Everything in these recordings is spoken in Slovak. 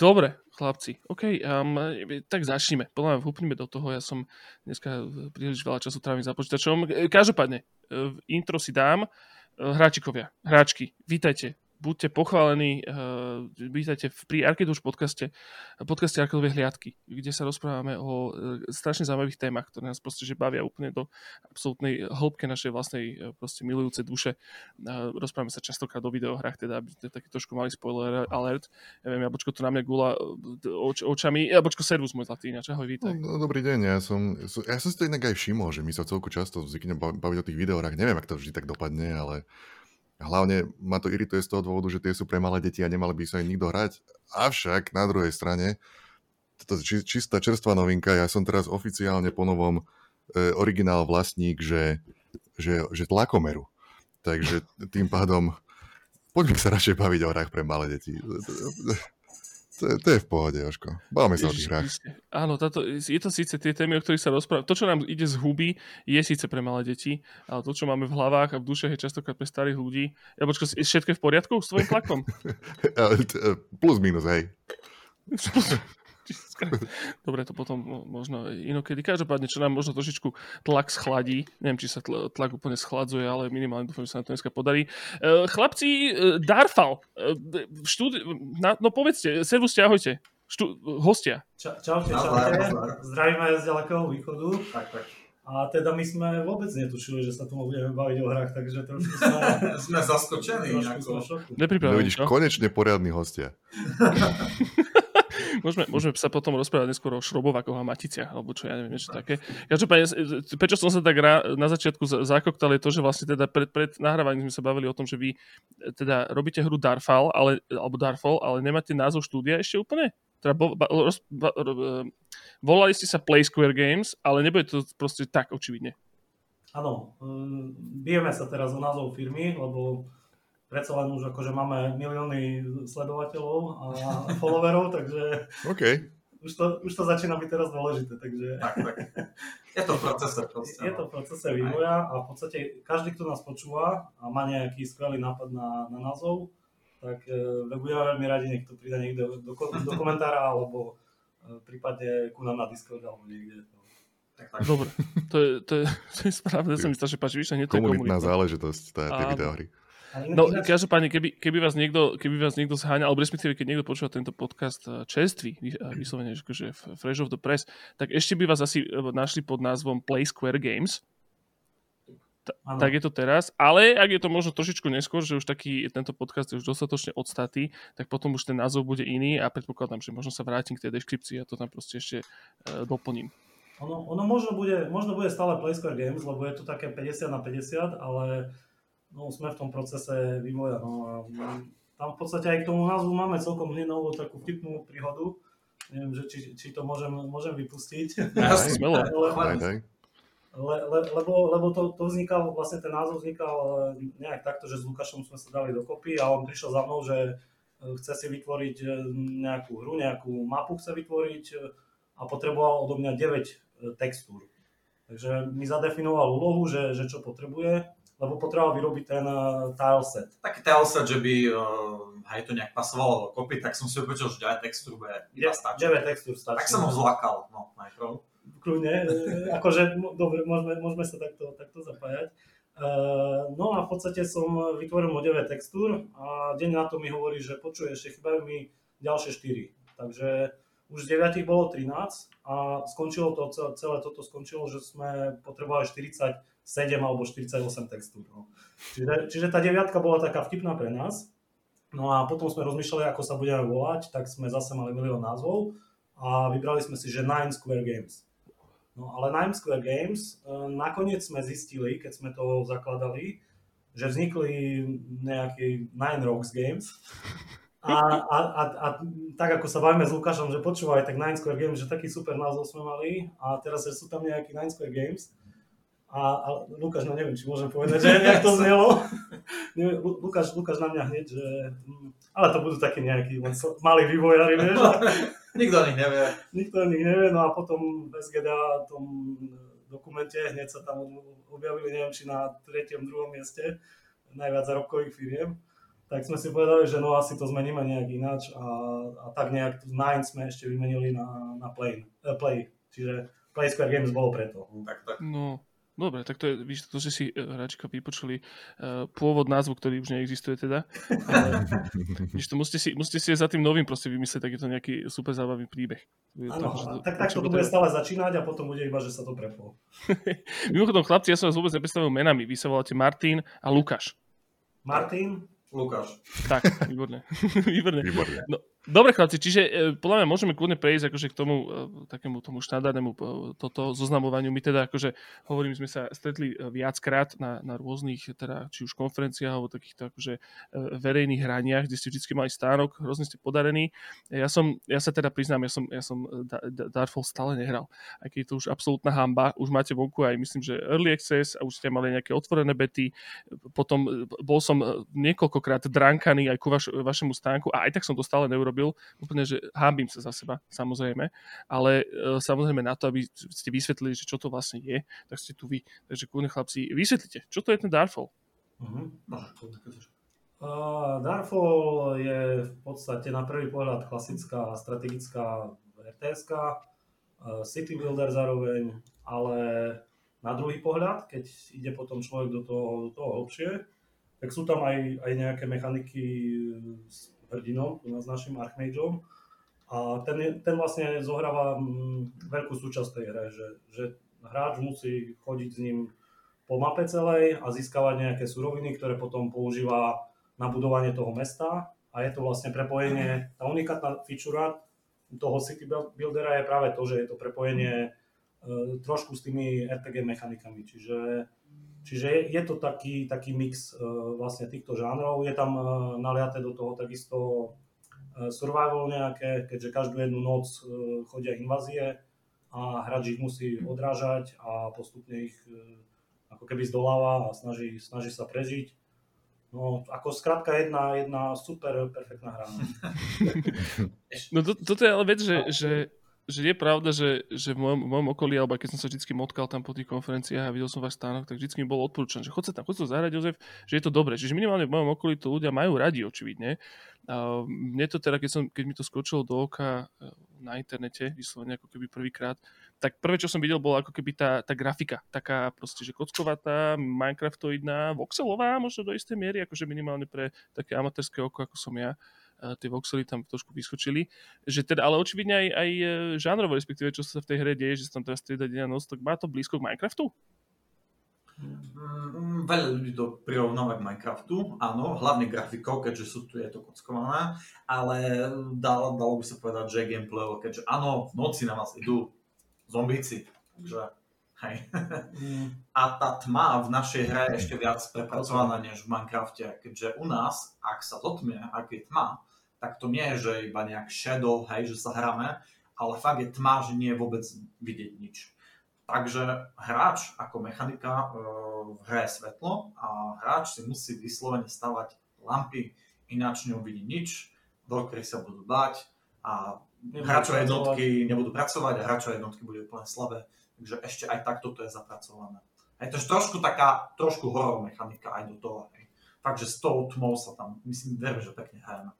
Dobre, chlapci. OK, um, tak začneme. Podľa mňa vhupnime do toho. Ja som dneska príliš veľa času trávim za počítačom. Každopádne, intro si dám. Hráčikovia, hráčky, vítajte buďte pochválení, uh, vítajte pri Arkeduš podcaste, podcaste Arkedovej hliadky, kde sa rozprávame o uh, strašne zaujímavých témach, ktoré nás proste že bavia úplne do absolútnej hĺbke našej vlastnej uh, proste milujúcej duše. Uh, rozprávame sa častokrát o videohrách, teda aby ste taký trošku mali spoiler alert. Ja viem, Jabočko tu na mňa gula oč, očami. Jabočko, servus môj zlatý, ináč, ahoj, vítaj. No, no, dobrý deň, ja som, ja som si to inak aj všimol, že my sa celku často zvykneme baviť o tých videohrách. Neviem, ak to vždy tak dopadne, ale Hlavne ma to irituje z toho dôvodu, že tie sú pre malé deti a nemali by sa im nikto hrať. Avšak na druhej strane, toto je čistá čerstvá novinka, ja som teraz oficiálne po novom e, originál vlastník, že, že, že tlakomeru. Takže tým pádom poďme sa radšej baviť o hrách pre malé deti. To je, to je v pohode, Joško. Báme sa o tých hrách. Áno, táto, je to síce tie témy, o ktorých sa rozpráva. To, čo nám ide z huby, je síce pre malé deti, ale to, čo máme v hlavách a v dušách, je častokrát pre starých ľudí. Ja počko, je všetko v poriadku s tvojim tlakom? Plus minus, hej. Dobre, to potom možno inokedy. Každopádne, čo nám možno trošičku tlak schladí. Neviem, či sa tlak úplne schladzuje, ale minimálne dúfam, že sa na to dneska podarí. E, chlapci, e, Darfal, e, štúdi- na, no povedzte, servus, ahojte. Štú, hostia. Ča, čaute, čaute. Zdravíme z ďalekého východu. Tak, tak. A teda my sme vôbec netušili, že sa tomu budeme baviť o hrách, takže trošku sme... sme zaskočení. Trošku sme šoku. No vidíš, konečne poriadny hostia. môžeme, môžeme sa potom rozprávať neskôr o šrobovakoch a maticiach, alebo čo ja neviem, niečo také. Každopádne, prečo som sa tak rá, na začiatku zakoktal, je to, že vlastne teda pred, pred nahrávaním sme sa bavili o tom, že vy teda robíte hru Darfall, ale, alebo Darfall, ale nemáte názov štúdia ešte úplne? Teda bo, ba, roz, ba, ro, e, volali ste sa Play Square Games, ale nebude to proste tak očividne. Áno, bijeme sa teraz o názov firmy, lebo predsa len už akože máme milióny sledovateľov a followerov, takže okay. už, to, už to začína byť teraz dôležité. Takže... Tak, tak. Je to v procese. Proste, je to v procese vývoja a v podstate každý, kto nás počúva a má nejaký skvelý nápad na, na názov, tak e, budeme veľmi radi, nech to príde niekde do, do, do komentára alebo e, prípadne ku nám na Discord alebo niekde. Tak, tak. Dobre, to je, to je, to je správne, sa mi strašne páči, víš, nie to Komunitná záležitosť, tá, tie videohry. No, každopádne, keby, keby, vás niekto, keby vás niekto zháňal, alebo respektíve, keď niekto počúva tento podcast eh, čerstvý, vyslovene, že Fresh of the Press, tak ešte by vás asi eh, našli pod názvom Play Square Games. Ta, tak je to teraz, ale ak je to možno trošičku neskôr, že už taký tento podcast je už dostatočne odstatý, tak potom už ten názov bude iný a predpokladám, že možno sa vrátim k tej deskripcii a to tam proste ešte uh, doplním. Ono, ono možno, bude, možno bude stále Play Square Games, lebo je to také 50 na 50, ale no, sme v tom procese vývoja. No, a tam v podstate aj k tomu názvu máme celkom novú takú vtipnú príhodu. Neviem, že či, či to môžem, môžem vypustiť. Ja, smelo. Le, le, lebo, lebo to, to vznikal, vlastne ten názov vznikal e, nejak takto, že s Lukášom sme sa dali dokopy a on prišiel za mnou, že e, chce si vytvoriť e, nejakú hru, nejakú mapu chce vytvoriť a potreboval odo mňa 9 textúr. Takže mi zadefinoval úlohu, že, že čo potrebuje lebo potreboval vyrobiť ten uh, tileset. Taký tileset, že by uh, aj to nejak pasovalo kopy, tak som si upočul, že 9 textúr bude iba stačiť. 9 textúr stačí. Tak som ho zlakal, no, najprv. Kľudne, e, akože, dobre, môžeme, môžeme sa takto, takto zapájať. Uh, no a v podstate som vytvoril 9 textúr a deň na to mi hovorí, že počuje, ešte chýbajú mi ďalšie 4. Takže už z 9 bolo 13 a skončilo to, celé toto skončilo, že sme potrebovali 40 7 alebo 48 textúr. No. Čiže, čiže tá deviatka bola taká vtipná pre nás. No a potom sme rozmýšľali, ako sa budeme volať, tak sme zase mali milión názvov a vybrali sme si, že Nine Square Games. No ale Nine Square Games, e, nakoniec sme zistili, keď sme to zakladali, že vznikli nejaké Nine Rocks Games. A, a, a, a tak ako sa bavíme s Lukášom, že počúvaj, tak Nine Square Games, že taký super názov sme mali a teraz že sú tam nejaké Nine Square Games a, a Lukáš, no neviem, či môžem povedať, že jak to znelo. Lukáš, Lukáš na mňa hneď, že... Mm, ale to budú takí nejakí len malí vývojári, vieš. Nikto o nich nevie. Nikto o nich nevie, no a potom v SGDA tom dokumente hneď sa tam objavili, neviem, či na tretom, druhom mieste najviac zárobkových firiem. tak sme si povedali, že no asi to zmeníme nejak ináč a, a tak nejak Nine sme ešte vymenili na, na play, uh, play. Čiže Play Square Games bolo preto. Tak, tak. No, dobre, tak to je, víš, to ste si uh, hráčka vypočuli uh, pôvod názvu, ktorý už neexistuje teda. Ale, víš, to musíte si, musíte si za tým novým proste vymyslieť, tak je to nejaký super zábavný príbeh. Áno, tak, tak to bude stále začínať a potom bude iba, že sa to preplo. Mimochodom, chlapci, ja som vás vôbec nepredstavil menami. Vy sa voláte Martin a Lukáš. Martin, Lukáš. Tak, výborne. výborne. Výborne. No, dobre, chlapci, čiže e, podľa mňa môžeme kľudne prejsť akože k tomu e, takému tomu štandardnému e, toto zoznamovaniu. My teda akože hovorím, sme sa stretli viackrát na, na rôznych teda či už konferenciách alebo takýchto akože verejných hraniach, kde ste vždy mali stánok, hrozne ste podarení. Ja som, ja sa teda priznám, ja som, ja som Da- Da- Darfall stále nehral. Aj keď je to už absolútna hamba, už máte vonku aj myslím, že Early Access a už ste mali nejaké otvorené bety. Potom bol som niekoľkokrát drankaný aj ku vaš, vašemu stánku a aj tak som to stále neurobil. Úplne, že hábim sa za seba, samozrejme. Ale e, samozrejme na to, aby ste vysvetlili, že čo to vlastne je, tak ste tu vy. Takže kľudne chlapci, vysvetlite, čo to je ten Darfall? uh-huh. Uh, Darfall je v podstate na prvý pohľad klasická strategická rts uh, city builder zároveň, ale na druhý pohľad, keď ide potom človek do toho, do toho hlbšie, tak sú tam aj, aj nejaké mechaniky hrdinom, s našim Archmageom. A ten, ten vlastne zohráva mm, veľkú súčasť tej hre, že, že hráč musí chodiť s ním po mape celej a získavať nejaké suroviny, ktoré potom používa na budovanie toho mesta. A je to vlastne prepojenie, tá unikátna feature toho City Buildera je práve to, že je to prepojenie e, trošku s tými RPG mechanikami, čiže, čiže je, je to taký, taký mix e, vlastne týchto žánrov, je tam e, naliaté do toho takisto e, survival nejaké, keďže každú jednu noc chodia invázie a hráč ich musí odrážať a postupne ich ako keby zdoláva a snaží, snaží sa prežiť. No, ako skrátka jedna, jedna super perfektná hra. no. No to, toto je ale vec, že, že, že je pravda, že, že v, mojom, v mojom okolí, alebo keď som sa vždy motkal tam po tých konferenciách a videl som váš stánok, tak vždy mi bolo odporúčané, že chod sa tam, chod sa zahrať, Jozef, že je to dobré. Čiže minimálne v mojom okolí to ľudia majú radi, očividne. A mne to teda, keď, som, keď mi to skočilo do oka e, na internete, vyslovene ako keby prvýkrát, tak prvé, čo som videl, bola ako keby tá, tá grafika, taká proste, že kockovatá, Minecraftoidná, voxelová možno do istej miery, akože minimálne pre také amatérske oko, ako som ja a tie voxely tam trošku vyskočili. Že teda, ale očividne aj, aj e, žánrovo, respektíve čo sa v tej hre deje, že sa tam teraz strieda deň a noc, tak má to blízko k Minecraftu? Mm, Veľa ľudí to prirovnáva k Minecraftu, áno, hlavne grafikou, keďže sú tu, je to kockované, ale dalo, dalo by sa povedať, že je gameplayovo, keďže áno, v noci na vás idú zombíci, takže hej. Mm, A tá tma v našej hre je ešte viac prepracovaná než v Minecrafte, keďže u nás, ak sa zotmie, ak je tma, tak to nie je, že iba nejak shadow, hej, že sa hráme, ale fakt je tma, že nie je vôbec vidieť nič. Takže hráč ako mechanika e, v hre je svetlo a hráč si musí vyslovene stavať lampy, ináč neuvidí nič, do ktorých sa budú báť a hráčové jednotky nebudú pracovať a hráčové jednotky budú úplne slabé. Takže ešte aj takto to je zapracované. Je to trošku taká, trošku horor mechanika aj do toho. Hej. Fakt, že s tou tmou sa tam, myslím, verím, že pekne hrajeme.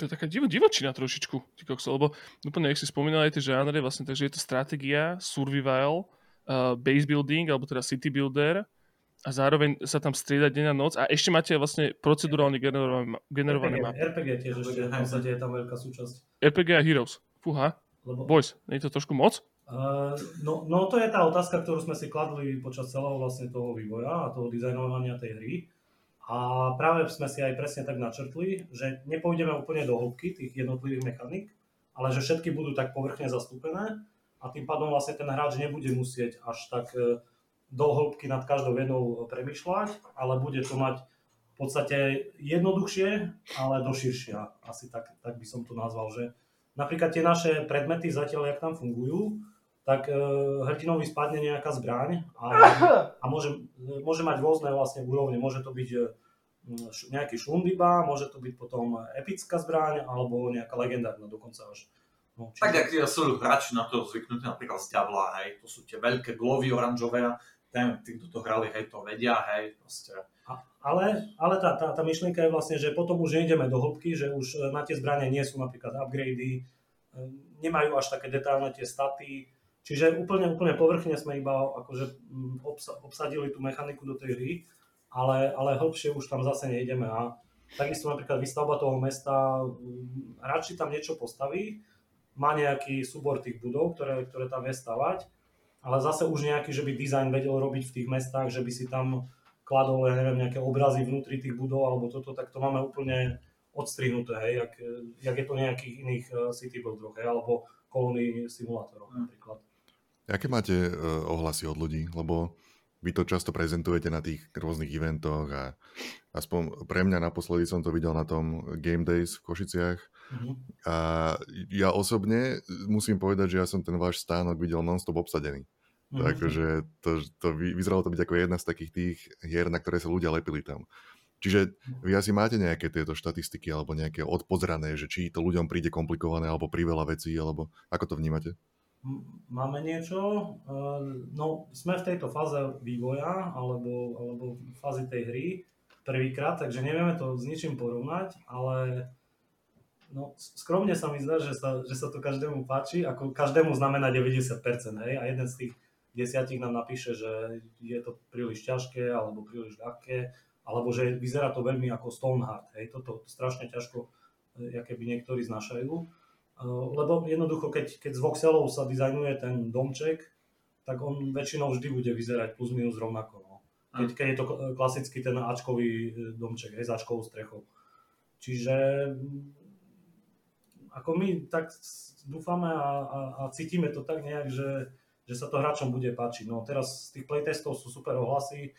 To je taká divo, divočina trošičku, ty kokso, lebo úplne, jak si spomínal aj tie žánre, vlastne, takže je to stratégia, survival, uh, base building, alebo teda city builder a zároveň sa tam strieda deň a noc a ešte máte vlastne procedurálne generované, generované RPG, mapy. RPG tiež ešte, v podstate je tam veľká súčasť. RPG a Heroes. Fúha, Lebo, boys, nie je to trošku moc? Uh, no, no to je tá otázka, ktorú sme si kladli počas celého vlastne toho vývoja a toho dizajnovania tej hry. A práve sme si aj presne tak načrtli, že nepôjdeme úplne do hĺbky tých jednotlivých mechanik, ale že všetky budú tak povrchne zastúpené a tým pádom vlastne ten hráč nebude musieť až tak e, do hĺbky nad každou jednou premyšľať, ale bude to mať v podstate jednoduchšie, ale doširšia. Asi tak, tak by som to nazval, že napríklad tie naše predmety zatiaľ, jak tam fungujú, tak e, hrdinovi spadne nejaká zbraň a, a môže, môže mať rôzne vlastne úrovne. Môže to byť e, nejaký šundiba, môže to byť potom epická zbraň alebo nejaká legendárna dokonca až. No, Tak, jak sú hráči na to zvyknutí napríklad z Diabla, hej, to sú tie veľké glovy oranžové, ten, tí, kto to hrali, hej, to vedia, hej, proste. Ale, ale tá, tá, tá myšlienka je vlastne, že potom už nejdeme do hĺbky, že už na tie zbranie nie sú napríklad upgrady, nemajú až také detálne tie staty, čiže úplne, úplne povrchne sme iba akože mm, obsadili tú mechaniku do tej hry, ale, ale hĺbšie už tam zase nejdeme a takisto napríklad výstavba toho mesta, mm, radši tam niečo postaví, má nejaký súbor tých budov, ktoré, ktoré tam vie stavať, ale zase už nejaký, že by dizajn vedel robiť v tých mestách, že by si tam kladol, ja neviem, nejaké obrazy vnútri tých budov alebo toto, tak to máme úplne odstrihnuté, hej, jak, jak je to nejakých iných uh, city builderoch, hej, alebo kolóny simulátorov mm. napríklad. Aké máte uh, ohlasy od ľudí? Lebo vy to často prezentujete na tých rôznych eventoch a aspoň pre mňa naposledy som to videl na tom Game Days v Košiciach. Mm-hmm. A ja osobne musím povedať, že ja som ten váš stánok videl non-stop obsadený. Mm-hmm. Takže to, to vyzeralo to byť ako jedna z takých tých hier, na ktoré sa ľudia lepili tam. Čiže vy asi máte nejaké tieto štatistiky alebo nejaké odpozrané, že či to ľuďom príde komplikované alebo priveľa vecí, alebo ako to vnímate? Máme niečo, no sme v tejto fáze vývoja alebo, alebo fázi tej hry prvýkrát, takže nevieme to s ničím porovnať, ale no, skromne sa mi zdá, že sa, že sa to každému páči, ako každému znamená 90%, hej, a jeden z tých desiatich nám napíše, že je to príliš ťažké alebo príliš ľahké, alebo že vyzerá to veľmi ako Stoneheart. Hej, toto strašne ťažko, e, aké by niektorí znašajú. E, lebo jednoducho, keď, keď z voxelov sa dizajnuje ten domček, tak on väčšinou vždy bude vyzerať plus minus rovnako. No. Keď, keď je to klasicky ten Ačkový e, domček, hej, s Ačkovou strechou. Čiže ako my tak dúfame a, a, a cítime to tak nejak, že, že sa to hráčom bude páčiť. No teraz z tých playtestov sú super ohlasy,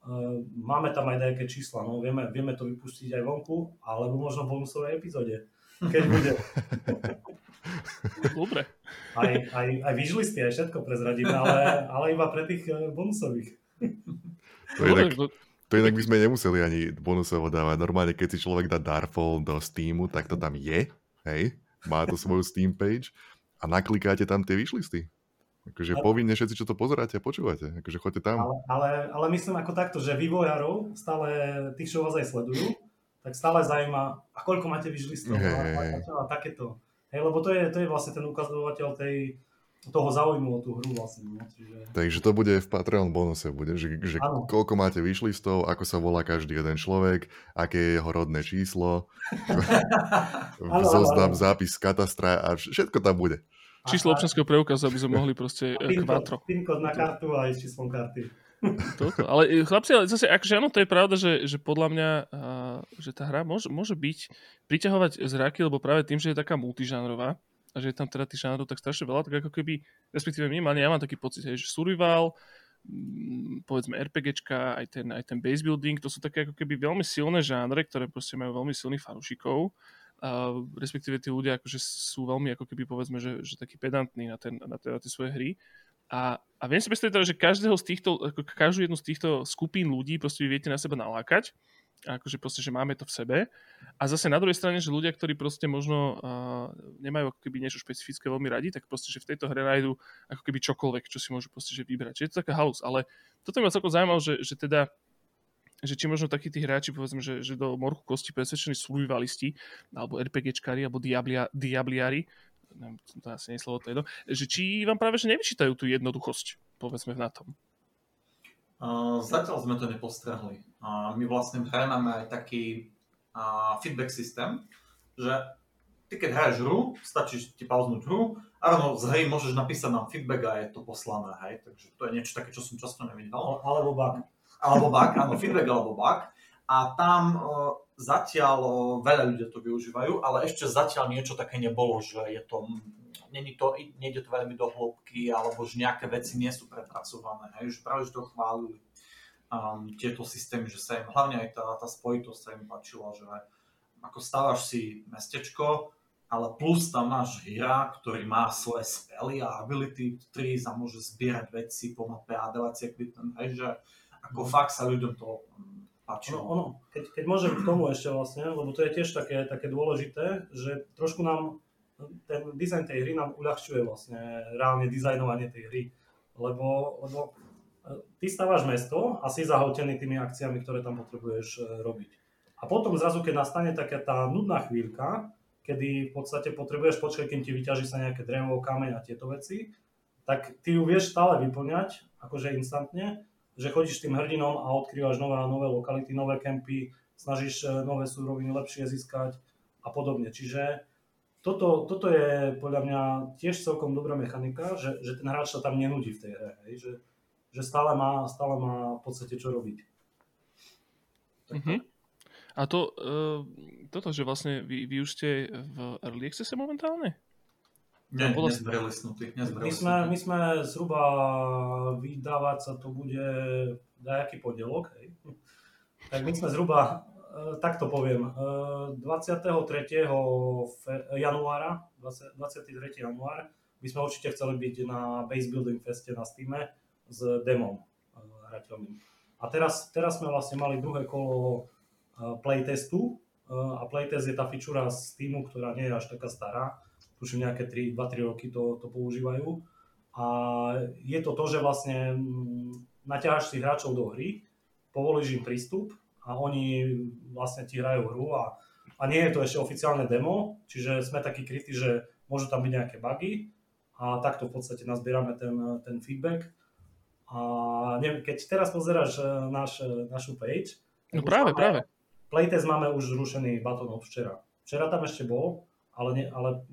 Ehm, máme tam aj nejaké čísla, no vieme, vieme to vypustiť aj vonku, alebo možno v bonusovej epizóde, keď bude. Dobre. Aj, aj, aj vyžlisty, aj všetko prezradíme, ale, ale iba pre tých eh, bonusových. To inak, to inak by sme nemuseli ani bonusovo dávať. Normálne, keď si človek dá Darfall do Steamu, tak to tam je, hej, má to svoju Steam page a naklikáte tam tie vyšlisty. Akože ale, povinne všetci, čo to pozeráte a počúvate. Akože choďte tam. Ale, ale, ale myslím ako takto, že vývojárov, stále tých, čo vás aj sledujú, tak stále zaujíma, a koľko máte vyžlistov hey. a, a, takéto. Hej, lebo to je, to je vlastne ten ukazovateľ tej, toho záujmu o tú hru vlastne. No, čiže... Takže to bude v Patreon bonuse, bude, že, že koľko máte vyšlistov, ako sa volá každý jeden človek, aké je jeho rodné číslo, zoznam, zápis z katastra a všetko tam bude. Číslo občanského preukazu, aby sme mohli proste pin kvatro. PIN kód na kartu a aj číslom karty. Toto. Ale e, chlapci, ale zase, akože áno, to je pravda, že, že podľa mňa, uh, že tá hra môže, môže byť, priťahovať zraky, lebo práve tým, že je taká multižánrová a že je tam teda tých žánrov tak strašne veľa, tak ako keby, respektíve minimálne ja mám taký pocit, že survival, mm, povedzme RPGčka, aj ten, aj ten base building, to sú také ako keby veľmi silné žánre, ktoré proste majú veľmi silných fanúšikov a respektíve tí ľudia akože sú veľmi ako keby povedzme, že, že takí pedantní na, ten, na, tie, na tie svoje hry. A, a viem si predstaviť teda, že každého z týchto, ako každú jednu z týchto skupín ľudí proste vy viete na seba nalákať. Akože proste, že máme to v sebe. A zase na druhej strane, že ľudia, ktorí proste možno uh, nemajú ako keby niečo špecifické veľmi radi, tak proste, že v tejto hre nájdú ako keby čokoľvek, čo si môžu proste že vybrať. Čiže je to taká halus. Ale toto ma celkom zaujímalo, že, že teda že či možno takí tí hráči, povedzme, že, že do morku kosti presvedčení survivalisti, alebo RPGčkári, alebo diablia, diabliari, neviem, to asi nie slovo, to jedno, že či vám práve že nevyčítajú tú jednoduchosť, povedzme na tom. Uh, zatiaľ sme to nepostrehli. Uh, my vlastne v hre máme aj taký uh, feedback systém, že ty keď hráš hru, stačí ti pauznúť hru a rovno z hry môžeš napísať nám feedback a je to poslané, hej, takže to je niečo také, čo som často nevidel. Alebo bug alebo bug, áno, feedback alebo bug. A tam uh, zatiaľ veľa ľudia to využívajú, ale ešte zatiaľ niečo také nebolo, že je to, není to, nejde to veľmi do hĺbky, alebo že nejaké veci nie sú prepracované. Hej, že práve, že to chválili um, tieto systémy, že sa im, hlavne aj tá, tá spojitosť sa im páčila, že ako stávaš si mestečko, ale plus tam máš hra, ktorý má svoje spely a ability trees a môže zbierať veci po mape a si equipment, hej, že ako fakt sa ľuďom to páčilo. Ono, ono, keď, keď môžem k tomu ešte vlastne, lebo to je tiež také, také dôležité, že trošku nám ten dizajn tej hry nám uľahčuje vlastne reálne dizajnovanie tej hry. Lebo, lebo ty stávaš mesto a si zahltený tými akciami, ktoré tam potrebuješ e, robiť. A potom zrazu, keď nastane taká tá nudná chvíľka, kedy v podstate potrebuješ počkať, kým ti vyťaží sa nejaké drevo, kameň a tieto veci, tak ty ju vieš stále vyplňať, akože instantne, že chodíš tým hrdinom a odkrývaš nové a nové lokality, nové kempy, snažíš nové súroviny lepšie získať a podobne. Čiže toto, toto je podľa mňa tiež celkom dobrá mechanika, že, že ten hráč sa tam nenudí v tej hre, hej? Že, že stále má, stále má v podstate čo robiť. Mm-hmm. A to, uh, toto, že vlastne vy, vy už ste v Early Access momentálne? Nie, bolo... nezbrelisnutý. My sme, my sme zhruba vydávať sa to bude nejaký pondelok, hej. Tak my sme zhruba Eh, tak to poviem, 23. Eh, januára, 23. január by sme určite chceli byť na Base Building Feste na Steam s demom eh, hrateľným. A teraz, teraz sme vlastne mali druhé kolo playtestu a playtest je tá fičúra z Steamu, ktorá nie je až taká stará, tuším nejaké 2-3 roky to, to používajú. A je to to, že vlastne mm, naťaháš si hráčov do hry, povolíš im prístup a oni vlastne ti hrajú hru a, a nie je to ešte oficiálne demo, čiže sme takí krytí, že môžu tam byť nejaké bugy a takto v podstate nazbierame ten, ten feedback. A neviem, keď teraz pozeráš e, naš, e, našu page, no práve, máme, práve. Playtest máme už zrušený button od včera. Včera tam ešte bol, ale, ne, ale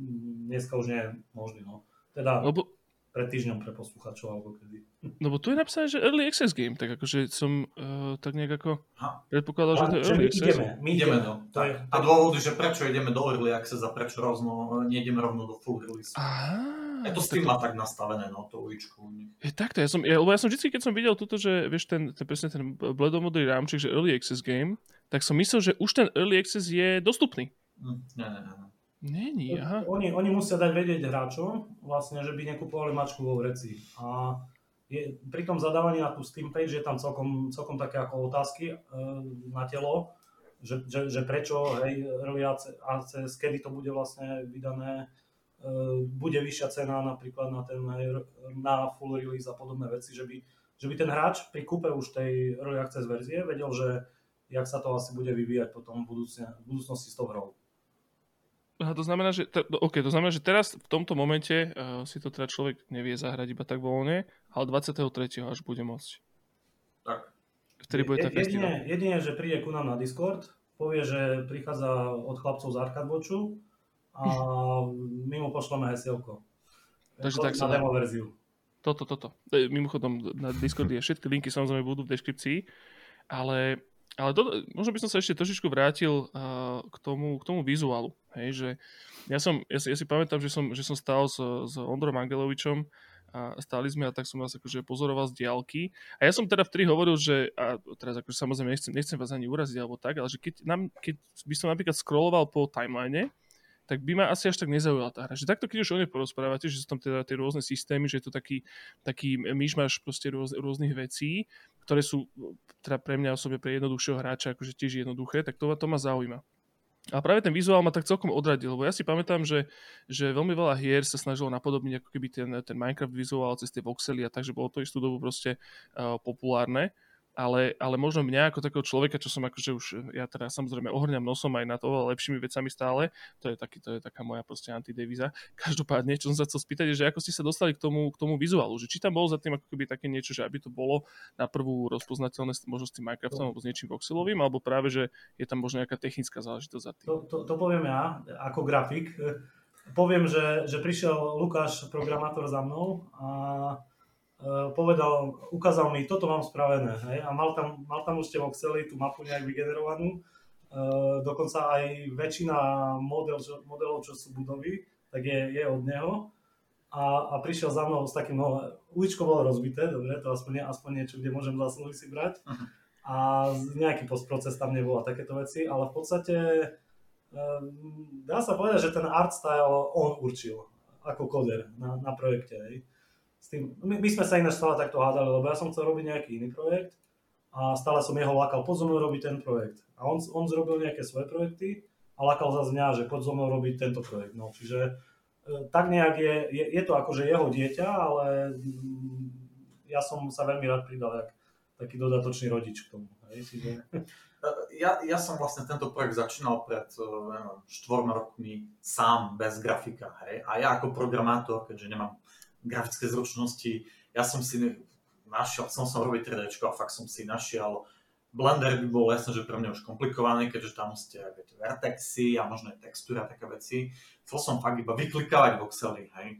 dneska už nie je možný. No. Teda, Lebo pred týždňom pre posluchačov alebo kedy. No bo tu je napísané, že Early Access Game, tak akože som uh, tak nejak ako predpokladal, že to je Early Access. Ideme, my ideme do. To je, a dôvody, že prečo ideme do Early Access a prečo rovno, nejdeme rovno do Full Release. Aha, je to Steam má tak nastavené, no, to uličku. Je takto, ja som, ja, lebo ja som vždy, keď som videl toto, že vieš, ten, ten presne ten bledomodrý rámček, že Early Access Game, tak som myslel, že už ten Early Access je dostupný. Mm, ne, ne, ne. Není, aha. Oni, oni musia dať vedieť hráčom, vlastne, že by nekupovali mačku vo vreci. A je, pri tom zadávaní na tú Steam page je tam celkom, celkom také ako otázky e, na telo, že, že, že prečo, hej, early access, kedy to bude vlastne vydané, e, bude vyššia cena napríklad na, ten, na full release a podobné veci, že by, že by ten hráč pri kúpe už tej early access verzie vedel, že jak sa to asi bude vyvíjať potom v, v budúcnosti s tou hrou. Aha, to znamená, že, t- okay, to znamená, že teraz v tomto momente uh, si to teda človek nevie zahrať iba tak voľne, ale 23. až bude môcť. Tak. Vtedy bude tá jedine, jedine, že príde ku nám na Discord, povie, že prichádza od chlapcov z Arcade Watchu a my mu pošleme hesielko. Takže tak sa na demo verziu. Toto, toto. E, mimochodom, na Discord je všetky linky samozrejme budú v deskripcii, ale ale to, možno by som sa ešte trošičku vrátil uh, k, tomu, k tomu vizuálu. Hej, že ja, som, ja, si, ja si pamätám, že som, že som stál s, s Ondrom Angelovičom a stáli sme a tak som vás akože pozoroval z diálky. A ja som teda vtedy hovoril, že, a teraz akože samozrejme nechcem, nechcem vás ani uraziť alebo tak, ale že keď, nám, keď by som napríklad scrolloval po timeline, tak by ma asi až tak nezaujala tá hra. Že takto, keď už o nej porozprávate, že sú tam teda tie rôzne systémy, že je to taký, taký myšmaš proste rôz, rôznych vecí, ktoré sú teda pre mňa osobne pre jednoduchšieho hráča akože tiež jednoduché, tak to, to ma zaujíma. A práve ten vizuál ma tak celkom odradil, lebo ja si pamätám, že, že veľmi veľa hier sa snažilo napodobniť ako keby ten, ten Minecraft vizuál cez tie voxely a takže bolo to istú dobu proste uh, populárne ale, ale možno mňa ako takého človeka, čo som akože už, ja teda samozrejme ohrňam nosom aj nad oveľa lepšími vecami stále, to je, taký, to je taká moja proste antidevíza. Každopádne, čo som sa chcel spýtať, je, že ako ste sa dostali k tomu, k tomu vizuálu, že či tam bolo za tým ako keby také niečo, že aby to bolo na prvú rozpoznateľné možno s tým Minecraftom alebo s niečím voxelovým, alebo práve, že je tam možno nejaká technická záležitosť za tým. To, to, to poviem ja, ako grafik. Poviem, že, že prišiel Lukáš, programátor za mnou a povedal, ukázal mi, toto mám spravené, hej, a mal tam, mal tam už tie voxely, tú mapu nejak vygenerovanú, uh, dokonca aj väčšina model, čo, modelov, čo sú budovy, tak je, je od neho. A, a prišiel za mnou s takým, no, uličko bolo rozbité, dobre, to aspoň, aspoň niečo, kde môžem zásluhy si brať. Uh-huh. A nejaký postproces tam nebol a takéto veci, ale v podstate uh, dá sa povedať, že ten art style on určil ako koder na, na projekte. Hej s tým, my, my sme sa ináč stále takto hádali, lebo ja som chcel robiť nejaký iný projekt a stále som jeho lákal, poď so robiť ten projekt. A on, on zrobil nejaké svoje projekty a lákal za mňa, že poď so robiť tento projekt. No, čiže e, tak nejak je, je, je to akože jeho dieťa, ale mm, ja som sa veľmi rád pridal, jak taký dodatočný rodič k tomu. Hej, čiže... Ja, ja som vlastne tento projekt začínal pred neviem, štvorma rokmi sám, bez grafika. Hej? A ja ako programátor, keďže nemám grafické zručnosti, ja som si našiel, som som robiť 3D a fakt som si našiel Blender by bol jasne, že pre mňa už komplikovaný, keďže tam ste viete, vertexy a možno aj textúra také veci. Chcel som fakt iba vyklikávať voxely, hej.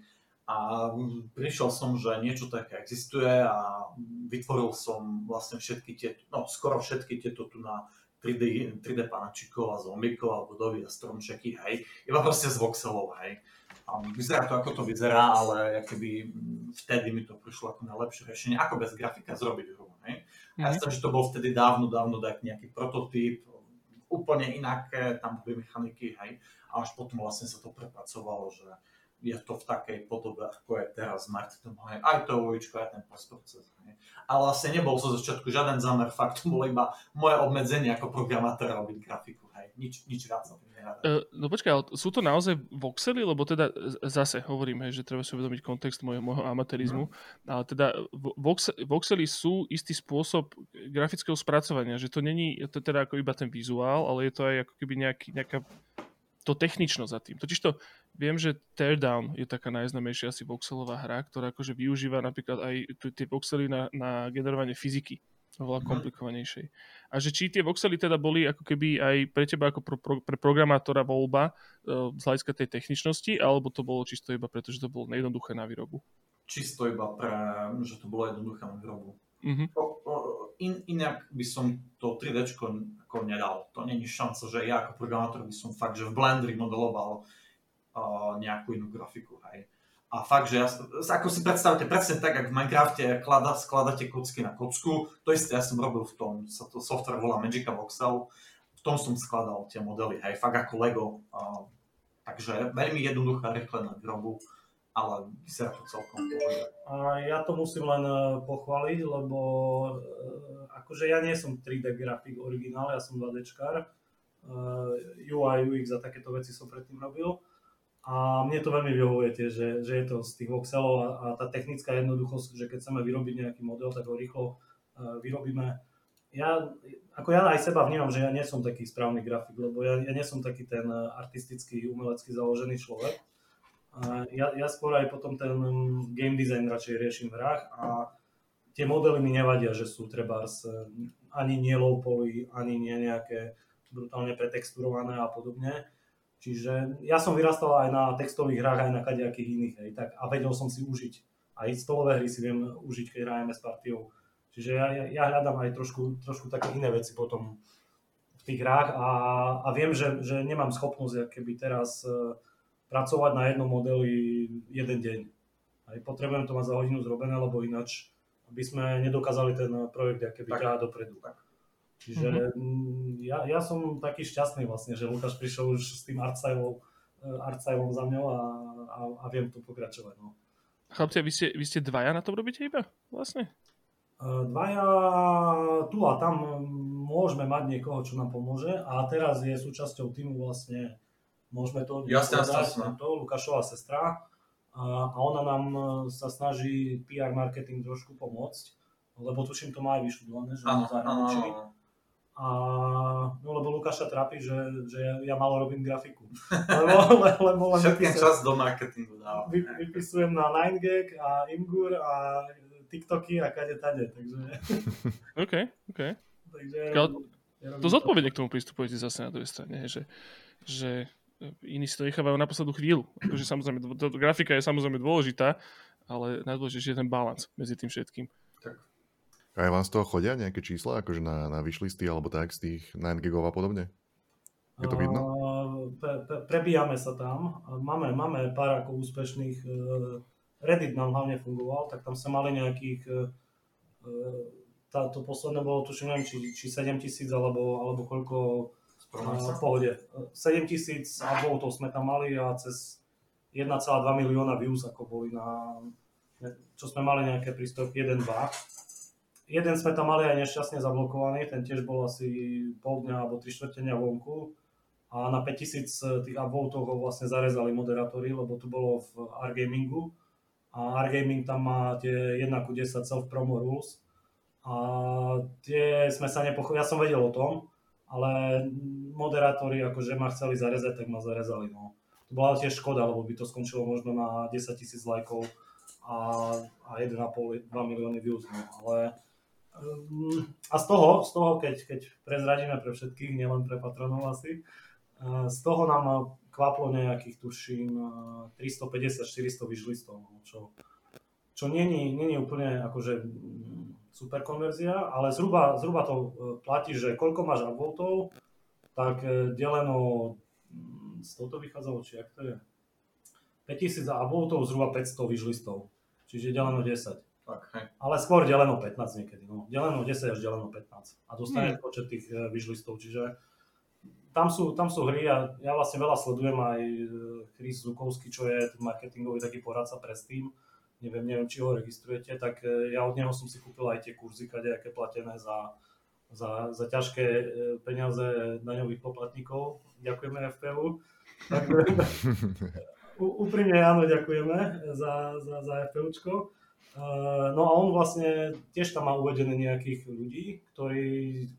A prišiel som, že niečo také existuje a vytvoril som vlastne všetky tie, no skoro všetky tieto tu na 3D, 3D panačikov a zombikov a budovy a stromčeky, hej, iba proste z voxelov, hej. Vyzerá to, ako to vyzerá, ale keby vtedy mi to prišlo ako najlepšie riešenie, ako bez grafika zrobiť hru, hej. Ja mm-hmm. že to bol vtedy dávno, dávno dať nejaký prototyp, úplne inaké tam boli mechaniky, hej, a až potom vlastne sa to prepracovalo, že je to v takej podobe, ako je teraz to má aj to uličko, aj ten postproces. Ale vlastne nebol zo začiatku žiaden zámer, fakt to bolo iba moje obmedzenie ako programátora robiť grafiku, hej. Nič, nič viac som uh, No počkaj, ale sú to naozaj voxely, lebo teda zase hovorím, hej, že treba si uvedomiť kontext môjho, môjho amatérizmu, no. ale teda vox, voxely sú istý spôsob grafického spracovania, že to není to teda ako iba ten vizuál, ale je to aj ako keby nejaký, nejaká to technično za tým. Totiž to viem, že Teardown je taká najznamejšia asi voxelová hra, ktorá akože využíva napríklad aj tie voxely na, na generovanie fyziky oveľa mm. komplikovanejšej. A že či tie voxely teda boli ako keby aj pre teba ako pro, pro, pre programátora voľba uh, z hľadiska tej techničnosti, alebo to bolo čisto iba preto, že to bolo nejednoduché na výrobu? Čisto iba pre, že to bolo jednoduché na výrobu. Mm-hmm. In, inak by som to 3D ako nedal. To není šanca, že ja ako programátor by som fakt, že v Blenderi modeloval uh, nejakú inú grafiku. Hej. A fakt, že ja, ako si predstavte, presne tak, ako v Minecrafte klada, skladáte kocky na kocku, to isté ja som robil v tom, sa to software volá Magica Voxel, v tom som skladal tie modely, hej, fakt ako Lego. Uh, takže veľmi jednoduchá, rýchle na výrobu ale vyzerá to celkom A ja to musím len e, pochváliť, lebo e, akože ja nie som 3D grafik originál, ja som 2Dčkár. UI, UX a takéto veci som predtým robil. A mne to veľmi vyhovuje tiež, že, že je to z tých voxelov a, a tá technická jednoduchosť, že keď chceme vyrobiť nejaký model, tak ho rýchlo uh, vyrobíme. Ja, ako ja aj seba vnímam, že ja nie som taký správny grafik, lebo ja, ja nie som taký ten artistický, umelecký založený človek ja, ja skôr aj potom ten game design radšej riešim v hrách a tie modely mi nevadia, že sú treba ani nie low poly, ani nie nejaké brutálne pretexturované a podobne. Čiže ja som vyrastal aj na textových hrách, aj na kadejakých iných, hej, tak, a vedel som si užiť. Aj stolové hry si viem užiť, keď hrajeme s partiou. Čiže ja, ja, ja hľadám aj trošku, trošku také iné veci potom v tých hrách a, a viem, že, že nemám schopnosť, keby teraz uh, pracovať na jednom modeli jeden deň. Aj potrebujem to mať za hodinu zrobené, lebo ináč by sme nedokázali ten projekt aké vyťahať dopredu. Tak. Čiže mm-hmm. ja, ja som taký šťastný vlastne, že Lukáš prišiel už s tým artstylom, artstylom za mňou a, a, a viem tu pokračovať. No. Chlapci, vy ste, vy ste dvaja na to robíte iba vlastne? Dvaja tu a tam môžeme mať niekoho, čo nám pomôže a teraz je súčasťou týmu vlastne môžeme to Jasne, jasne. to, Lukášová sestra a, a ona nám e, sa snaží PR marketing trošku pomôcť, lebo tuším to má aj vyštudované, že áno, zahraničí. A no, lebo Lukáša trápi, že, že ja, ja malo robím grafiku. lebo, lebo len Všetkým čas do marketingu dávam. Vy, vypisujem na 9gag a Imgur a TikToky a kade tade, takže... OK, OK. Takže... Ja to zodpovedne k tomu pristupujete zase na druhej strane, že, že iní si to nechávajú na poslednú chvíľu. Akože samozrejme, to, to, grafika je samozrejme dôležitá, ale najdôležitejšie je ten balans medzi tým všetkým. Tak. A aj vám z toho chodia nejaké čísla, akože na, na vyšlisty alebo tak z tých 9 gigov a podobne? Je to vidno? pre, pre, prebíjame sa tam. Máme, máme pár ako úspešných. E, Reddit nám hlavne fungoval, tak tam sa mali nejakých e, e, táto posledné bolo, tuším, neviem, či, či 7 tisíc alebo, alebo koľko v pohode. 7 tisíc uploadov sme tam mali a cez 1,2 milióna views ako boli na, čo sme mali nejaké príspevky 1-2. Jeden sme tam mali aj nešťastne zablokovaný, ten tiež bol asi pol dňa alebo 3 štvrtenia vonku a na 5000 tých upvotov ho vlastne zarezali moderátori, lebo tu bolo v R-Gamingu a Argaming tam má tie 1 ku 10 self-promo rules a tie sme sa nepochopili, ja som vedel o tom, ale moderátori akože ma chceli zarezať, tak ma zarezali. No. To bola tiež škoda, lebo by to skončilo možno na 10 tisíc lajkov a, a 1,5-2 milióny views. No. Ale, a z toho, z toho keď, keď prezradíme pre všetkých, nielen pre patronov asi, uh, z toho nám kvaplo nejakých, tuším, 350-400 vyžlistov, no, čo, čo není, není úplne akože super konverzia, ale zhruba, zhruba to platí, že koľko máš upvotov, tak deleno, z toho to vychádzalo, či ak to je, 5000 upvotov, zhruba 500 vyžlistov, čiže deleno 10. Tak, hej. Ale skôr deleno 15 niekedy, no. Deleno 10 až deleno 15. A dostaneš Hmm. počet tých e, vyžlistov, čiže tam sú, tam sú hry a ja vlastne veľa sledujem aj Chris Zukovský, čo je marketingový taký poradca pre Steam, neviem, neviem, či ho registrujete, tak e, ja od neho som si kúpil aj tie kurzy, kadejaké platené za, za, za ťažké e, peniaze daňových poplatníkov. Ďakujeme FPU. Tak, ú- úprimne áno, ďakujeme za, za, za FPUčko. Uh, no a on vlastne tiež tam má uvedené nejakých ľudí, ktorí,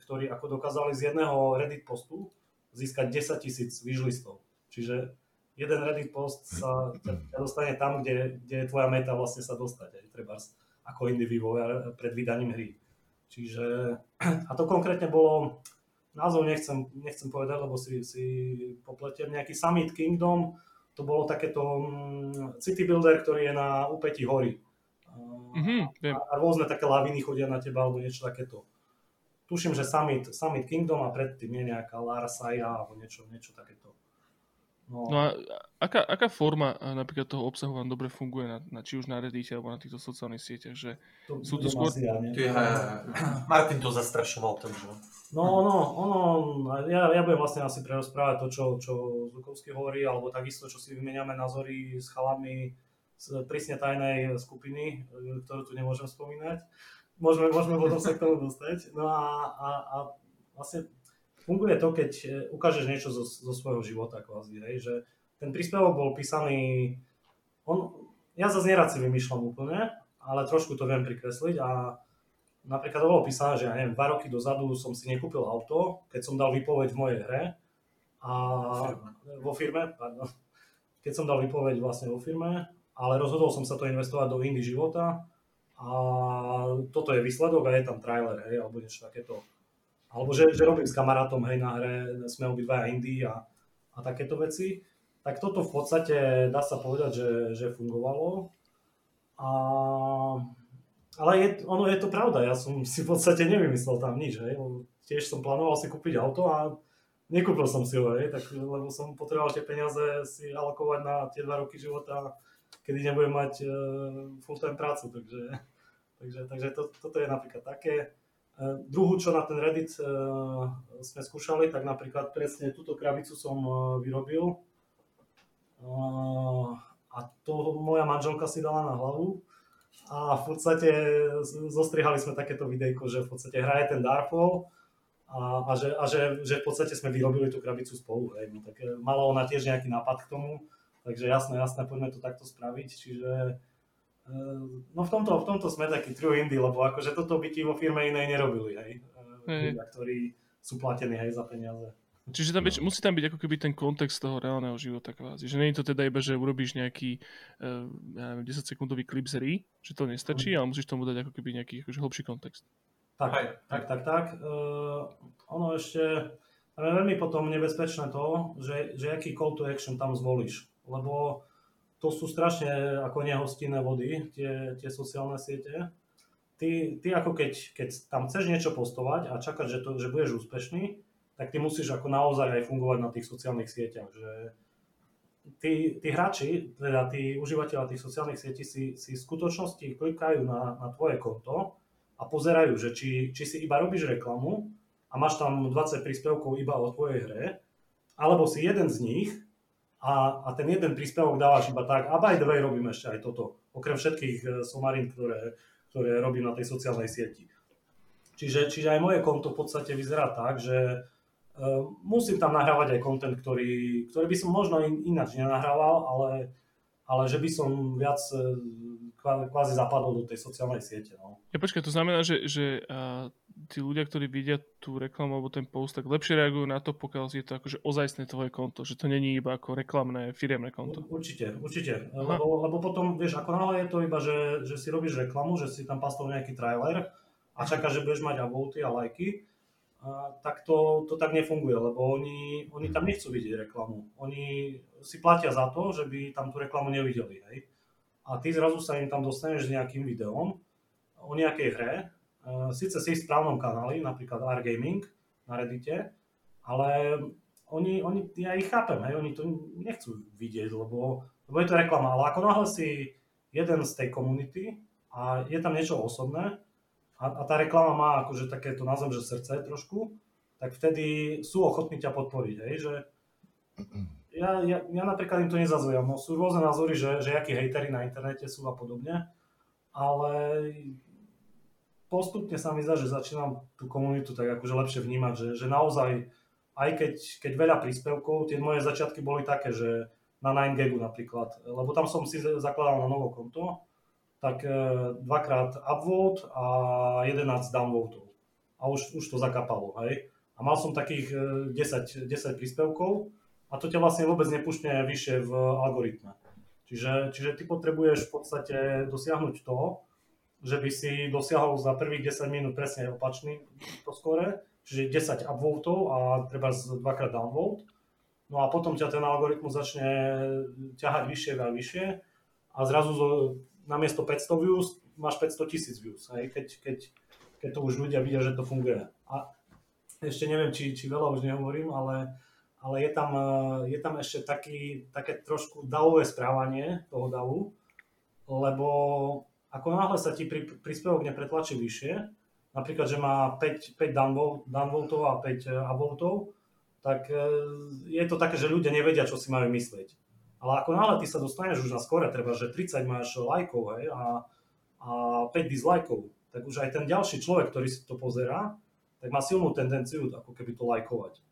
ktorí ako dokázali z jedného Reddit postu získať 10 tisíc výžlistov. Čiže jeden Reddit post sa ťa ťa dostane tam, kde, kde je tvoja meta vlastne sa dostať, aj treba ako indie vývojár pred vydaním hry. Čiže, a to konkrétne bolo, názov nechcem, nechcem povedať, lebo si, si popletiem, nejaký Summit Kingdom, to bolo takéto mm, city builder, ktorý je na úpetí hory. Mhm, viem. A, a rôzne také laviny chodia na teba, alebo niečo takéto. Tuším, že Summit, Summit Kingdom a predtým je nejaká Larsaia, alebo niečo, niečo takéto. No, No a aká, aká forma napríklad toho obsahu vám dobre funguje, na, na, či už na Reddite alebo na týchto sociálnych sieťach, že to, sú to skôr- ja? Ty, hej, Martin to zastrašoval, takže... No, no, ono, ja, ja budem vlastne asi prerozprávať to, čo, čo Zukovský hovorí, alebo takisto, čo si vymeniame názory s chalami prísne tajnej skupiny, e, ktorú tu nemôžem spomínať. Môžeme, môžeme potom sa k tomu dostať. No a, a, a vlastne funguje to, keď e, ukážeš niečo zo, zo svojho života kvázi, hej, že ten príspevok bol písaný, on, ja zase nerad si vymýšľam úplne, ale trošku to viem prikresliť a napríklad to bolo písané, že ja neviem, dva roky dozadu som si nekúpil auto, keď som dal výpoveď v mojej hre a Firme. vo firme, pardon, keď som dal výpoveď vlastne vo firme, ale rozhodol som sa to investovať do indie života a toto je výsledok a je tam trailer, hej, alebo niečo takéto. Alebo že, že robím s kamarátom, hej, na hre, sme obidvaja indie a, a takéto veci. Tak toto v podstate dá sa povedať, že, že fungovalo. A, ale je, ono je to pravda, ja som si v podstate nevymyslel tam nič, hej. Tiež som plánoval si kúpiť auto a nekúpil som si ho, hej, tak, lebo som potreboval tie peniaze si alokovať na tie dva roky života, kedy nebudem mať uh, full-time prácu, takže, takže, takže to, toto je napríklad také. Uh, druhú, čo na ten Reddit uh, sme skúšali, tak napríklad presne túto krabicu som uh, vyrobil uh, a to moja manželka si dala na hlavu a v podstate zostrihali sme takéto videjko, že v podstate hraje ten Darkfall a, a, že, a že, že v podstate sme vyrobili tú krabicu spolu. Hej. No, tak e, mala ona tiež nejaký nápad k tomu, takže jasné, jasné, poďme to takto spraviť. Čiže e, no v tomto, v tomto sme taký true indie, lebo akože toto by ti vo firme inej nerobili, hej. E, Hej. Ľudia, ktorí sú platení hej, za peniaze. Čiže tam byť, musí tam byť ako keby ten kontext toho reálneho života kvázi. Že nie je to teda iba, že urobíš nejaký uh, ja neviem, 10 sekundový klip z hry, že to nestačí, ale musíš tomu dať ako keby nejaký akože hlbší kontext. Tak, Hej, tak, tak, tak. Uh, ono ešte, je veľmi potom nebezpečné to, že, že aký call to action tam zvolíš, lebo to sú strašne ako nehostinné vody, tie, tie sociálne siete. Ty, ty ako keď, keď tam chceš niečo postovať a čakať, že, to, že budeš úspešný, tak ty musíš ako naozaj aj fungovať na tých sociálnych sieťach, že tí, tí hráči, teda tí užívateľa tých sociálnych sietí si, si v skutočnosti klikajú na, na tvoje konto a pozerajú, že či, či si iba robíš reklamu a máš tam 20 príspevkov iba o tvojej hre, alebo si jeden z nich a, a ten jeden príspevok dávaš iba tak, a by the way robím ešte aj toto, okrem všetkých eh, somarín, ktoré, ktoré robím na tej sociálnej sieti. Čiže, čiže aj moje konto v podstate vyzerá tak, že uh, musím tam nahrávať aj content, ktorý, ktorý by som možno in, ináč nenahrával, ale, ale že by som viac uh, kvázi zapadol do tej sociálnej siete. No. Ja počkaj, to znamená, že, že uh, tí ľudia, ktorí vidia tú reklamu alebo ten post, tak lepšie reagujú na to, pokiaľ je to akože ozajstné tvoje konto, že to není iba ako reklamné firemné konto. Určite, určite. Lebo, lebo potom, vieš, ako náhle je to iba, že, že si robíš reklamu, že si tam pastol nejaký trailer a čakáš, že budeš mať avoty a lajky, a, tak to, to tak nefunguje, lebo oni, oni tam nechcú vidieť reklamu. Oni si platia za to, že by tam tú reklamu nevideli. Hej? A ty zrazu sa im tam dostaneš s nejakým videom o nejakej hre, síce si v správnom kanáli, napríklad R-Gaming na Reddite, ale oni, oni, ja ich chápem, hej, oni to nechcú vidieť, lebo, lebo je to reklama, ale ako náhle si jeden z tej komunity a je tam niečo osobné a, a tá reklama má akože takéto, nazvem, že srdce trošku, tak vtedy sú ochotní ťa podporiť, hej, že ja, ja, ja napríklad im to nezazujam, no sú rôzne názory, že, že akí hejteri na internete sú a podobne, ale postupne sa mi zdá, že začínam tú komunitu tak akože lepšie vnímať, že, že naozaj, aj keď, keď veľa príspevkov, tie moje začiatky boli také, že na 9gagu napríklad, lebo tam som si zakladal na novo konto, tak e, dvakrát upvote a 11 downvoteov. A už, už to zakapalo, hej. A mal som takých 10, e, 10 príspevkov a to ťa vlastne vôbec nepúšťa vyššie v algoritme. Čiže, čiže ty potrebuješ v podstate dosiahnuť to, že by si dosiahol za prvých 10 minút presne opačný to skore, čiže 10 upvotov a treba dvakrát downvote. No a potom ťa ten algoritmus začne ťahať vyššie a vyššie a zrazu zo, namiesto 500 views máš 500 tisíc views, hej, keď, keď, keď to už ľudia vidia, že to funguje. A ešte neviem, či, či veľa už nehovorím, ale, ale je, tam, je tam ešte taký, také trošku davové správanie toho davu, lebo ako náhle sa ti pri, príspevok nepretlačí vyššie, napríklad, že má 5, 5 downvotov a 5 upvotov, e, tak e, je to také, že ľudia nevedia, čo si majú myslieť. Ale ako náhle ty sa dostaneš už na skore, treba, že 30 máš lajkov hej, a, a 5 dislajkov, tak už aj ten ďalší človek, ktorý si to pozerá, tak má silnú tendenciu ako keby to lajkovať.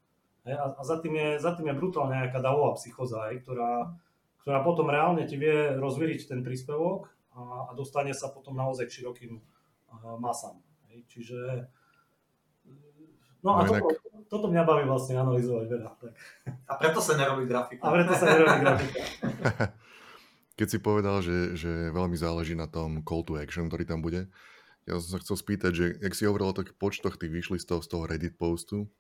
A, a za, tým je, za tým je brutálne nejaká davová psychoza, hej, ktorá, ktorá potom reálne ti vie rozvíriť ten príspevok a, a dostane sa potom naozaj k širokým masám. Hej. Čiže No a no toto, toto mňa baví vlastne analyzovať veľa. Tak. A preto sa nerobí grafika. A preto sa nerobí grafika. Keď si povedal, že, že veľmi záleží na tom call to action, ktorý tam bude, ja som sa chcel spýtať, že ak si hovoril o takých počtoch tých vyšlistov z toho Reddit postu,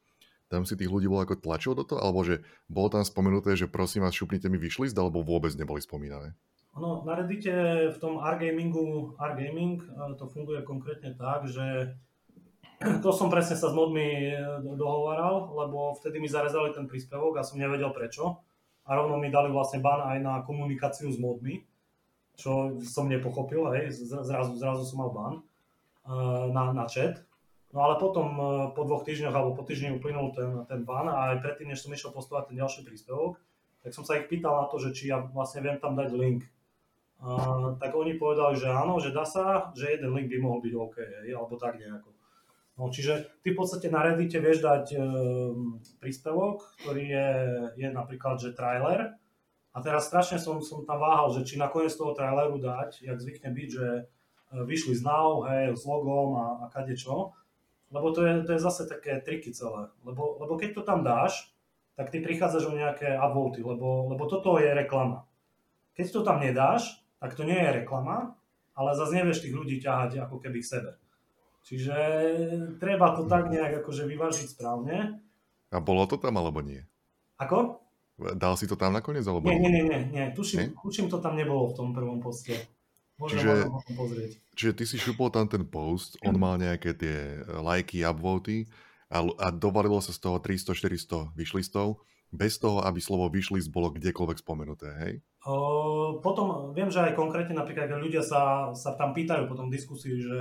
tam si tých ľudí bolo ako tlačil do toho, alebo že bolo tam spomenuté, že prosím vás, šupnite mi vyšlist, alebo vôbec neboli spomínané? Ono, na Reddite v tom R-gamingu, R-gaming e, to funguje konkrétne tak, že to som presne sa s modmi e, dohovaral, lebo vtedy mi zarezali ten príspevok a som nevedel prečo. A rovno mi dali vlastne ban aj na komunikáciu s modmi, čo som nepochopil, hej, zrazu, zrazu som mal ban e, na, na chat. No ale potom po dvoch týždňoch alebo po týždni uplynul ten, ten ban a aj predtým, než som išiel postovať ten ďalší príspevok, tak som sa ich pýtal na to, že či ja vlastne viem tam dať link a, tak oni povedali, že áno, že dá sa, že jeden link by mohol byť OK, alebo tak nejako. No, čiže ty v podstate na Reddite vieš dať e, príspevok, ktorý je, je napríklad, že trailer. A teraz strašne som, som tam váhal, že či nakoniec toho traileru dať, jak zvykne byť, že e, vyšli z now, hej, s logom a, a kadečo. Lebo to je, to je zase také triky celé. Lebo, lebo keď to tam dáš, tak ty prichádzaš o nejaké upvoty, lebo, lebo toto je reklama. Keď to tam nedáš, tak to nie je reklama, ale zase nevieš tých ľudí ťahať ako keby k sebe. Čiže treba to tak nejak akože vyvážiť správne. A bolo to tam alebo nie? Ako? Dal si to tam nakoniec alebo nie? Nie, nie, nie, nie. Tuším, tuším to tam nebolo v tom prvom poste. Môžem čiže, pozrieť. Čiže ty si šupol tam ten post, on mal nejaké tie lajky, upvoty a, a dovalilo sa z toho 300-400 vyšlistov bez toho, aby slovo vyšlist bolo kdekoľvek spomenuté, hej? O, potom viem, že aj konkrétne napríklad, ľudia sa, sa tam pýtajú potom diskusii, že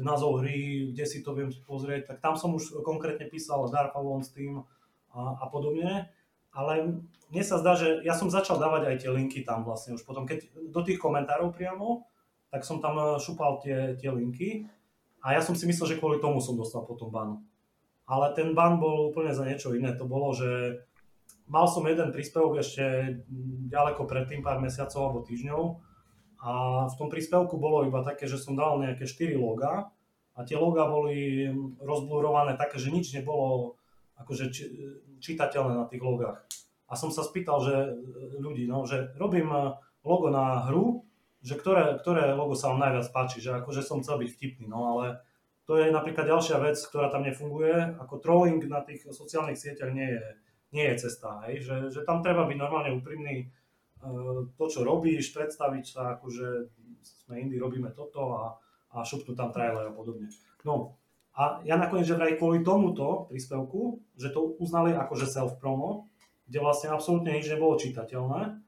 názov hry, kde si to viem pozrieť, tak tam som už konkrétne písal Dark Alone Steam a, a podobne. Ale mne sa zdá, že ja som začal dávať aj tie linky tam vlastne už potom, keď do tých komentárov priamo, tak som tam e, šupal tie, tie linky a ja som si myslel, že kvôli tomu som dostal potom ban. Ale ten ban bol úplne za niečo iné. To bolo, že mal som jeden príspevok ešte ďaleko predtým, pár mesiacov alebo týždňov a v tom príspevku bolo iba také, že som dal nejaké 4 loga a tie loga boli rozblurované také, že nič nebolo akože čitateľné na tých logách. A som sa spýtal, že ľudí, no, že robím logo na hru, že ktoré, ktoré logo sa vám najviac páči, že akože som chcel byť vtipný, no ale to je napríklad ďalšia vec, ktorá tam nefunguje, ako trolling na tých sociálnych sieťach nie je, nie je cesta, hej? Že, že tam treba byť normálne úprimný, uh, to čo robíš, predstaviť sa, akože sme indie, robíme toto a, a šupnú tam trailer a podobne. No a ja nakoniec, že vraj kvôli tomuto príspevku, že to uznali akože self-promo, kde vlastne absolútne nič nebolo čitateľné,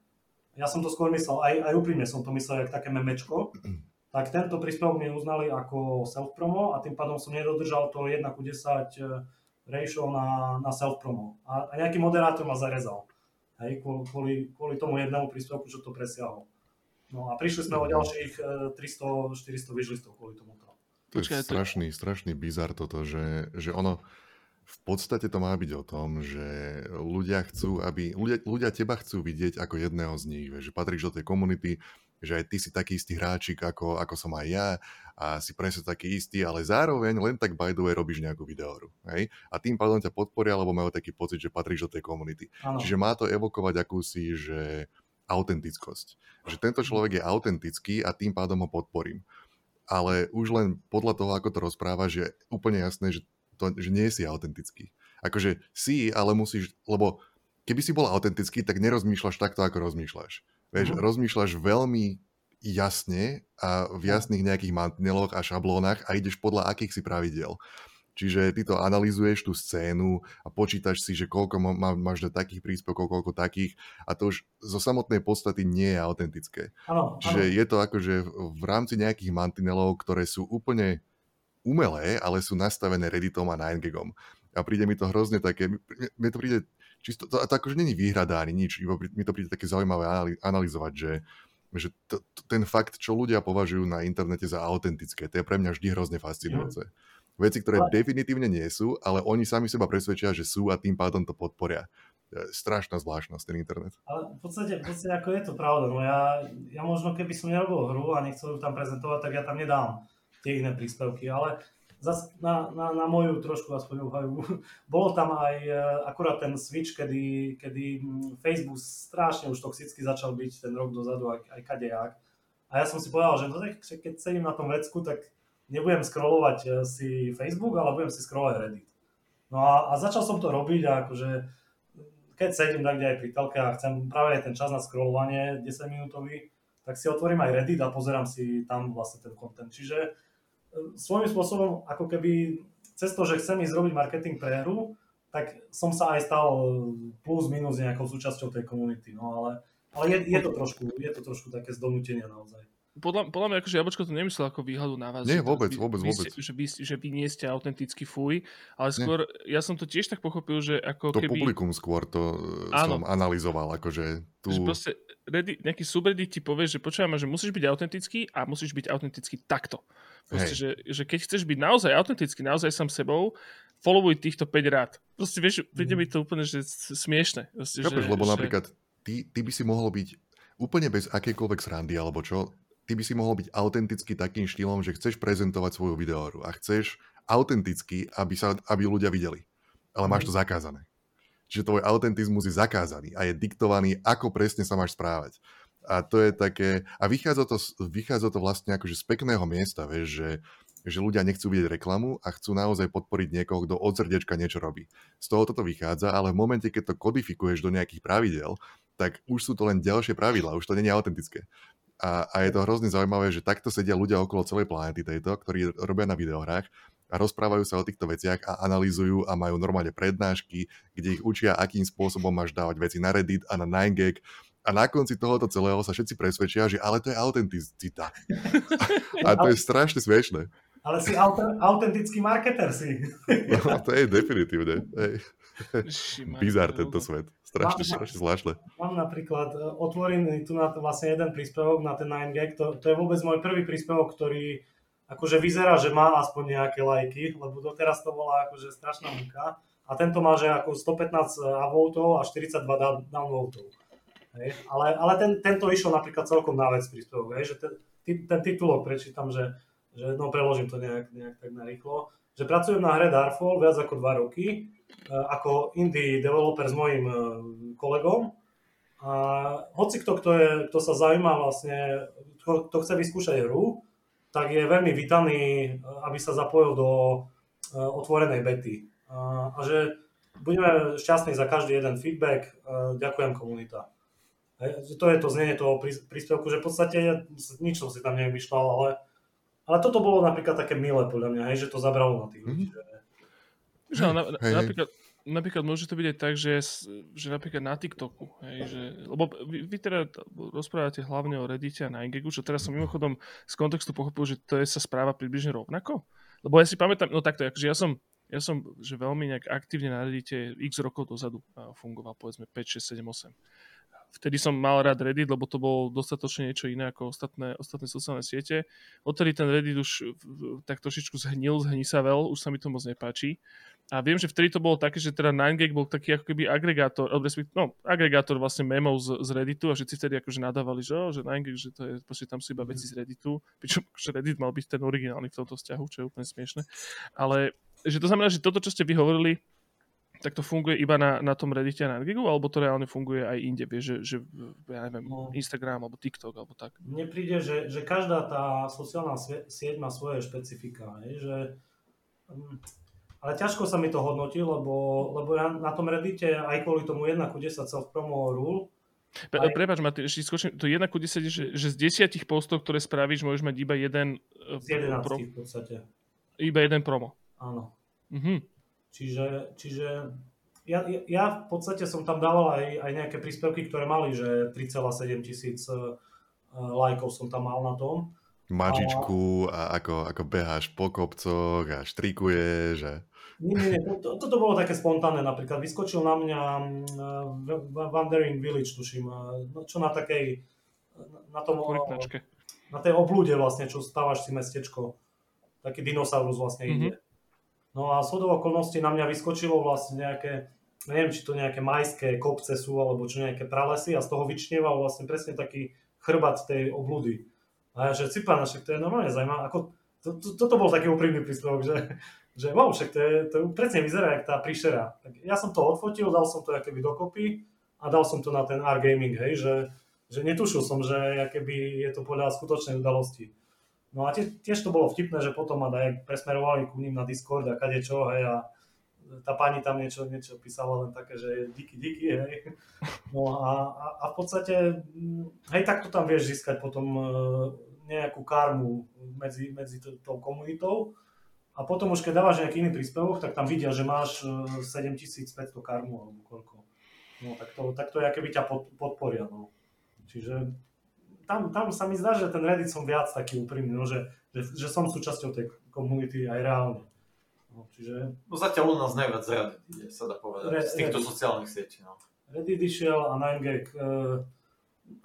ja som to skôr myslel, aj, aj úprimne som to myslel, jak také memečko, tak tento príspevok mi uznali ako self-promo a tým pádom som nedodržal to 1 ku 10 eh, ratio na, na self-promo. A, a nejaký moderátor ma zarezal. Hej, kvôli, kvôli tomu jednému príspevku, čo to presiahol. No a prišli sme o ďalších 300-400 eh, vyžlistov kvôli tomuto. To je strašný, strašný bizar toto, že, že ono, v podstate to má byť o tom, že ľudia chcú, aby, ľudia, ľudia teba chcú vidieť ako jedného z nich, že patríš do tej komunity, že aj ty si taký istý hráčik, ako, ako som aj ja a si presne taký istý, ale zároveň len tak by the way robíš nejakú videohru. Hej? A tým pádom ťa podporia, lebo majú taký pocit, že patríš do tej komunity. Ano. Čiže má to evokovať akúsi, že autentickosť. Že tento človek je autentický a tým pádom ho podporím. Ale už len podľa toho, ako to rozpráva, že je úplne jasné, že, to, že nie si autentický. Akože si, ale musíš, lebo keby si bol autentický, tak nerozmýšľaš takto, ako rozmýšľaš. Vieš, uh-huh. rozmýšľaš veľmi jasne a v jasných nejakých mantineloch a šablónach a ideš podľa akých si pravidel. Čiže ty to analýzuješ tú scénu a počítaš si, že koľko má, máš na takých príspevkov, koľko takých a to už zo samotnej podstaty nie je autentické. Ano, Čiže ano. je to akože v rámci nejakých mantinelov, ktoré sú úplne umelé, ale sú nastavené Redditom a 9gagom. A príde mi to hrozne také, mne to príde čisto, to, to akože není výhrada ani nič, iba mi to príde také zaujímavé analyzovať, že, že to, to, ten fakt, čo ľudia považujú na internete za autentické, to je pre mňa vždy hrozne fascinujúce. Veci, ktoré ale... definitívne nie sú, ale oni sami seba presvedčia, že sú a tým pádom to podporia. Strašná zvláštnosť ten internet. Ale v podstate, v podstate ako je to pravda, no ja, ja možno keby som nerobil hru a nechcel ju tam prezentovať, tak ja tam nedám tie iné príspevky, ale zas na, na, na moju trošku aspoň uhajú, bolo tam aj e, akurát ten switch, kedy, kedy Facebook strašne už toxicky začal byť ten rok dozadu, aj, aj kadejak. A ja som si povedal, že, no, keď sedím na tom vecku, tak nebudem scrollovať e, si Facebook, ale budem si scrollovať Reddit. No a, a začal som to robiť a akože keď sedím tak kde aj pri telke a chcem práve ten čas na scrollovanie 10 minútový, tak si otvorím aj Reddit a pozerám si tam vlastne ten content. Čiže svojím spôsobom, ako keby cez to, že chcem ísť robiť marketing pre hru, tak som sa aj stal plus minus nejakou súčasťou tej komunity, no ale, ale je, je, to trošku, je to trošku také zdonútenie naozaj. Podľa, podľa mňa akože Jabočko to nemyslel ako výhľadu na vás. Nie, vôbec, vôbec, vy, vôbec. Ste, že, vy, že vy nie ste autentický fuj, ale skôr, Nie. ja som to tiež tak pochopil, že ako to keby... To publikum skôr to e, Áno. som analyzoval, akože tu... Že proste Reddit, nejaký subreddit ti povie, že počúvam, že musíš byť autentický a musíš byť autentický takto. Proste, že, že keď chceš byť naozaj autentický, naozaj sám sebou, followuj týchto 5 rád. Proste vieš, príde mm. mi to úplne že smiešne. Proste, Chápeš, že, lebo že... napríklad ty, ty by si mohol byť úplne bez akékoľvek srandy alebo čo, ty by si mohol byť autentický takým štýlom, že chceš prezentovať svoju videohru a chceš autenticky, aby, sa, aby ľudia videli. Ale máš to mhm. zakázané. Čiže tvoj autentizmus je zakázaný a je diktovaný, ako presne sa máš správať. A to je také, a vychádza to, vychádza to vlastne akože z pekného miesta, vieš, že, že ľudia nechcú vidieť reklamu a chcú naozaj podporiť niekoho, kto od srdiečka niečo robí. Z toho toto vychádza, ale v momente, keď to kodifikuješ do nejakých pravidel, tak už sú to len ďalšie pravidlá, už to nie je autentické. A, a je to hrozne zaujímavé, že takto sedia ľudia okolo celej planety tejto, ktorí robia na videohrách a rozprávajú sa o týchto veciach a analýzujú a majú normálne prednášky, kde ich učia, akým spôsobom máš dávať veci na Reddit a na 9gag a na konci tohoto celého sa všetci presvedčia, že ale to je autenticita. A to je strašne smiešné. Ale si autentický marketer si. No, to je definitívne. Bizar tento svet. Strašne, mám, strašne zvláštne. Mám napríklad e, otvorený tu na vlastne jeden príspevok na ten 9gag. To, to je vôbec môj prvý príspevok, ktorý akože vyzerá, že má aspoň nejaké lajky, lebo doteraz to bola akože strašná múka. A tento má, že ako 115 upvotov a 42 downvotov. Hej. Ale, ale ten, tento išiel napríklad celkom na vec príspevok, hej, že ten, ten titulok prečítam, že, že no preložím to nejak, nejak tak narýchlo, že pracujem na hre Darfall viac ako 2 roky, e, ako indie developer s mojim e, kolegom. A hoci kto, kto, je, kto sa zaujíma vlastne, kto, kto chce vyskúšať hru, tak je veľmi vítaný, e, aby sa zapojil do otvorenej bety. A, a že budeme šťastní za každý jeden feedback. Ďakujem komunita. To je to znenie toho príspevku, že v podstate nič som si tam nevymýšľal, ale, ale toto bolo napríklad také milé podľa mňa, hej, že to zabralo na tých ľudí. Mm-hmm. Že, na, hej, napríklad, napríklad môže to byť aj tak, že, že napríklad na TikToku, hej, že, lebo vy, vy teda rozprávate hlavne o Reddite a na Ingegu, čo teraz som mimochodom z kontextu pochopil, že to je sa správa približne rovnako. Lebo ja si pamätám, no takto, akože ja som, ja som že veľmi nejak aktívne na Reddite x rokov dozadu fungoval, povedzme 5, 6, 7, 8 vtedy som mal rád Reddit, lebo to bolo dostatočne niečo iné ako ostatné, ostatné sociálne siete. Odtedy ten Reddit už tak trošičku zhnil, zhnisavel, už sa mi to moc nepáči. A viem, že vtedy to bolo také, že teda 9gag bol taký ako keby agregátor, no, agregátor vlastne memov z, z Redditu a všetci vtedy akože nadávali, že, oh, že 9gag, že to je, proste tam sú iba veci z Redditu, pričom že Reddit mal byť ten originálny v tomto vzťahu, čo je úplne smiešne. Ale že to znamená, že toto, čo ste vy hovorili, tak to funguje iba na, na tom Reddite a na Gigu, alebo to reálne funguje aj inde, vieš, že, že ja neviem, no. Instagram alebo TikTok alebo tak? Mne príde, že, že každá tá sociálna sieť má svoje špecifika, že mm, ale ťažko sa mi to hodnotí, lebo, lebo ja na tom Reddite aj kvôli tomu 1 ku 10 self promo rule Pre, aj... Prepač, Matý, ešte skočím, to 1 ku 10 že, že z desiatich postov, ktoré spravíš, môžeš mať iba jeden e, z 11 pro... v podstate. Iba jeden promo. Áno. Mhm. Čiže, čiže ja, ja v podstate som tam dával aj, aj nejaké príspevky, ktoré mali, že 3,7 tisíc uh, lajkov som tam mal na tom. Mačičku a, a ako, ako beháš po kopcoch a štrikuješ. A... Nie, nie, nie, to, toto bolo také spontánne napríklad. Vyskočil na mňa uh, Wandering Village, tuším, uh, čo na takej, na tom, na tej oblúde vlastne, čo stávaš si mestečko. Taký dinosaurus vlastne mm-hmm. ide. No a shodou okolností na mňa vyskočilo vlastne nejaké, neviem, či to nejaké majské kopce sú, alebo čo nejaké pralesy a z toho vyčnieval vlastne presne taký chrbat tej oblúdy. A ja, že cipana, však to je normálne zaujímavé. Ako, to, to, toto bol taký úprimný príspevok, že, že wow, však to, je, to presne vyzerá jak tá príšera. Tak ja som to odfotil, dal som to keby dokopy a dal som to na ten R Gaming, hej, že, že netušil som, že keby je to podľa skutočnej udalosti. No a tiež, tiež to bolo vtipné, že potom ma aj presmerovali ku ním na Discord a kade čo, hej, a tá pani tam niečo, niečo písala len také, že díky, díky, hej. No a, a, a v podstate, mm, hej, tak to tam vieš získať potom e, nejakú karmu medzi, medzi tou komunitou. A potom už keď dávaš nejaký iný príspevok, tak tam vidia, že máš 7500 e, karmu alebo koľko. No tak to, tak to je, keby ťa podporia, no. Čiže tam, tam sa mi zdá, že ten Reddit som viac taký úprimný, no, že, že, že som súčasťou tej komunity aj reálne. No, čiže... no zatiaľ u nás najviac Reddit ide, sa dá povedať, Re, z týchto Reddit. sociálnych sietí. No. Reddit išiel a 9gag, uh,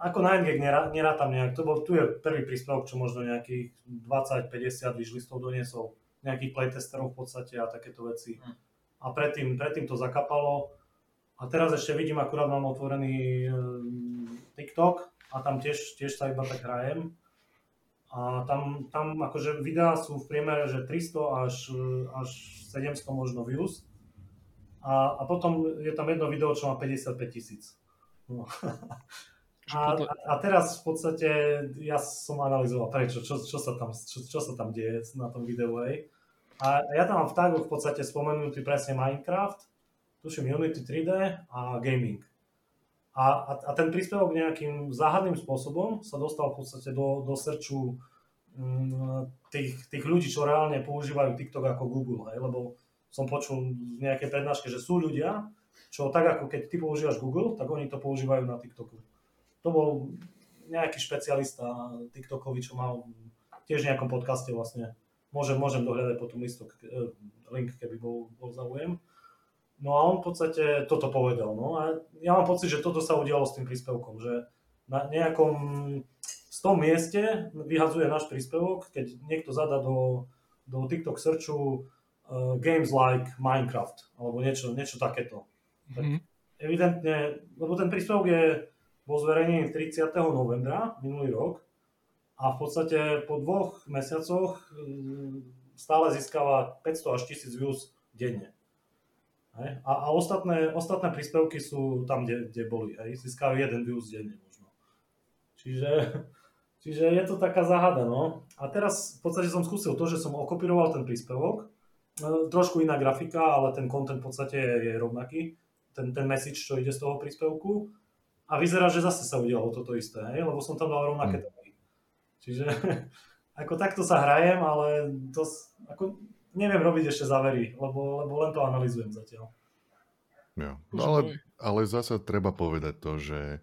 ako 9gag nerá, nerátam nejak, to bol, tu je prvý príspevok, čo možno nejakých 20-50 vyšlistov doniesol, nejakých playtesterov v podstate a takéto veci. Hm. A predtým, predtým to zakapalo. A teraz ešte vidím, akurát mám otvorený uh, TikTok, a tam tiež, tiež sa iba tak hrajem. A tam, tam akože videá sú v priemere, že 300 až, až 700 možno views. A, a potom je tam jedno video, čo má 55 tisíc. No. A, a teraz v podstate ja som analyzoval prečo, čo, čo, sa, tam, čo, čo sa tam deje na tom videu. Hej. A ja tam mám v tagoch v podstate spomenutý presne Minecraft, tuším Unity 3D a gaming. A, a, a ten príspevok nejakým záhadným spôsobom sa dostal v podstate do, do srču um, tých, tých ľudí, čo reálne používajú TikTok ako Google, hej, lebo som počul v nejakej prednáške, že sú ľudia, čo tak ako keď ty používaš Google, tak oni to používajú na TikToku. To bol nejaký špecialista TikTokovi, čo mal tiež v nejakom podcaste vlastne. Môžem, môžem dohľadať potom listok, eh, link, keby bol, bol záujem. No a on v podstate toto povedal. No a ja mám pocit, že toto sa udialo s tým príspevkom, že na nejakom z tom mieste vyhazuje náš príspevok, keď niekto zada do, do TikTok searchu uh, games like Minecraft alebo niečo, niečo takéto. Tak mm-hmm. evidentne, lebo ten príspevok je bol zverejnený 30. novembra minulý rok a v podstate po dvoch mesiacoch mm, stále získava 500 až 1000 views denne. A, a ostatné, ostatné príspevky sú tam, kde, kde boli. Hej? Získajú jeden views denne možno. Čiže, čiže je to taká záhada. No. A teraz v podstate som skúsil to, že som okopíroval ten príspevok. E, trošku iná grafika, ale ten content v podstate je, je rovnaký. Ten, ten message, čo ide z toho príspevku a vyzerá, že zase sa udialo toto isté, hej? lebo som tam dal rovnaké mm. tagy. Čiže ako takto sa hrajem, ale to, ako, neviem robiť ešte závery, lebo, lebo len to analizujem zatiaľ. Jo. No ale, ale zase treba povedať to, že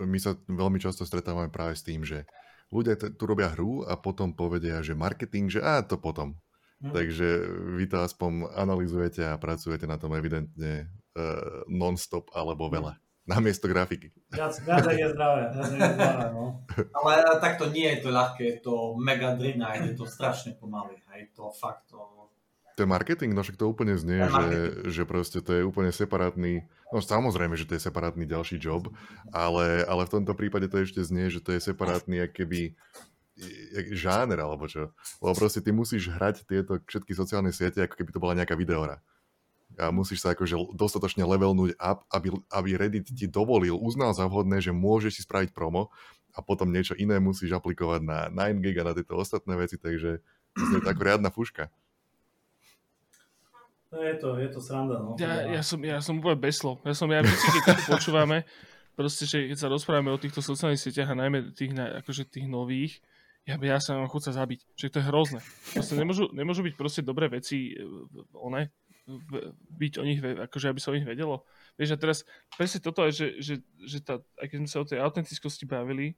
my sa veľmi často stretávame práve s tým, že ľudia tu robia hru a potom povedia, že marketing, že a to potom. Hm. Takže vy to aspoň analizujete a pracujete na tom evidentne uh, non-stop alebo veľa namiesto grafiky. Viac, viac je zdravé, viac je zdravé, no. Ale takto nie je to ľahké, je to mega drina, je to strašne pomaly, hej, to fakt to... To je marketing, no však to úplne znie, že, že proste to je úplne separátny, no samozrejme, že to je separátny ďalší job, ale, ale v tomto prípade to ešte znie, že to je separátny keby žáner alebo čo. Lebo proste ty musíš hrať tieto všetky sociálne siete, ako keby to bola nejaká videora a musíš sa akože dostatočne levelnúť up, aby, aby Reddit ti dovolil, uznal za vhodné, že môžeš si spraviť promo a potom niečo iné musíš aplikovať na 9gig a na tieto ostatné veci, takže to je ako riadna fuška. No je to, je to sranda, no. Ja, ja, som, ja som úplne bez slov. Ja som, ja vždy, keď to počúvame, proste, že keď sa rozprávame o týchto sociálnych sieťach a najmä tých, akože tých nových, ja, ja sa mám chuť sa zabiť. Že to je hrozné. Proste nemôžu, nemôžu byť proste dobré veci e, one, byť o nich, akože aby sa o nich vedelo. Vieš, a teraz presne toto je, že, že, že tá, aj keď sme sa o tej autentickosti bavili,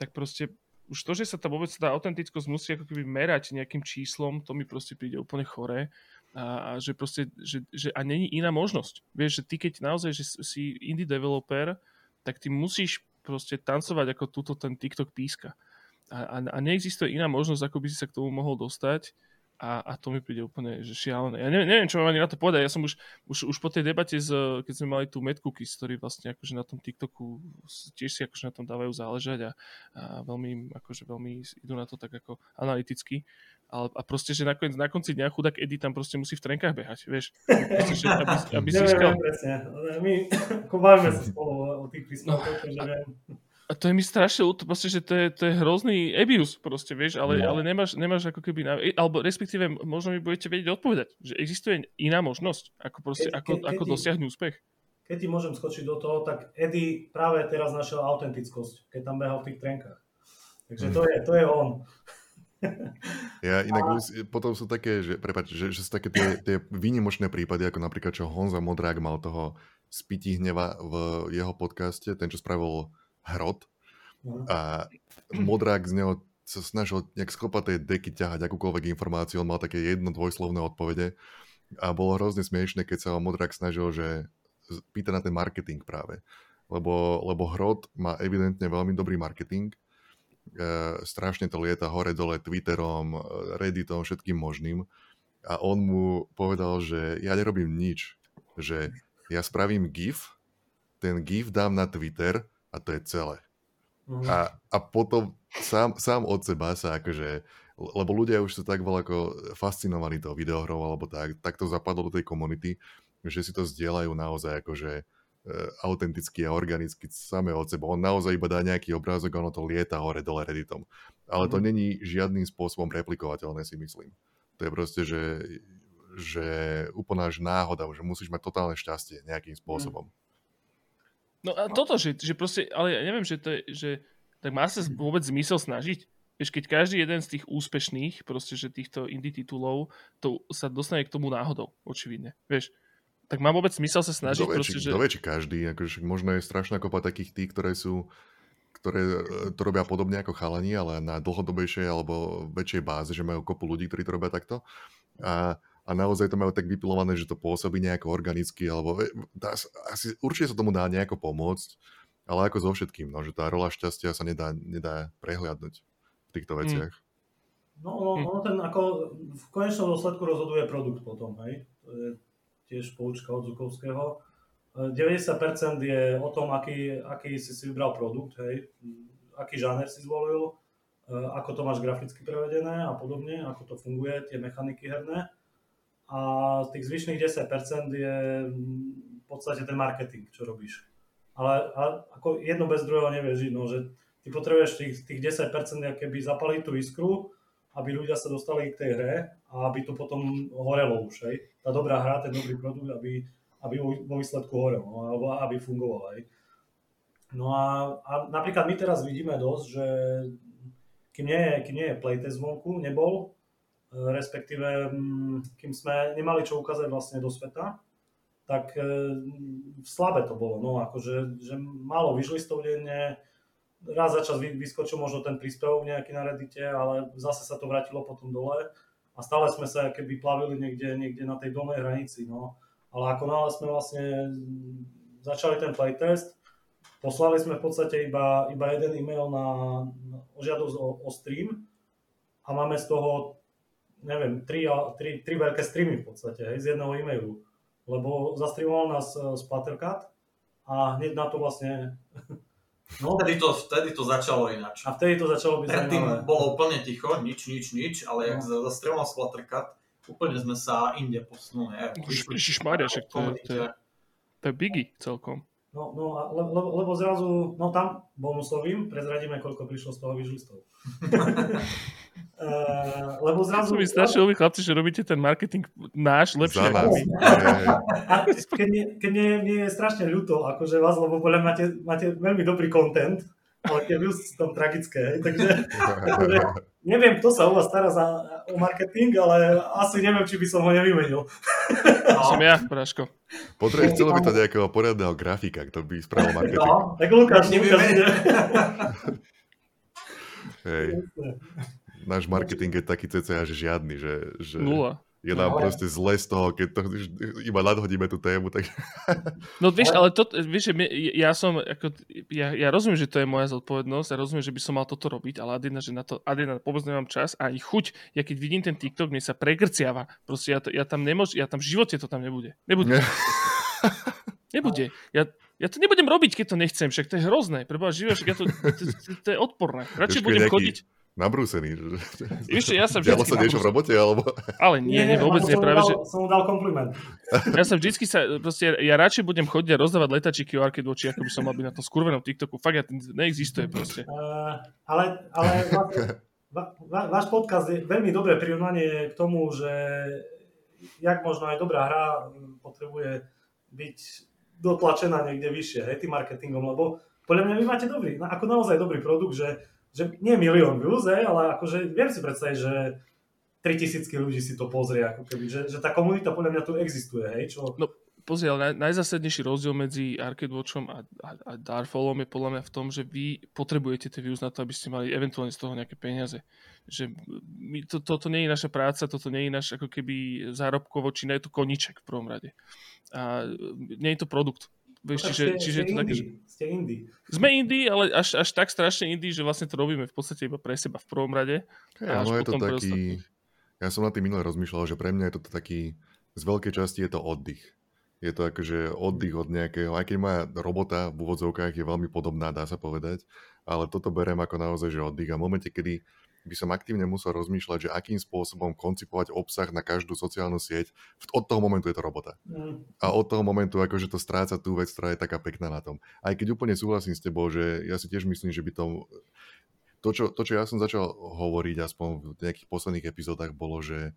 tak proste už to, že sa tá vôbec tá autentickosť musí ako keby merať nejakým číslom, to mi proste príde úplne choré a, a že proste, že, že a není iná možnosť. Vieš, že ty keď naozaj, že si indie developer, tak ty musíš proste tancovať ako túto ten TikTok píska. A, a, a neexistuje iná možnosť, ako by si sa k tomu mohol dostať, a, a to mi príde úplne že šialené. Ja neviem, neviem, čo mám ani na to povedať. Ja som už, už, už po tej debate, z, keď sme mali tú Mad Cookies, vlastne akože na tom TikToku tiež si akože na tom dávajú záležať a, a veľmi, akože veľmi idú na to tak ako analyticky. Ale, a proste, že nakoniec, na konci dňa chudák Eddie tam proste musí v trenkách behať, vieš. Proste, že aby, aby získal... Neviem, presne. My bavíme sa spolu o tých príspevkoch, no, že viem. A to je mi strašne ľúto, proste, že to je, to je hrozný abuse, proste, vieš, ale, no. ale nemáš, nemáš ako keby, na, alebo respektíve možno mi budete vedieť odpovedať, že existuje iná možnosť, ako, proste, keď, ako, keď, ako dosiahnuť úspech. Keď ti môžem skočiť do toho, tak Eddie práve teraz našiel autentickosť, keď tam behal v tých trenkách. Takže to, je, to je on. Ja inak a... potom sú také, že, prepáč, že, že sú také tie, tie výnimočné prípady, ako napríklad, čo Honza Modrák mal toho spití hneva v jeho podcaste, ten, čo spravil hrot mhm. a modrák z neho sa snažil nejak sklopať tej deky ťahať akúkoľvek informáciu, on mal také jedno dvojslovné odpovede a bolo hrozne smiešne, keď sa ho modrák snažil, že pýta na ten marketing práve. Lebo, lebo hrot má evidentne veľmi dobrý marketing, e, strašne to lieta hore-dole Twitterom, Redditom, všetkým možným a on mu povedal, že ja nerobím nič, že ja spravím GIF, ten GIF dám na Twitter a to je celé. Mm. A, a potom sám, sám od seba sa akože, lebo ľudia už sa tak veľa ako fascinovali tou videohrou alebo tak, tak to zapadlo do tej komunity, že si to zdieľajú naozaj akože e, autenticky a organicky samé od seba. On naozaj iba dá nejaký obrázok a ono to lieta hore dole Redditom. Ale to mm. není žiadnym spôsobom replikovateľné si myslím. To je proste, že, že úplná náhoda, že musíš mať totálne šťastie nejakým spôsobom. Mm. No a toto, že, že proste, ale ja neviem, že to je, že tak má sa vôbec zmysel snažiť? Vieš, keď každý jeden z tých úspešných, proste, že týchto indie titulov, to sa dostane k tomu náhodou, očividne. Vieš, tak má vôbec zmysel sa snažiť? Kto proste, že... vie, či každý, akože možno je strašná kopa takých tých, ktoré sú ktoré e, to robia podobne ako chalani, ale na dlhodobejšej alebo väčšej báze, že majú kopu ľudí, ktorí to robia takto. A a naozaj to majú tak vypilované, že to pôsobí nejako organicky, alebo dá, asi, určite sa tomu dá nejako pomôcť, ale ako so všetkým, no, že tá rola šťastia sa nedá, nedá prehliadnúť v týchto hm. veciach. No, no, no ten ako v konečnom dôsledku rozhoduje produkt potom, hej. To je tiež poučka od Zukovského. 90% je o tom, aký, aký si si vybral produkt, hej, aký žáner si zvolil, ako to máš graficky prevedené a podobne, ako to funguje, tie mechaniky herné. A tých zvyšných 10% je v podstate ten marketing, čo robíš. Ale, ale ako jedno bez druhého nevieš žiť, no, že ty potrebuješ tých, tých 10% keby zapaliť tú iskru, aby ľudia sa dostali k tej hre a aby to potom horelo už, hej. Tá dobrá hra, ten dobrý produkt, aby aby vo výsledku horel, no, alebo aby fungoval aj. No a, a napríklad my teraz vidíme dosť, že kým nie kým nie je playtest vonku, nebol, respektíve mm, kým sme nemali čo ukázať vlastne do sveta, tak e, slabé to bolo, no akože že málo vyžlistov raz za čas vyskočil možno ten príspevok nejaký na Reddite, ale zase sa to vrátilo potom dole a stále sme sa keby plavili niekde, niekde na tej dolnej hranici, no. Ale ako náhle sme vlastne začali ten playtest, poslali sme v podstate iba, iba jeden e-mail na, na žiadosť o, o stream a máme z toho, neviem, tri, tri, tri veľké streamy v podstate, hej, z jedného e-mailu. Lebo zastreamoval nás uh, Splattercat a hneď na to vlastne No. Vtedy, to, vtedy to začalo ináč. A vtedy to začalo byť Predtým bolo úplne ticho, nič, nič, nič, ale no. jak zastrelal Splattercat, úplne sme sa inde posunuli. Ježišmarja, však to, to, to, to je Biggie celkom. No, no le, le, lebo zrazu, no tam bonusovým prezradíme, koľko prišlo z toho vyžlistov. Uh, lebo zrazu... mi strašne vy chlapci, že robíte ten marketing náš lepšie ako my. keď, nie, keď nie, nie je strašne ľúto, akože vás, lebo podľa máte, máte veľmi dobrý content, ale tie views sú tam tragické, takže, takže neviem, kto sa u vás stará za, o marketing, ale asi neviem, či by som ho nevymenil. No. Som ja, Praško. Potrebujem, chcelo by to nejakého poriadného grafika, kto by spravil marketing. No, tak Lukáš, Lukáš Hej. Náš marketing je taký cca, že žiadny, že, že Nula. Je nám no, proste zle z toho, keď to iba nadhodíme tú tému. Tak... No vieš, ale to, vieš, že ja som, ako, ja, ja rozumiem, že to je moja zodpovednosť, ja rozumiem, že by som mal toto robiť, ale Adina, že na to, Adina, vôbec nemám čas a ani chuť. Ja keď vidím ten TikTok, mne sa pregrciava. Proste ja, to, ja tam nemôžem, ja tam v živote to tam nebude. Nebude. nebude. Ja, ja to nebudem robiť, keď to nechcem, však to je hrozné. Preboha živia, však ja to, to, to, to je odporné. Radšej budem nejaký... chodiť nabrúsený. Ešte ja sa vždycky... sa niečo v robote, alebo... Ale nie, nie, nie vôbec nie. Práve, že... Som mu dal kompliment. Ja sa vždycky sa, proste, ja radšej budem chodiť a rozdávať letačiky o Arcade Watchi, ako by som mal byť na tom skurvenom TikToku. Fakt, ja, ten neexistuje proste. Uh, ale, ale va, va, váš podcast je veľmi dobré prirovnanie k tomu, že jak možno aj dobrá hra potrebuje byť dotlačená niekde vyššie, hej, tým marketingom, lebo podľa mňa vy máte dobrý, ako naozaj dobrý produkt, že že nie milión views, ale akože viem si predstaviť, že 3000 ľudí si to pozrie, ako keby, že, že tá komunita podľa mňa tu existuje, hej, čo... No, pozri, ale naj, najzásadnejší rozdiel medzi Arcade Watchom a, a, a Darfallom je podľa mňa v tom, že vy potrebujete tie views na to, aby ste mali eventuálne z toho nejaké peniaze. Že my, to, toto nie je naša práca, toto nie je náš ako keby zárobkovo, či je to koniček v prvom rade. A nie je to produkt. Vieš, no, čiže, ste, čiže ste to také, že... Ste indie. Sme indie, ale až, až tak strašne indie, že vlastne to robíme v podstate iba pre seba v prvom rade. Ja, no je to taký... Ja som na tým minule rozmýšľal, že pre mňa je to taký... Z veľkej časti je to oddych. Je to akože oddych od nejakého, aj keď moja robota v úvodzovkách je veľmi podobná, dá sa povedať, ale toto berem ako naozaj, že oddych. A v momente, kedy by som aktívne musel rozmýšľať, že akým spôsobom koncipovať obsah na každú sociálnu sieť. Od toho momentu je to robota. A od toho momentu akože to stráca tú vec, ktorá je taká pekná na tom. Aj keď úplne súhlasím s tebou, že ja si tiež myslím, že by to... To čo, to, čo ja som začal hovoriť aspoň v nejakých posledných epizódach, bolo, že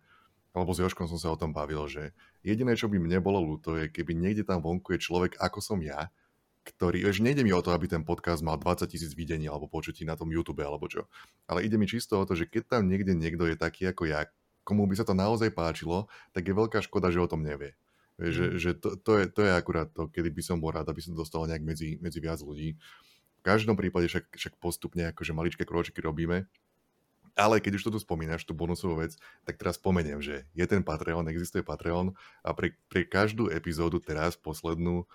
alebo s Joškom som sa o tom bavil, že jediné, čo by mne bolo ľúto, je, keby niekde tam vonku je človek ako som ja, ktorý, vieš, nejde mi o to, aby ten podcast mal 20 tisíc videní alebo počutí na tom YouTube alebo čo. Ale ide mi čisto o to, že keď tam niekde niekto je taký ako ja, komu by sa to naozaj páčilo, tak je veľká škoda, že o tom nevie. Vieš, mm. že, že to, to, je, to je akurát to, kedy by som bol rád, aby som dostal nejak medzi, medzi viac ľudí. V každom prípade však, však postupne akože maličké kročiky robíme, ale keď už to tu spomínaš, tú bonusovú vec, tak teraz spomeniem, že je ten Patreon, existuje Patreon a pre, pre každú epizódu teraz, poslednú, E,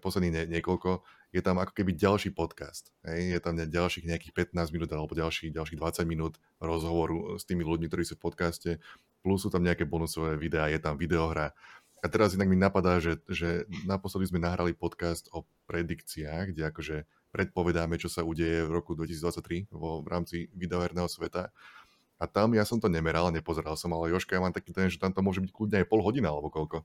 posledných nie, niekoľko, je tam ako keby ďalší podcast. Hej? Je tam ďalších nejakých 15 minút alebo ďalších, ďalších 20 minút rozhovoru s tými ľuďmi, ktorí sú v podcaste, plus sú tam nejaké bonusové videá, je tam videohra A teraz inak mi napadá, že, že naposledy sme nahrali podcast o predikciách, kde akože predpovedáme, čo sa udeje v roku 2023 vo, v rámci videoherného sveta. A tam ja som to nemeral, nepozeral som, ale Joška, ja mám taký ten, že tam to môže byť kľudne aj pol hodina alebo koľko.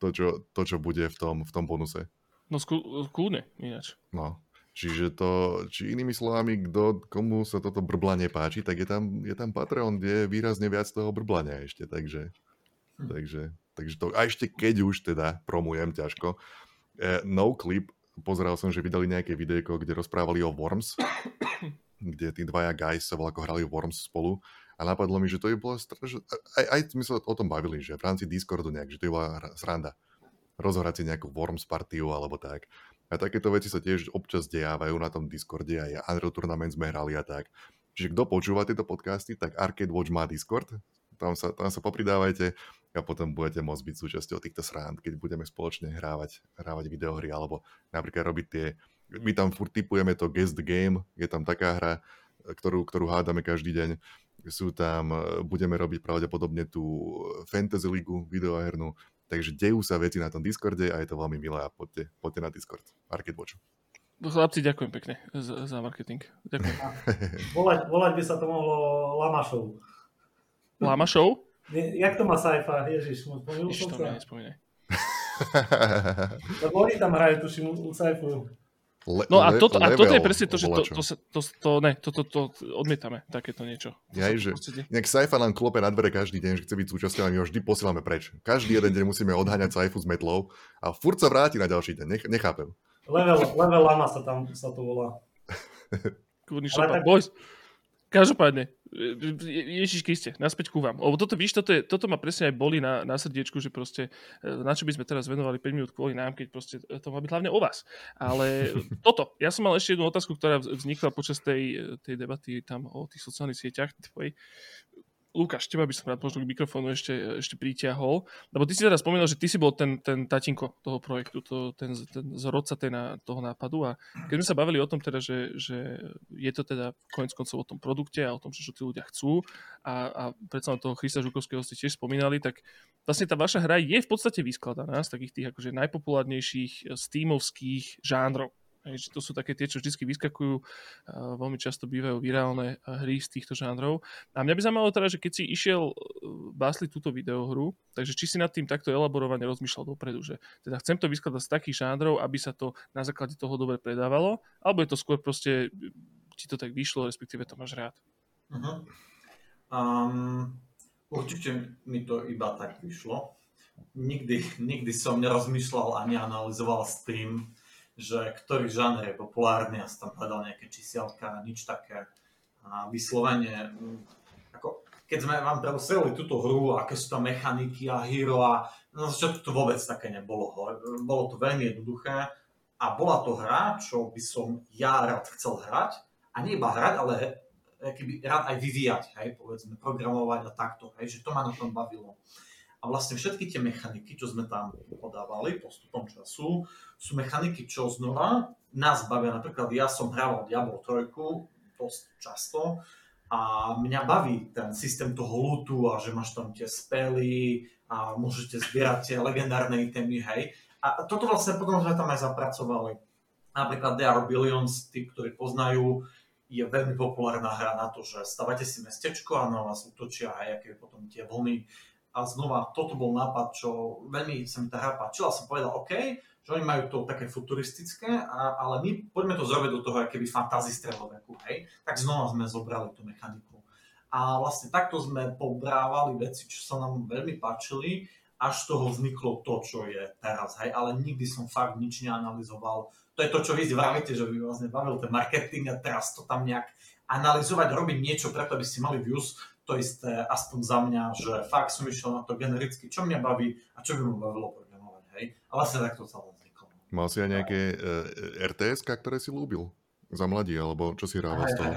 To, čo, to, čo bude v tom, v tom bonuse. No skú, kľudne, ináč. No, Čiže to, či inými slovami, kto, komu sa toto brblanie páči, tak je tam, je tam Patreon, kde je výrazne viac toho brblania ešte, takže, hm. takže takže to, a ešte keď už teda promujem ťažko, uh, no clip, pozeral som, že vydali nejaké videjko, kde rozprávali o Worms, kde tí dvaja guys sa ako hrali Worms spolu a napadlo mi, že to je bolo strašne, aj, aj sme sa o tom bavili, že v rámci Discordu nejak, že to je bola sranda rozhrať si nejakú Worms partiu alebo tak. A takéto veci sa tiež občas dejávajú na tom Discorde, aj Unreal Tournament sme hrali a tak. Čiže kto počúva tieto podcasty, tak Arcade Watch má Discord, tam sa, tam sa popridávajte a potom budete môcť byť súčasťou týchto srand, keď budeme spoločne hrávať, hrávať videohry, alebo napríklad robiť tie, my tam furt typujeme to guest game, je tam taká hra, ktorú, ktorú hádame každý deň, sú tam, budeme robiť pravdepodobne tú Fantasy League videohernú, takže dejú sa veci na tom Discorde a je to veľmi milé a poďte, poďte na Discord. Arcade Watch. Chlapci, ďakujem pekne za, za marketing. Ďakujem. volať, volať by sa to mohlo Lama Show. Lama Show? Jak to má Saifa? Ježiš, spomínal som sa. nespomínaj. Lebo oni tam hrajú, tuším, u Saifu. Le, no a, toto, a toto je presne to, že to, to, to, to, to, ne, to, to, to odmietame, takéto niečo. Ja, že nejak Saifa nám klope na dvere každý deň, že chce byť súčasťou a my ho vždy posielame preč. Každý jeden deň musíme odháňať Saifu s metlou a furt sa vráti na ďalší deň, Nech, nechápem. Level, level lama sa tam sa to volá. Kurný tak... boys. Každopádne, Ježiš Kriste, naspäť ku vám. Lebo toto, víš, toto, je, toto ma presne aj boli na, na srdiečku, že proste, e, na čo by sme teraz venovali 5 minút kvôli nám, keď proste to má byť hlavne o vás. Ale toto, ja som mal ešte jednu otázku, ktorá vznikla počas tej, tej debaty tam o tých sociálnych sieťach tvojej. Lukáš, teba by som rád možno k mikrofónu ešte, ešte pritiahol, lebo ty si teda spomínal, že ty si bol ten, ten tatinko toho projektu, to, ten, ten zrodca na, toho nápadu a keď sme sa bavili o tom teda, že, že je to teda konec koncov o tom produkte a o tom, čo tí ľudia chcú a, a predsa toho Christa Žukovského ste tiež spomínali, tak vlastne tá vaša hra je v podstate vyskladaná z takých tých akože najpopulárnejších steamovských žánrov. Hej, to sú také tie, čo vždy vyskakujú, veľmi často bývajú virálne hry z týchto žánrov. A mňa by zaujímalo teda, že keď si išiel e, básli túto videohru, takže či si nad tým takto elaborovane rozmýšľal dopredu, že teda chcem to vyskladať z takých žánrov, aby sa to na základe toho dobre predávalo, alebo je to skôr proste, ti to tak vyšlo, respektíve to máš rád? Uh-huh. Um, určite mi to iba tak vyšlo. Nikdy, nikdy som nerozmýšľal ani analyzoval s tým, že ktorý žáner je populárny, ja som tam hľadal nejaké čísielka, nič také. A vyslovene, ako, keď sme vám predostreli túto hru, aké sú tam mechaniky a hero a na začiatku to vôbec také nebolo. Bolo to veľmi jednoduché a bola to hra, čo by som ja rád chcel hrať a nie iba hrať, ale keby rád aj vyvíjať, hej, povedzme, programovať a takto, hej, že to ma na tom bavilo. A vlastne všetky tie mechaniky, čo sme tam podávali postupom času, sú mechaniky, čo znova nás bavia. Napríklad ja som hral Diablo 3 dosť často a mňa baví ten systém toho lootu a že máš tam tie spely a môžete zbierať tie legendárne itemy, hej. A toto vlastne potom sme tam aj zapracovali. Napríklad There are Billions, tí, ktorí poznajú, je veľmi populárna hra na to, že stavate si mestečko a na vás útočia aj aké potom tie vlny a znova toto bol nápad, čo veľmi sa mi tá hra páčila. Som povedal, OK, že oni majú to také futuristické, a, ale my poďme to zrobiť do toho keby fantasy stredoveku, hej. Tak znova sme zobrali tú mechaniku. A vlastne takto sme pobrávali veci, čo sa nám veľmi páčili, až z toho vzniklo to, čo je teraz, hej. Ale nikdy som fakt nič neanalizoval. To je to, čo vy vravíte, že by vás nebavil ten marketing a teraz to tam nejak analyzovať, robiť niečo preto, aby ste mali views, to isté, aspoň za mňa, že fakt som išiel na to genericky, čo mňa baví a čo by mu bavilo programovať, hej. A vlastne takto celé vzniklo. Mal si aj nejaké uh, e, rts ktoré si lúbil za mladí, alebo čo si hrával z toho?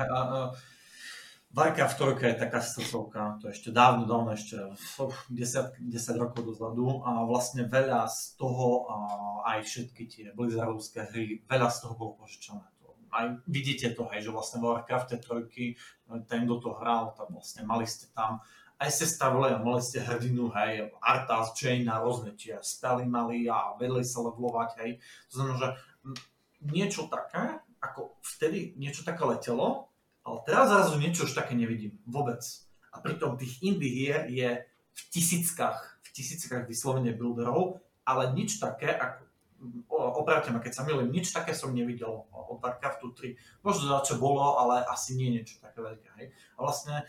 Warcraft 3 je taká srdcovka, to je ešte dávno, dávno, ešte 10, 10 rokov dozadu a vlastne veľa z toho, aj všetky tie blizzardovské hry, veľa z toho bolo požičané aj vidíte to, hej, že vlastne v Warcrafte trojky, ten, kto to hral, tak vlastne mali ste tam aj ste stavili a mali ste hrdinu, hej, Arthas, Jane a rôzne, či spely mali a vedeli sa levelovať, hej. To znamená, že niečo také, ako vtedy niečo také letelo, ale teraz zrazu niečo už také nevidím. Vôbec. A pritom tých indie hier je v tisíckach, v tisíckach vyslovene builderov, ale nič také, ako, opravte ma, keď sa milím, nič také som nevidel od Warcraftu 3. Možno za čo bolo, ale asi nie niečo také veľké. Hej. A vlastne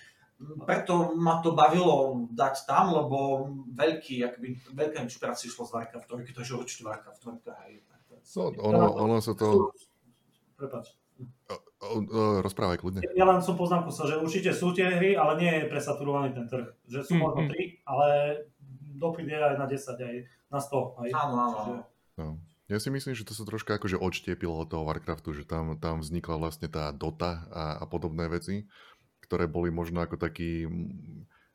preto ma to bavilo dať tam, lebo veľký, akby, veľká inšpirácia išla z Warcraftu, takže určite Warcraft 2, hej. No, ono, ono sa to... Prepač. Rozprávaj kľudne. Ja len som poznámku sa, že určite sú tie hry, ale nie je presaturovaný ten trh. Že sú mm-hmm. možno 3, ale dopyt je aj na 10, aj na 100. Aj. Áno, áno. No. Ja si myslím, že to sa troška akože odštiepilo od toho Warcraftu, že tam, tam vznikla vlastne tá Dota a, a podobné veci, ktoré boli možno ako taký...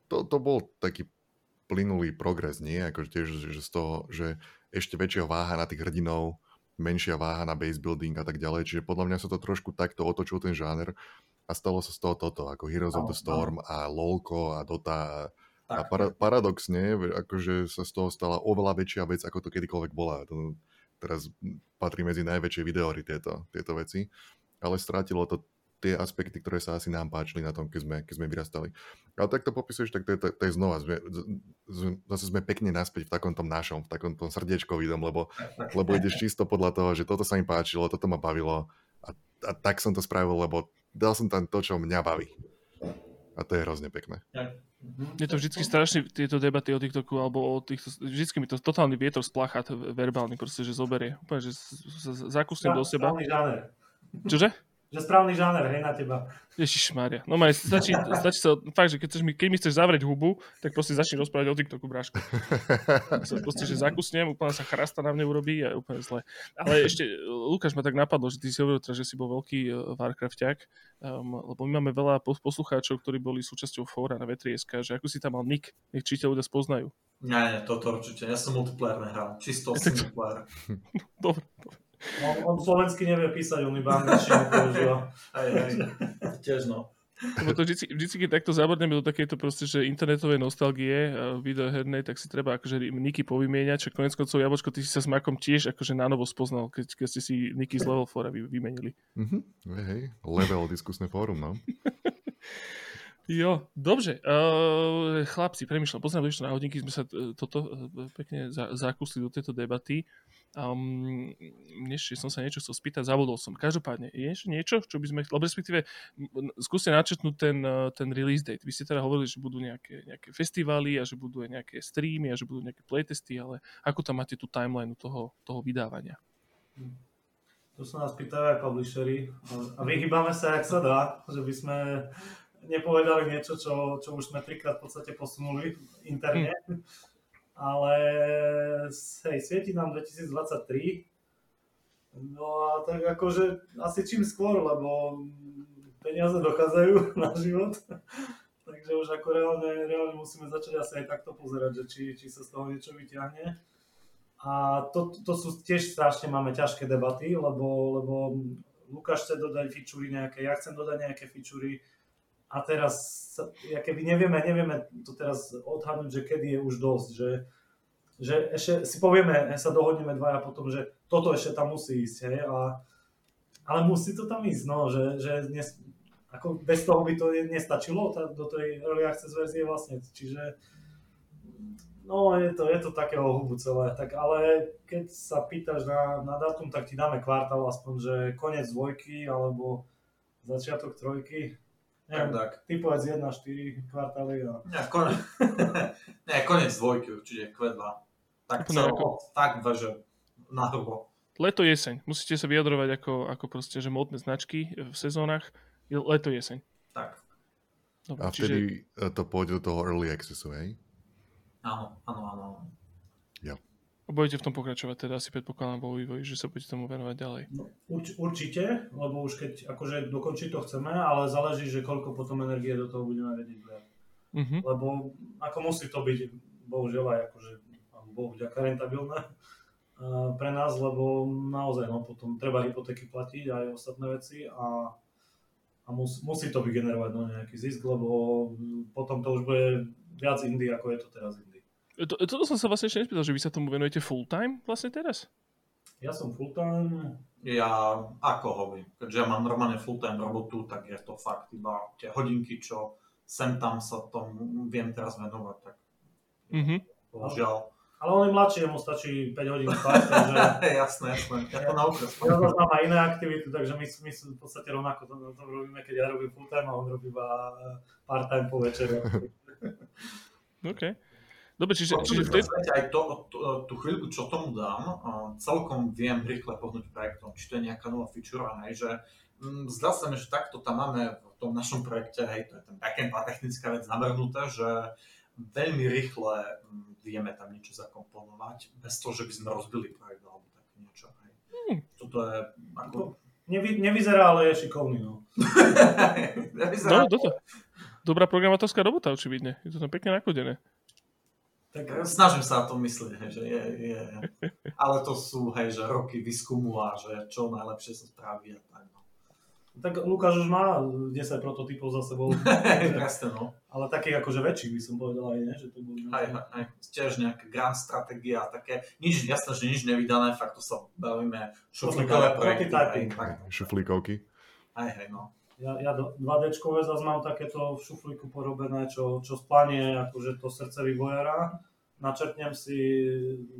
To, to bol taký plynulý progres, nie? Akože tiež, že z toho, že ešte väčšia váha na tých hrdinov, menšia váha na base building a tak ďalej. Čiže podľa mňa sa to trošku takto otočil ten žáner a stalo sa z toho toto, ako Heroes of the Storm a LoLko a Dota a, a para, paradoxne, akože sa z toho stala oveľa väčšia vec, ako to kedykoľvek bola. To teraz patrí medzi najväčšie videory tieto, tieto veci, ale strátilo to tie aspekty, ktoré sa asi nám páčili na tom, keď sme, keď sme vyrastali. Ale tak to popisuješ, tak to je, to, to je znova, sme, zase sme pekne naspäť v takom tom našom, v takom tom srdiečkovidom, lebo, lebo ideš čisto podľa toho, že toto sa mi páčilo, toto ma bavilo a, a tak som to spravil, lebo dal som tam to, čo mňa baví. A to je hrozne pekné. Je to vždy strašne tieto debaty o TikToku alebo o týchto, vždycky mi to totálny vietor splácha verbálny, proste, že zoberie. Úplne, že zakusnem do seba. Čože? Že správny žáner, hej, na teba. Ježiš Mária. No maj, stačí, stačí sa, fakt, že keď, mi, keď mi chceš zavrieť hubu, tak proste začni rozprávať o TikToku, bráško. sa proste, že zakusnem, úplne sa chrasta na mne urobí a úplne zle. Ale ešte, Lukáš ma tak napadlo, že ty si hovoril, že si bol veľký uh, Warcraftiak, um, lebo my máme veľa poslucháčov, ktorí boli súčasťou fóra na Vetrieska, že ako si tam mal nick, nech či ľudia spoznajú. Nie, nie, toto určite. Ja som multiplayer nehral. Čisto single player. dobre, dobre. On, on slovensky nevie písať, on iba angličtinu používa. Aj, aj, tiež no. Lebo to vždy, vždy, keď takto zabrdneme do takéto proste, že internetovej nostalgie videohernej, tak si treba akože niky povymieňať, čo konec koncov Jabočko, ty si sa s Makom tiež akože na novo spoznal, keď, keď ste si niky z Level 4 vy, vymenili. Mm-hmm. Hej, level diskusné fórum, no. Jo, dobře. Uh, chlapci, premyšľam, pozriem ešte na hodinky, sme sa e, toto pekne za, zakusli do tejto debaty. Um, ešte som sa niečo chcel spýtať, zavodol som. Každopádne, je ešte niečo, čo by sme, lebo respektíve skúste načetnúť ten, e, ten release date. Vy ste teda hovorili, že budú nejaké, nejaké festivály a že budú aj nejaké streamy a že budú nejaké playtesty, ale ako tam máte tú timeline toho, toho vydávania? To sa nás pýtajú aj publishery a vyhýbame sa, jak sa dá, že by sme nepovedali niečo, čo, čo už sme trikrát v podstate posunuli interne. Hm. Ale hej, svieti nám 2023. No a tak akože asi čím skôr, lebo peniaze dochádzajú na život. Takže už ako reálne, reálne musíme začať asi aj takto pozerať, že či, či sa z toho niečo vyťahne. A to, to sú tiež strašne máme ťažké debaty, lebo, lebo Lukáš chce dodať fičúry nejaké, ja chcem dodať nejaké fičúry, a teraz, ja keby nevieme, nevieme to teraz odhadnúť, že kedy je už dosť, že, že ešte si povieme, sa dohodneme dvaja potom, že toto ešte tam musí ísť, hej, a, ale musí to tam ísť, no, že, že nes, ako bez toho by to nestačilo tá, do tej early access verzie vlastne, čiže no je to, je to takého hubu celé, tak ale keď sa pýtaš na, na datum, tak ti dáme kvartál aspoň, že koniec dvojky alebo začiatok trojky, Neviem, tak. Ty povedz 1, 4 kvartály a... Nie, kon... Nie, koniec dvojky určite, Q2. Tak celo, tak že na hrubo. Leto, jeseň. Musíte sa vyjadrovať ako, ako proste, že modné značky v sezónach. Leto, jeseň. Tak. Dobre, a vtedy čiže... to pôjde do toho early accessu, hej? Áno, áno, áno. Budete v tom pokračovať, teda si predpokladám vo vývoji, že sa budete tomu venovať ďalej. No, urč, určite, lebo už keď akože dokončiť to chceme, ale záleží, že koľko potom energie do toho budeme vedieť brať. Uh-huh. Lebo ako musí to byť, bohužiaľ aj akože, bohu vďaka rentabilné pre nás, lebo naozaj no, potom treba hypotéky platiť aj ostatné veci a, a mus, musí to vygenerovať no, nejaký zisk, lebo potom to už bude viac indie, ako je to teraz indie. To, toto som sa vlastne ešte nespýtal, že vy sa tomu venujete full time vlastne teraz? Ja som full time, Ja ako hobby, keďže ja mám normálne full-time robotu, tak je to fakt iba tie hodinky, čo sem tam sa tomu viem teraz venovať, tak Mhm. bohužiaľ. ale on je mladší, mu stačí 5 hodín spať, takže jasné, jasné, ja to naučím. ja zase mám aj iné aktivity, takže my, my v podstate rovnako to, to robíme, keď ja robím full time a on robí iba part time po večeri. OK. Dobre, čiže, No, čiže v tej... aj to, to, tú chvíľku, čo tomu dám, celkom viem rýchle pohnúť projektom, či to je nejaká nová feature, hej, že mm, zdá sa mi, že takto tam máme v tom našom projekte, hej, to je ten backend a technická vec navrhnuté, že veľmi rýchle mm, vieme tam niečo zakomponovať, bez toho, že by sme rozbili projekt alebo také niečo. Hej. Hmm. Toto je ako... Nevy, nevyzerá, ale je šikovný. No. No, toto. Dobrá programátorská robota, očividne. Je to tam pekne nakodené. Tak, Snažím sa na to myslieť, hej, že je, je, ale to sú, hej, že roky výskumu a že čo najlepšie sa spraví a tak. No. tak Lukáš už má 10 prototypov za sebou, Presne, no. ale takých akože väčších by som povedal aj, ne? že to boli Aj, aj, tiež nejaká grand stratégia, také, nič, jasné, že nič nevydané, fakt to sa bavíme, šuflíkové projekty, tak, Šuflíkovky. aj, hej, no. Ja, ja 2Dčkové zase mám takéto v šuflíku porobené, čo, čo splanie akože to srdce vývojára. Načrtnem si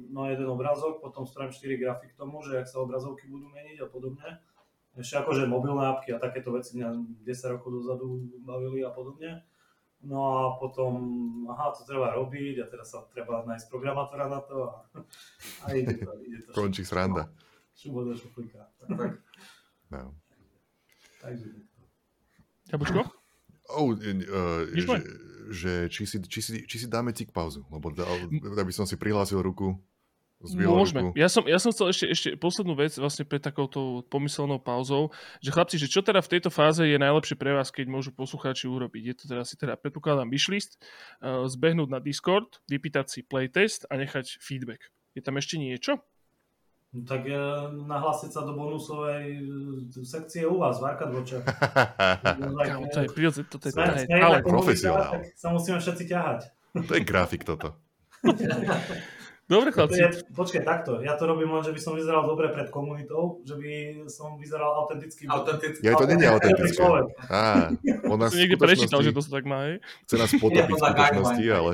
no, jeden obrazok, potom spravím 4 grafy k tomu, že ak sa obrazovky budú meniť a podobne. Ešte akože mobilné apky a takéto veci mňa 10 rokov dozadu bavili a podobne. No a potom, aha, to treba robiť a teraz sa treba nájsť programátora na to a, a ide to. Ide to Končí sranda. šubo do šuflíka. No. Takže Jabučko? Oh, uh, že, že či, si, či, si, či si dáme cik pauzu, lebo da, aby som si prihlásil ruku. Môžeme. Ruku. Ja som, ja som chcel ešte, ešte poslednú vec vlastne pred takouto pomyselnou pauzou, že chlapci, že čo teda v tejto fáze je najlepšie pre vás, keď môžu poslucháči urobiť? Je to teda si teda, predpokladám, wishlist, uh, zbehnúť na Discord, vypýtať si playtest a nechať feedback. Je tam ešte niečo? No, tak e, nahlásiť sa do bonusovej e, sekcie u vás, v Arkadvoče. Kámo, to je prirodzené, toto je, Sme- je komunita, Profesionál. sa musíme všetci ťahať. to je grafik toto. Dobre, chlapci. je, počkaj, takto, ja to robím len, že by som vyzeral dobre pred komunitou, že by som vyzeral autenticky. Autenticky. Ja to není autentické. človek. Á, on nás niekde prečítal, že to sa tak má, hej? chce nás potopiť v skutočnosti, ale...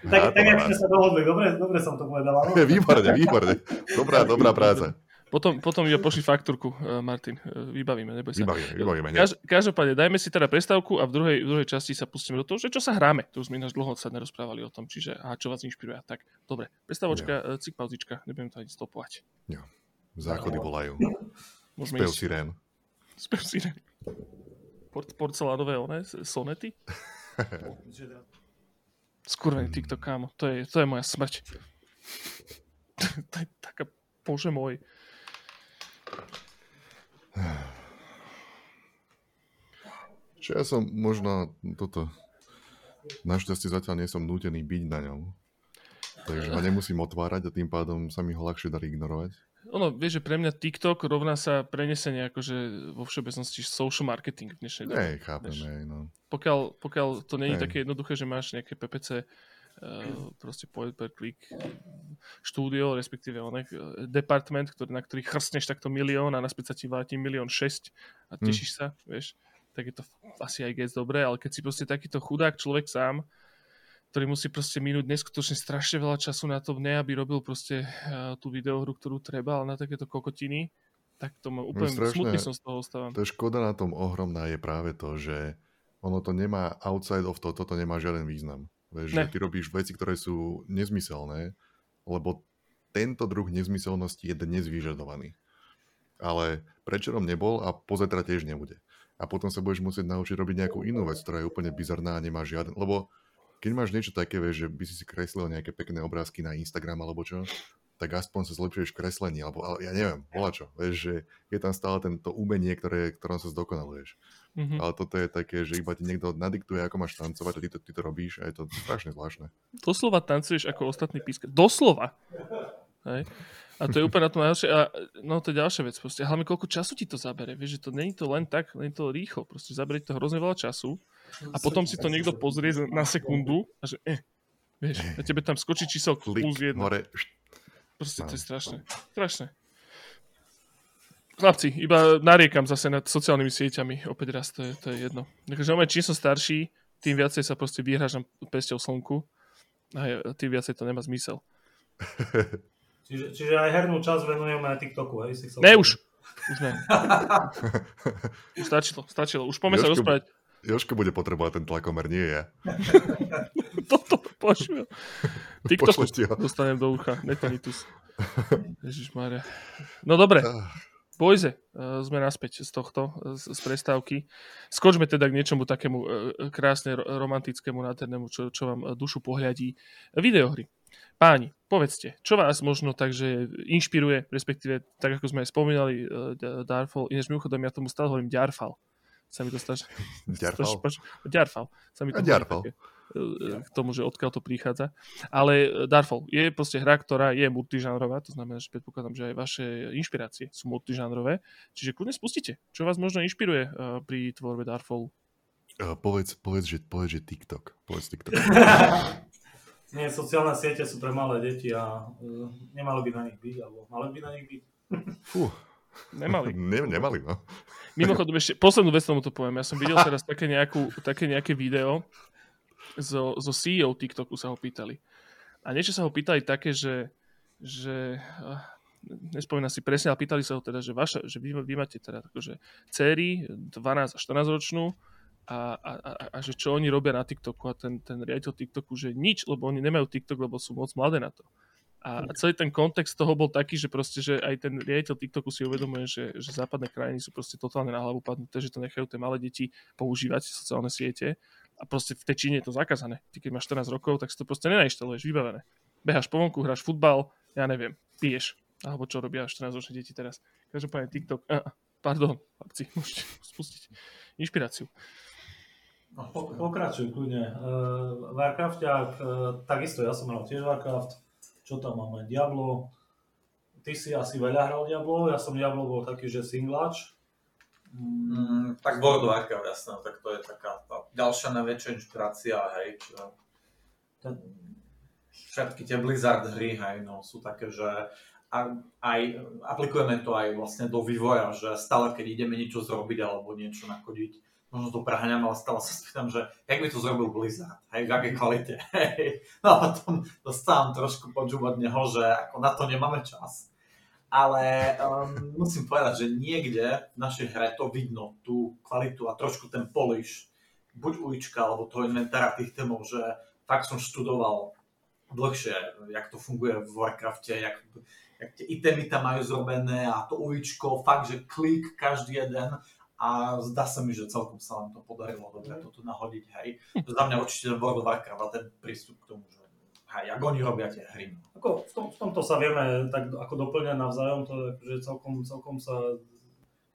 Tak, tak, jak sme sa dohodli, dobre, dobre som to povedal. áno? Výborne, výborne. Dobrá, dobrá práca. Potom, potom iba pošli faktúrku, uh, Martin. Uh, vybavíme, neboj sa. Vybavíme, vybavíme. Kaž, každopádne, dajme si teda prestávku a v druhej, v druhej časti sa pustíme do toho, že čo sa hráme. Tu už sme ináč dlho sa nerozprávali o tom, čiže a čo vás inšpiruje. Tak, dobre, prestávočka, ja. cik pauzička, nebudem to ani stopovať. Záchody volajú. Môžeme Spev ísť. sirén. Spev si Port, porcelánové one, sonety. Skurvený TikTok, kámo. To je, to je moja smrť. to je taká, bože môj. Čo ja som možno toto... Našťastie zatiaľ nie som nútený byť na ňom. Takže ho nemusím otvárať a tým pádom sa mi ho ľahšie dá ignorovať. Ono, vieš, že pre mňa TikTok rovná sa prenesenie akože vo všeobecnosti social marketing v dnešnej dobe. Nej, chápem, hej, no. Pokiaľ, pokiaľ to nie je Hej. také jednoduché, že máš nejaké PPC uh, proste point per click štúdio, respektíve onek, eh, department, ktorý, na ktorý chrstneš takto milión a naspäť sa ti vráti milión šesť a Hm. tešíš sa, vieš, tak je to asi aj gec dobré, ale keď si proste takýto chudák človek sám, ktorý musí proste minúť neskutočne strašne veľa času na to, ne aby robil proste uh, tú videohru, ktorú treba, ale na takéto kokotiny, tak to ma úplne strašné. smutný som z toho ostávam. To je škoda na tom ohromná je práve to, že ono to nemá outside of to, toto nemá žiaden význam. Vieš, že ty robíš veci, ktoré sú nezmyselné, lebo tento druh nezmyselnosti je dnes vyžadovaný. Ale prečerom nebol a pozajtra tiež nebude. A potom sa budeš musieť naučiť robiť nejakú inú vec, ktorá je úplne bizarná a nemá žiaden... Lebo keď máš niečo také, vieš, že by si si kreslil nejaké pekné obrázky na Instagram alebo čo, tak aspoň sa zlepšuješ v kreslení, alebo ale ja neviem, volá čo. Vieš, že je tam stále tento umenie, ktoré, ktorom sa zdokonaluješ. Mhm. Ale toto je také, že iba ti niekto nadiktuje, ako máš tancovať a ty to, ty to robíš a je to strašne zvláštne. doslova tancuješ ako ostatní píska. Doslova. Hej. A to je úplne na to najhoršie. A no to je ďalšia vec. Proste. Hlavne koľko času ti to zabere. Vieš, že to není to len tak, není to rýchlo. Proste zabere to hrozne veľa času. A potom si to niekto pozrie na sekundu a že eh, vieš, na tebe tam skočí číslo Klik, plus jedna. hore. Proste to je strašné. Strašné. Chlapci, iba nariekam zase nad sociálnymi sieťami. Opäť raz, to je, to je jedno. Takže čím som starší, tým viacej sa proste vyhražam pesťou slnku a tým viacej to nemá zmysel. Čiže, čiže aj hernú časť venujeme aj TikToku, hej? Si chcel Ne už! Už ne. Už stačilo, stačilo. Už poďme sa rozprávať. Jožko bude potrebovať ten tlakomer, nie ja. Toto Pošlete ho. dostanem do ucha. Netanitus. Ježišmarja. No dobre, Ah, Bojze, uh, sme naspäť z tohto, z, prestávky. Skočme teda k niečomu takému uh, krásne ro- romantickému, nádhernému, čo, čo vám uh, dušu pohľadí. Videohry. Páni, povedzte, čo vás možno takže inšpiruje, respektíve, tak ako sme aj spomínali, Darfall, ináč mimochodom, ja tomu stále hovorím Ďarfal. Sa mi to stále... Ďarfal. Ďarfal. Sa mi to Ďarfal. také, e, k tomu, že odkiaľ to prichádza. Ale e, Darfall je proste hra, ktorá je multižánrová, to znamená, že predpokladám, že aj vaše inšpirácie sú multižánrové, čiže kľudne spustite, čo vás možno inšpiruje pri tvorbe Darfallu. Uh, povedz, povedz, že, povedz, že TikTok. Povedz TikTok. Nie, sociálne siete sú pre malé deti a uh, nemali by na nich byť, alebo mali by na nich byť. Fú, Nemali. ne, nemali, no. Mimochodom, ešte poslednú vec tomu to poviem. Ja som videl teraz také, nejakú, také nejaké video zo, zo CEO TikToku sa ho pýtali. A niečo sa ho pýtali také, že, že ah, nespomínam si presne, ale pýtali sa ho teda, že, vaša, že vy, vy máte teda akože céry 12 a 14 ročnú a, a, a, a, že čo oni robia na TikToku a ten, ten riaditeľ TikToku, že nič, lebo oni nemajú TikTok, lebo sú moc mladé na to. A celý ten kontext toho bol taký, že proste, že aj ten riaditeľ TikToku si uvedomuje, že, že západné krajiny sú proste totálne na hlavu padnuté, že to nechajú tie malé deti používať sociálne siete a proste v tej Číne je to zakázané. Ty keď máš 14 rokov, tak si to proste nenainštaluješ, vybavené. Beháš po vonku, hráš futbal, ja neviem, piješ. Alebo čo robia 14-ročné deti teraz. Každopádne TikTok, a, pardon, chlapci, môžete spustiť inšpiráciu. No, Po- Pokračuj kľudne. Uh, Warcraftiak, uh, takisto ja som hral tiež Warcraft. Čo tam máme? Diablo. Ty si asi veľa hral Diablo, ja som Diablo bol taký, že singlač. Mm, tak World of Warcraft, jasné, tak to je taká tá ďalšia najväčšia inšpirácia, hej, čo ten, všetky tie Blizzard hry, hej, no, sú také, že a, aj aplikujeme to aj vlastne do vývoja, že stále keď ideme niečo zrobiť alebo niečo nakodiť, možno to preháňam, ale stále sa spýtam, že jak by to zrobil Blizzard, hej, v akej kvalite. No a potom dostávam trošku počúvať neho, že ako na to nemáme čas. Ale um, musím povedať, že niekde v našej hre to vidno, tú kvalitu a trošku ten polish, buď ulička, alebo toho inventára tých témov, že fakt som študoval dlhšie, jak to funguje v Warcrafte, jak, jak tie itemy tam majú zrobené a to uličko, fakt, že klik každý jeden a zdá sa mi, že celkom sa nám to podarilo dobre toto nahodiť, hej. Za mňa určite World of Warcraft a ten prístup k tomu, že hej, jak oni robia tie hry. no. ako v, tom, v tomto sa vieme tak ako doplňať navzájom, to je akože celkom, celkom sa...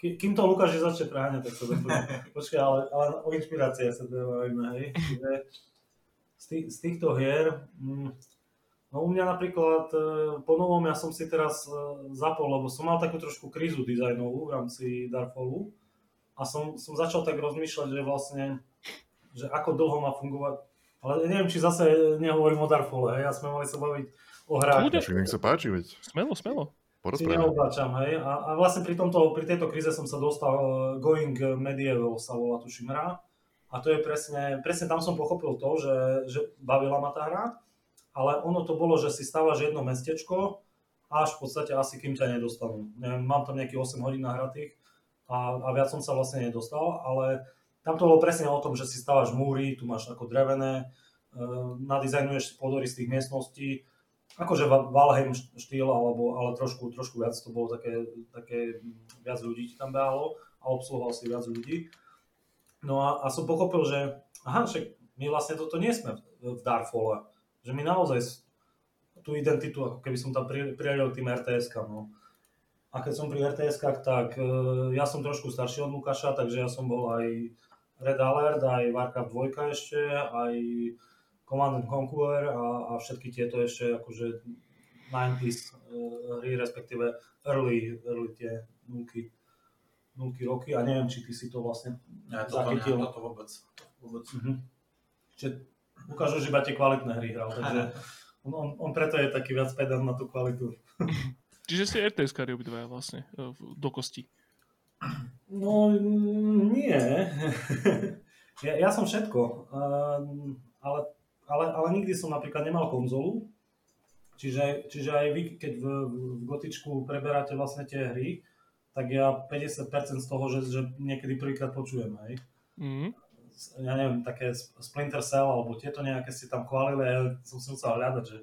Ký- Kým to Lukáš začne preháňať, tak sa doplňa. Počkaj, ale, ale o inšpirácie sa teda bavíme, hej. Z, tých, z týchto hier, mm, no u mňa napríklad e, po novom ja som si teraz e, zapol, lebo som mal takú trošku krízu dizajnovú v rámci Darfallu a som, som začal tak rozmýšľať, že vlastne, že ako dlho má fungovať ale neviem, či zase nehovorím o Darfole, hej, a sme mali sa baviť o hrách. Však nech sa páči, veď. Smelo, smelo. Neobláčam, hej. A, a vlastne pri, tomto, pri tejto kríze som sa dostal, eh, Going Medieval sa volá tuším hra. A to je presne, presne tam som pochopil to, že, že bavila ma tá hra, ale ono to bolo, že si stávaš jedno mestečko, až v podstate asi kým ťa nedostanú. Neviem, mám tam nejakých 8 hodín nahratých a, a viac som sa vlastne nedostal, ale tam to bolo presne o tom, že si stávaš múry, tu máš ako drevené, e, nadizajnuješ podory z tých miestností, akože Va- Valheim štýl, alebo, ale trošku, trošku viac to bolo také, také viac ľudí ti tam behalo a obsluhoval si viac ľudí. No a, a som pochopil, že aha, však my vlastne toto nie sme v, v Darfole, že my naozaj tú identitu, ako keby som tam pri, priradiel tým RTS-kám. No. A keď som pri RTS-kách, tak e, ja som trošku starší od Lukáša, takže ja som bol aj Red Alert, aj Warcraft 2 ešte, aj Command and Conquer a, a všetky tieto ešte akože 90s e, hry, respektíve early, early tie nulky, nulky roky a neviem, či ty si to vlastne Ja ne, zachytil. toto vôbec. Vôbec. Mhm. Čiže Lukáš už iba tie kvalitné hry hral, takže on, on, on preto je taký viac pedant na tú kvalitu. Čiže ste RTS-kári obidvaja vlastne, e, do kosti. No mm, nie. ja, ja som všetko. Um, ale, ale, ale nikdy som napríklad nemal konzolu. Čiže, čiže aj vy, keď v, v Gotičku preberáte vlastne tie hry, tak ja 50% z toho, že, že niekedy prvýkrát počujem, hej. Mhm. Ja neviem, také Splinter Cell alebo tieto nejaké si tam chválili ja som si musel hľadať, že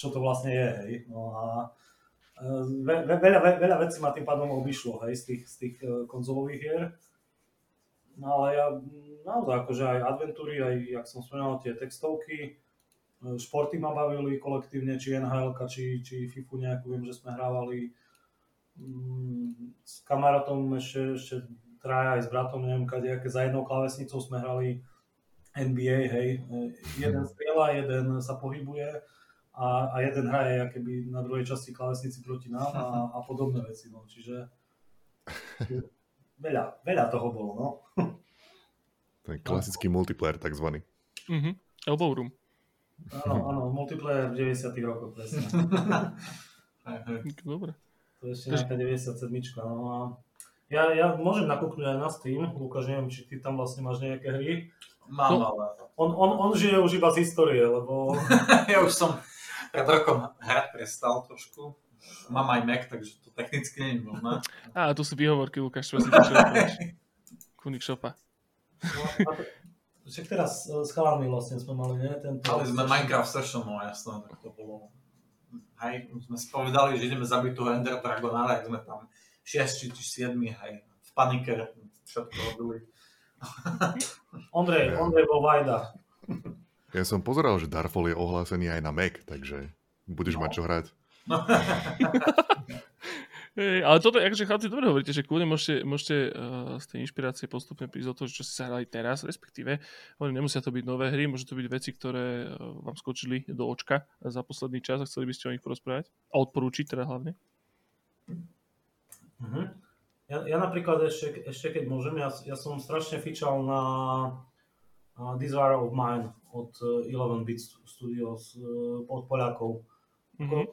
čo to vlastne je, hej. No a ve, ve, veľa, ve, veľa vecí ma tým pádom obišlo, hej, z tých, z tých e, konzolových hier. No ale ja naozaj akože aj adventúry, aj, jak som spomínal, tie textovky, e, športy ma bavili kolektívne, či NHL, či, či FIFU nejakú, viem, že sme hrávali. Mm, s kamarátom ešte, ešte traja aj s bratom, neviem, kadejaké, za jednou klávesnicou sme hrali NBA, hej, E, jeden strieľa, jeden sa pohybuje a, a jeden hraje keby na druhej časti klávesnici proti nám a, a podobné veci, no, čiže veľa, veľa toho bolo, no. Ten klasický multiplayer takzvaný. Mhm. Elbow Room. Áno, áno, multiplayer v 90 rokoch, presne. Dobre. To je ešte nejaká 97 no a ja, ja môžem nakúknuť aj na Steam, Lukáš, neviem, či ty tam vlastne máš nejaké hry. Mám, No. ale On, on, on žije už iba z histórie, lebo ja už som pred rokom hrať prestal trošku. Mám aj Mac, takže to technicky nie je možné. Á, tu sú výhovorky, Lukáš, čo si. Kunik Shopa. no, však teraz e, s chalami vlastne sme mali, nie? Tento, Mali sme Minecraft Session, no jasné, tak to bolo. Hej, sme si povedali, že ideme zabiť toho Ender Dragona, tak sme tam 6 či 7, hej, v panike všetko robili. Ondrej, Ondrej bol Vajda. Ja som pozeral, že Darfall je ohlásený aj na Mac, takže budeš No. mať čo hrať. Hej, ale toto, akože chlapci, dobre hovoríte, že kľudne môžete, môžete uh, z tej inšpirácie postupne prísť do toho, čo ste sa hrali teraz, respektíve, hovorím, nemusia to byť nové hry, môžu to byť veci, ktoré uh, vám skočili do očka za posledný čas a chceli by ste o nich porozprávať a odporúčiť teda hlavne. Mhm. Ja, ja napríklad ešte, ešte keď môžem, ja, ja som strašne fičal na uh, Desire of Mine od uh, 11-bit Studios uh, od Poliakov. Mhm.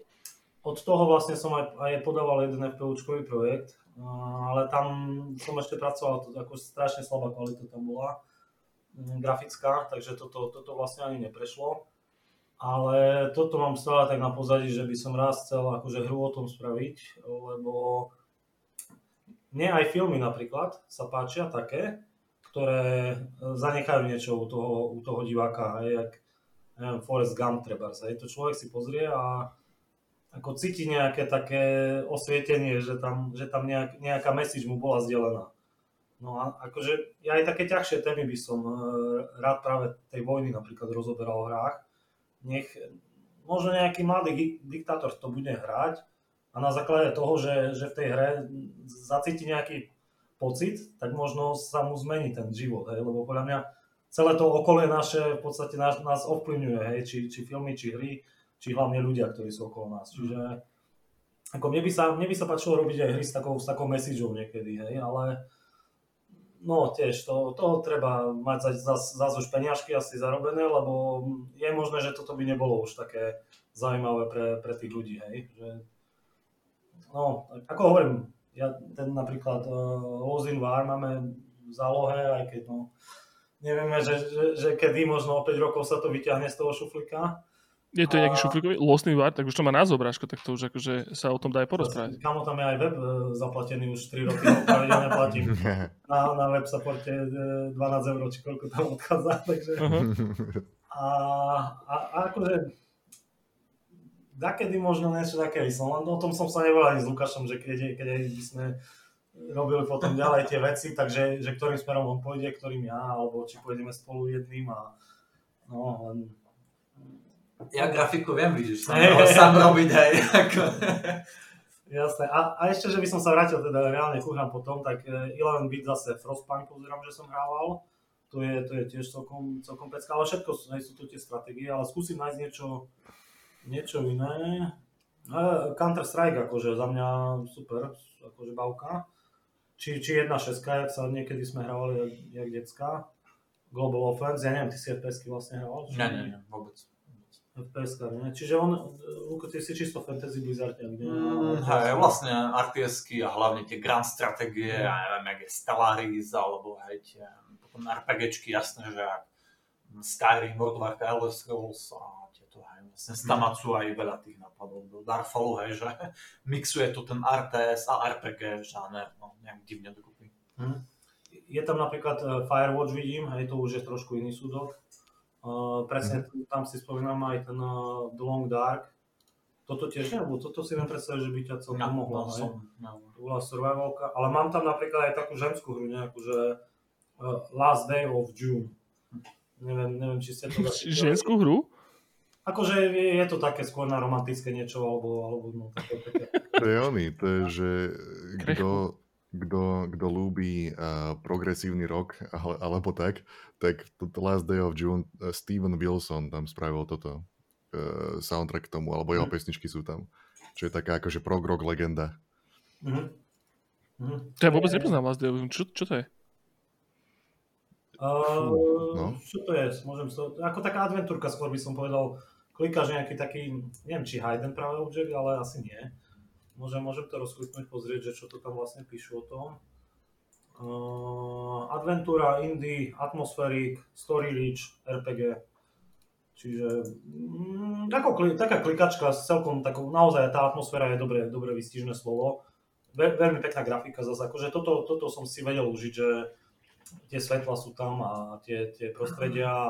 Od toho vlastne som aj, aj podával jeden FPUčkový projekt, uh, ale tam som ešte pracoval, to ako strašne slabá kvalita tam bola, mm, grafická, takže toto, toto vlastne ani neprešlo. Ale toto mám stále tak na pozadí, že by som raz chcel akože hru o tom spraviť, lebo mne aj filmy napríklad sa páčia také, ktoré e, zanechajú niečo u toho, u toho diváka, hej, jak neviem, Forrest Gump treba, hej, to človek si pozrie a ako cíti nejaké také osvietenie, že tam, že tam nejak, nejaká message mu bola zdieľaná. No a akože ja aj také ťažšie témy by som e, rád práve tej vojny napríklad rozoberal v hrách. Nech možno nejaký mladý diktátor to bude hrať a na základe toho, že, že v tej hre zacíti nejaký pocit, tak možno sa mu zmení ten život, hej, lebo podľa mňa celé to okolie naše v podstate nás, nás ovplyvňuje, hej, či, či filmy, či hry, či hlavne ľudia, ktorí sú okolo nás. Čiže ako mne by sa, mne by sa páčilo robiť aj hry s takou, s takou messageou niekedy, hej, ale no tiež to, to treba mať za, za, za už peniažky asi zarobené, lebo je možné, že toto by nebolo už také zaujímavé pre, pre tých ľudí, hej, že no, ako hovorím, ja ten napríklad uh, Lost in War máme v zálohe, aj keď no, nevieme, že, že, že kedy možno o 5 rokov sa to vyťahne z toho šuflíka. Je to nejaký A- šuflíkový Lost in War, tak už to má názov, Bráško, tak to už akože sa o tom dá aj porozprávať. Kamo tam je aj web e, zaplatený už 3 roky, ho pravidelne platím. Na, na web supporte e, 12 eur, či koľko tam odchádza, takže... Aha. A, a, a akože dakedy možno niečo také som, len o tom som sa nevolal ani s Lukášom, že keď, keď aj by sme robili potom ďalej tie veci, takže že ktorým smerom on pôjde, ktorým ja, alebo či pôjdeme spolu jedným a no, len Ja grafiku viem, vidíš, ale hej. sám robiť, hej. ako. Jasné. A, a ešte, že by som sa vrátil teda reálne ku hrám potom, tak e, Eleven Beat zase Frostpunk pozerám, že som hrával. To je, to je tiež celkom, celkom pecka, ale všetko sú, sú to tie stratégie, ale skúsim nájsť niečo, niečo iné. E, Counter Strike akože za mňa super, akože bavka. Či, či jedna šeska, jak sa niekedy sme hrávali jak, jak decka. Global Offense, ja neviem, ty si FPS-ky vlastne hral? Nie, nie, nie, vôbec. fps nie? Čiže on, Luko, ty si čisto fantasy blizzardiak, nie? Mm, hej, vlastne RTS-ky a hlavne tie grand stratégie, Mm. ja neviem, jak je Stellaris, alebo hej, tie potom RPGčky, jasné, že Skyrim, World of Warcraft, Elder Scrolls a vlastne z Tamatsu aj veľa tých napadov do Darfalu, hej, že mixuje to ten RTS a RPG žáner, no, nejak divne dokupy. Hm. Je tam napríklad eh, Firewatch vidím, hej, to už je trošku iný súdok. Uh, presne tam si spomínam aj ten uh, The Long Dark. Toto tiež lebo toto si viem predstaviť, že by ťa celkom No, mohlo. no, hej. som, no. To bola survivalka, ale mám tam napríklad aj takú ženskú hru nejakú, že uh, Last Day of June. Neviem, neviem, či ste to... Ženskú hru? Akože je, je to také skôr na romantické niečo, alebo, alebo no, také, také. To je oný, to je, že kto, kto, kto ľúbi uh, progresívny rock ale, alebo tak, tak to Last Day of June, uh, Steven Wilson tam spravil toto uh, soundtrack k tomu, alebo jeho Mhm. pesničky sú tam. Čo je taká akože prog rock legenda. Mhm. Mhm. To ja vôbec nepoznám Last Day of June. Čo, čo to je? Uh, no. Čo to je? Môžem so, ako taká adventúrka skôr by som povedal. Klikáš nejaký taký, neviem či hidden práve object, ale asi nie. Môžem, môžem to rozkliknúť, pozrieť, že čo to tam vlastne píšu o tom. Uh, adventúra, indie, atmosférik, story rich, RPG. Čiže mm, ako, taká klikačka s celkom takou, naozaj tá atmosféra je dobre, dobre vystižné slovo. Ve, veľmi pekná grafika zase, akože toto, toto som si vedel užiť, že tie svetla sú tam a tie, tie prostredia a,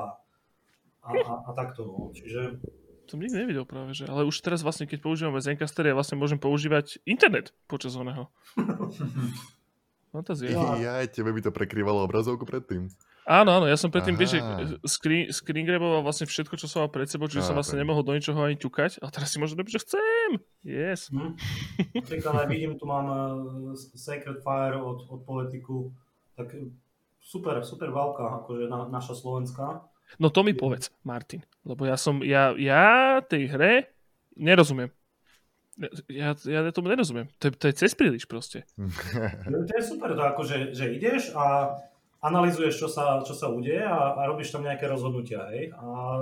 a, a, a takto. No. Čiže Som nikdy nevidel práve, že. Ale už teraz vlastne, keď používame Zencaster, ja vlastne môžem používať internet počas oného. Fantázia. Ja, tebe by to prekrývalo obrazovku predtým. Áno, áno, ja som predtým, vieš, screen, screen graboval vlastne všetko, čo som mal pred sebou, čiže som vlastne nemohol do ničoho ani ťukať, a teraz si môžem robiť, že chcem. Yes. hm. aj vidím, tu mám uh, Sacred Fire od, od Politiku, tak eh, super, super válka, akože na, naša slovenská. No to mi povedz, Martin, lebo ja som, ja, ja tej hre nerozumiem. Ja, ja tomu nerozumiem. To je, to je cez príliš proste. To je super, to akože, že ideš a analyzuješ, čo sa, čo sa udeje a, a robíš tam nejaké rozhodnutia, hej. A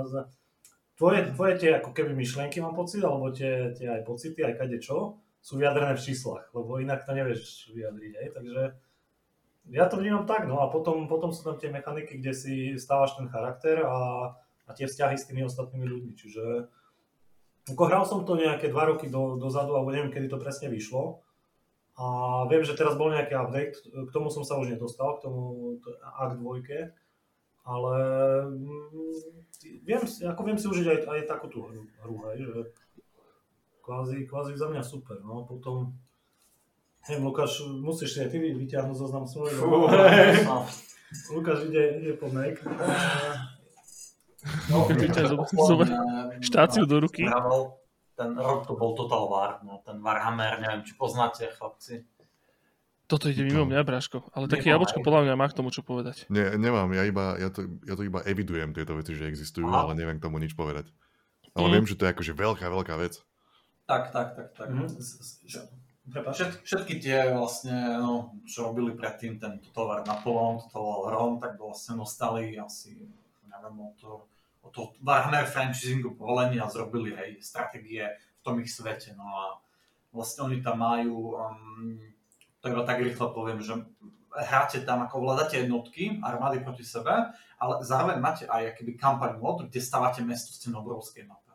tvoje, tvoje tie ako keby myšlienky mám pocit, alebo tie, tie aj pocity, aj kade čo, sú vyjadrené v číslach, lebo inak to nevieš vyjadriť, hej. Takže ja to vnímam tak, no a potom, potom sú tam tie mechaniky, kde si stávaš ten charakter a, a tie vzťahy s tými ostatnými ľuďmi, čiže ako hral som to nejaké dva roky do, dozadu, alebo neviem, kedy to presne vyšlo. A viem, že teraz bol nejaký update, k tomu som sa už nedostal, k tomu t- Akt 2, ale mm, viem, ako viem si užiť aj, aj takú tú hru, hru hej, že kvázi, kvázi za mňa super, no. Potom Hej, Lukáš, musíš si aj ty vy- vyťahnuť zoznam svoj. Fú, no. Lukáš ide, ide po Mac. No, štáciu do ruky. Ten rok to bol Total War, no, ten Warhammer, neviem, či poznáte, chlapci. Toto ide mimo mňa, Bráško. Ale také Nemá, jablčko podľa mňa má k tomu čo povedať. Nie, nemám, ja, iba, ja, to, ja to iba evidujem, tieto veci, že existujú, Aha. ale neviem k tomu nič povedať. Ale Mm. viem, že to je akože veľká, veľká vec. Tak, tak, tak, tak. Mhm. Že- Všet, všetky tie vlastne, no, čo robili predtým, ten Total War Napoleon, Total War Rome, tak vlastne dostali asi, neviem, od toho, od toho Warhammer franchisingu povolenie a zrobili, hej, stratégie v tom ich svete, no a vlastne oni tam majú, um, to iba tak rýchle poviem, že hráte tam, ako vládate jednotky, armády proti sebe, ale zároveň máte aj akýby kampaň mod, kde stávate mesto, ste na obrovskej mape.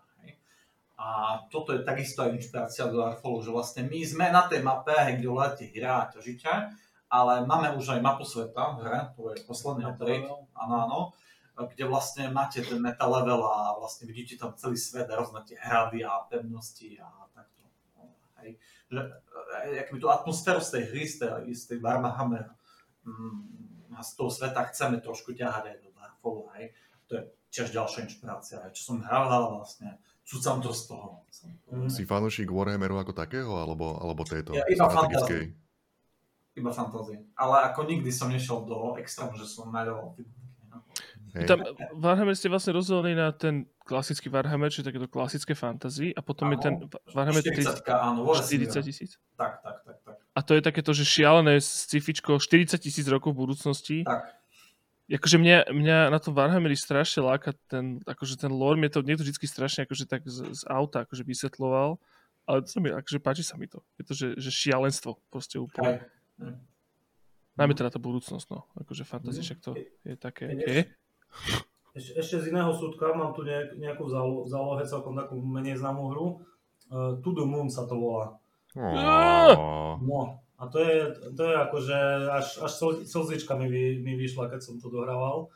A toto je takisto aj inšpirácia do Arfolu, že vlastne my sme na tej mape, kde vládate hra a ťažíte, ale máme už aj mapu sveta v hre, to je posledný update, áno, áno, kde vlastne máte ten meta level a vlastne vidíte tam celý svet, rôzne tie hrady a pevnosti a takto. Hej. Že, e, akoby tú atmosféru z tej hry, z tej, z tej Warhammer mm, a z toho sveta chceme trošku ťahať aj do Darkfallu, hej. To je tiež ďalšia inšpirácia, hej. čo som hral, vlastne cúcam to z toho. Si fanúšik Warhammeru ako takého, alebo, alebo tejto Ja iba strategickej? Iba fantázie. Ale ako nikdy som nešiel do extrému, že som no. Hej. Tam Warhammer ste vlastne rozdelení na ten klasický Warhammer, čiže takéto klasické fantasy a potom je Áno. ten Warhammer 40 30, áno, vo vesmíre. 40 tisíc. Tak, tak, tak, tak. A to je takéto, že šialené scifičko 40 tisíc rokov v budúcnosti. Tak. Akože mňa, mňa na tom Warhammeri strašne láka ten, akože ten lore, mne to niekto vždy strašne akože tak z, z auta akože vysvetloval, ale to sa mi, akože páči sa mi to. Je to, že, že šialenstvo proste úplne. Hej. Najmä teda tá budúcnosť, no. Akože fantasy, Mhm. však to je také, Je- okay. Ešte, ešte z iného súdka mám tu nejak, nejakú zálo- zálohe, celkom takú menej známú hru. Uh, to the Moon sa to volá. Ó, No, a to je, to je akože až, až slz- slzička mi, vy, mi vyšla, keď som to dohrával.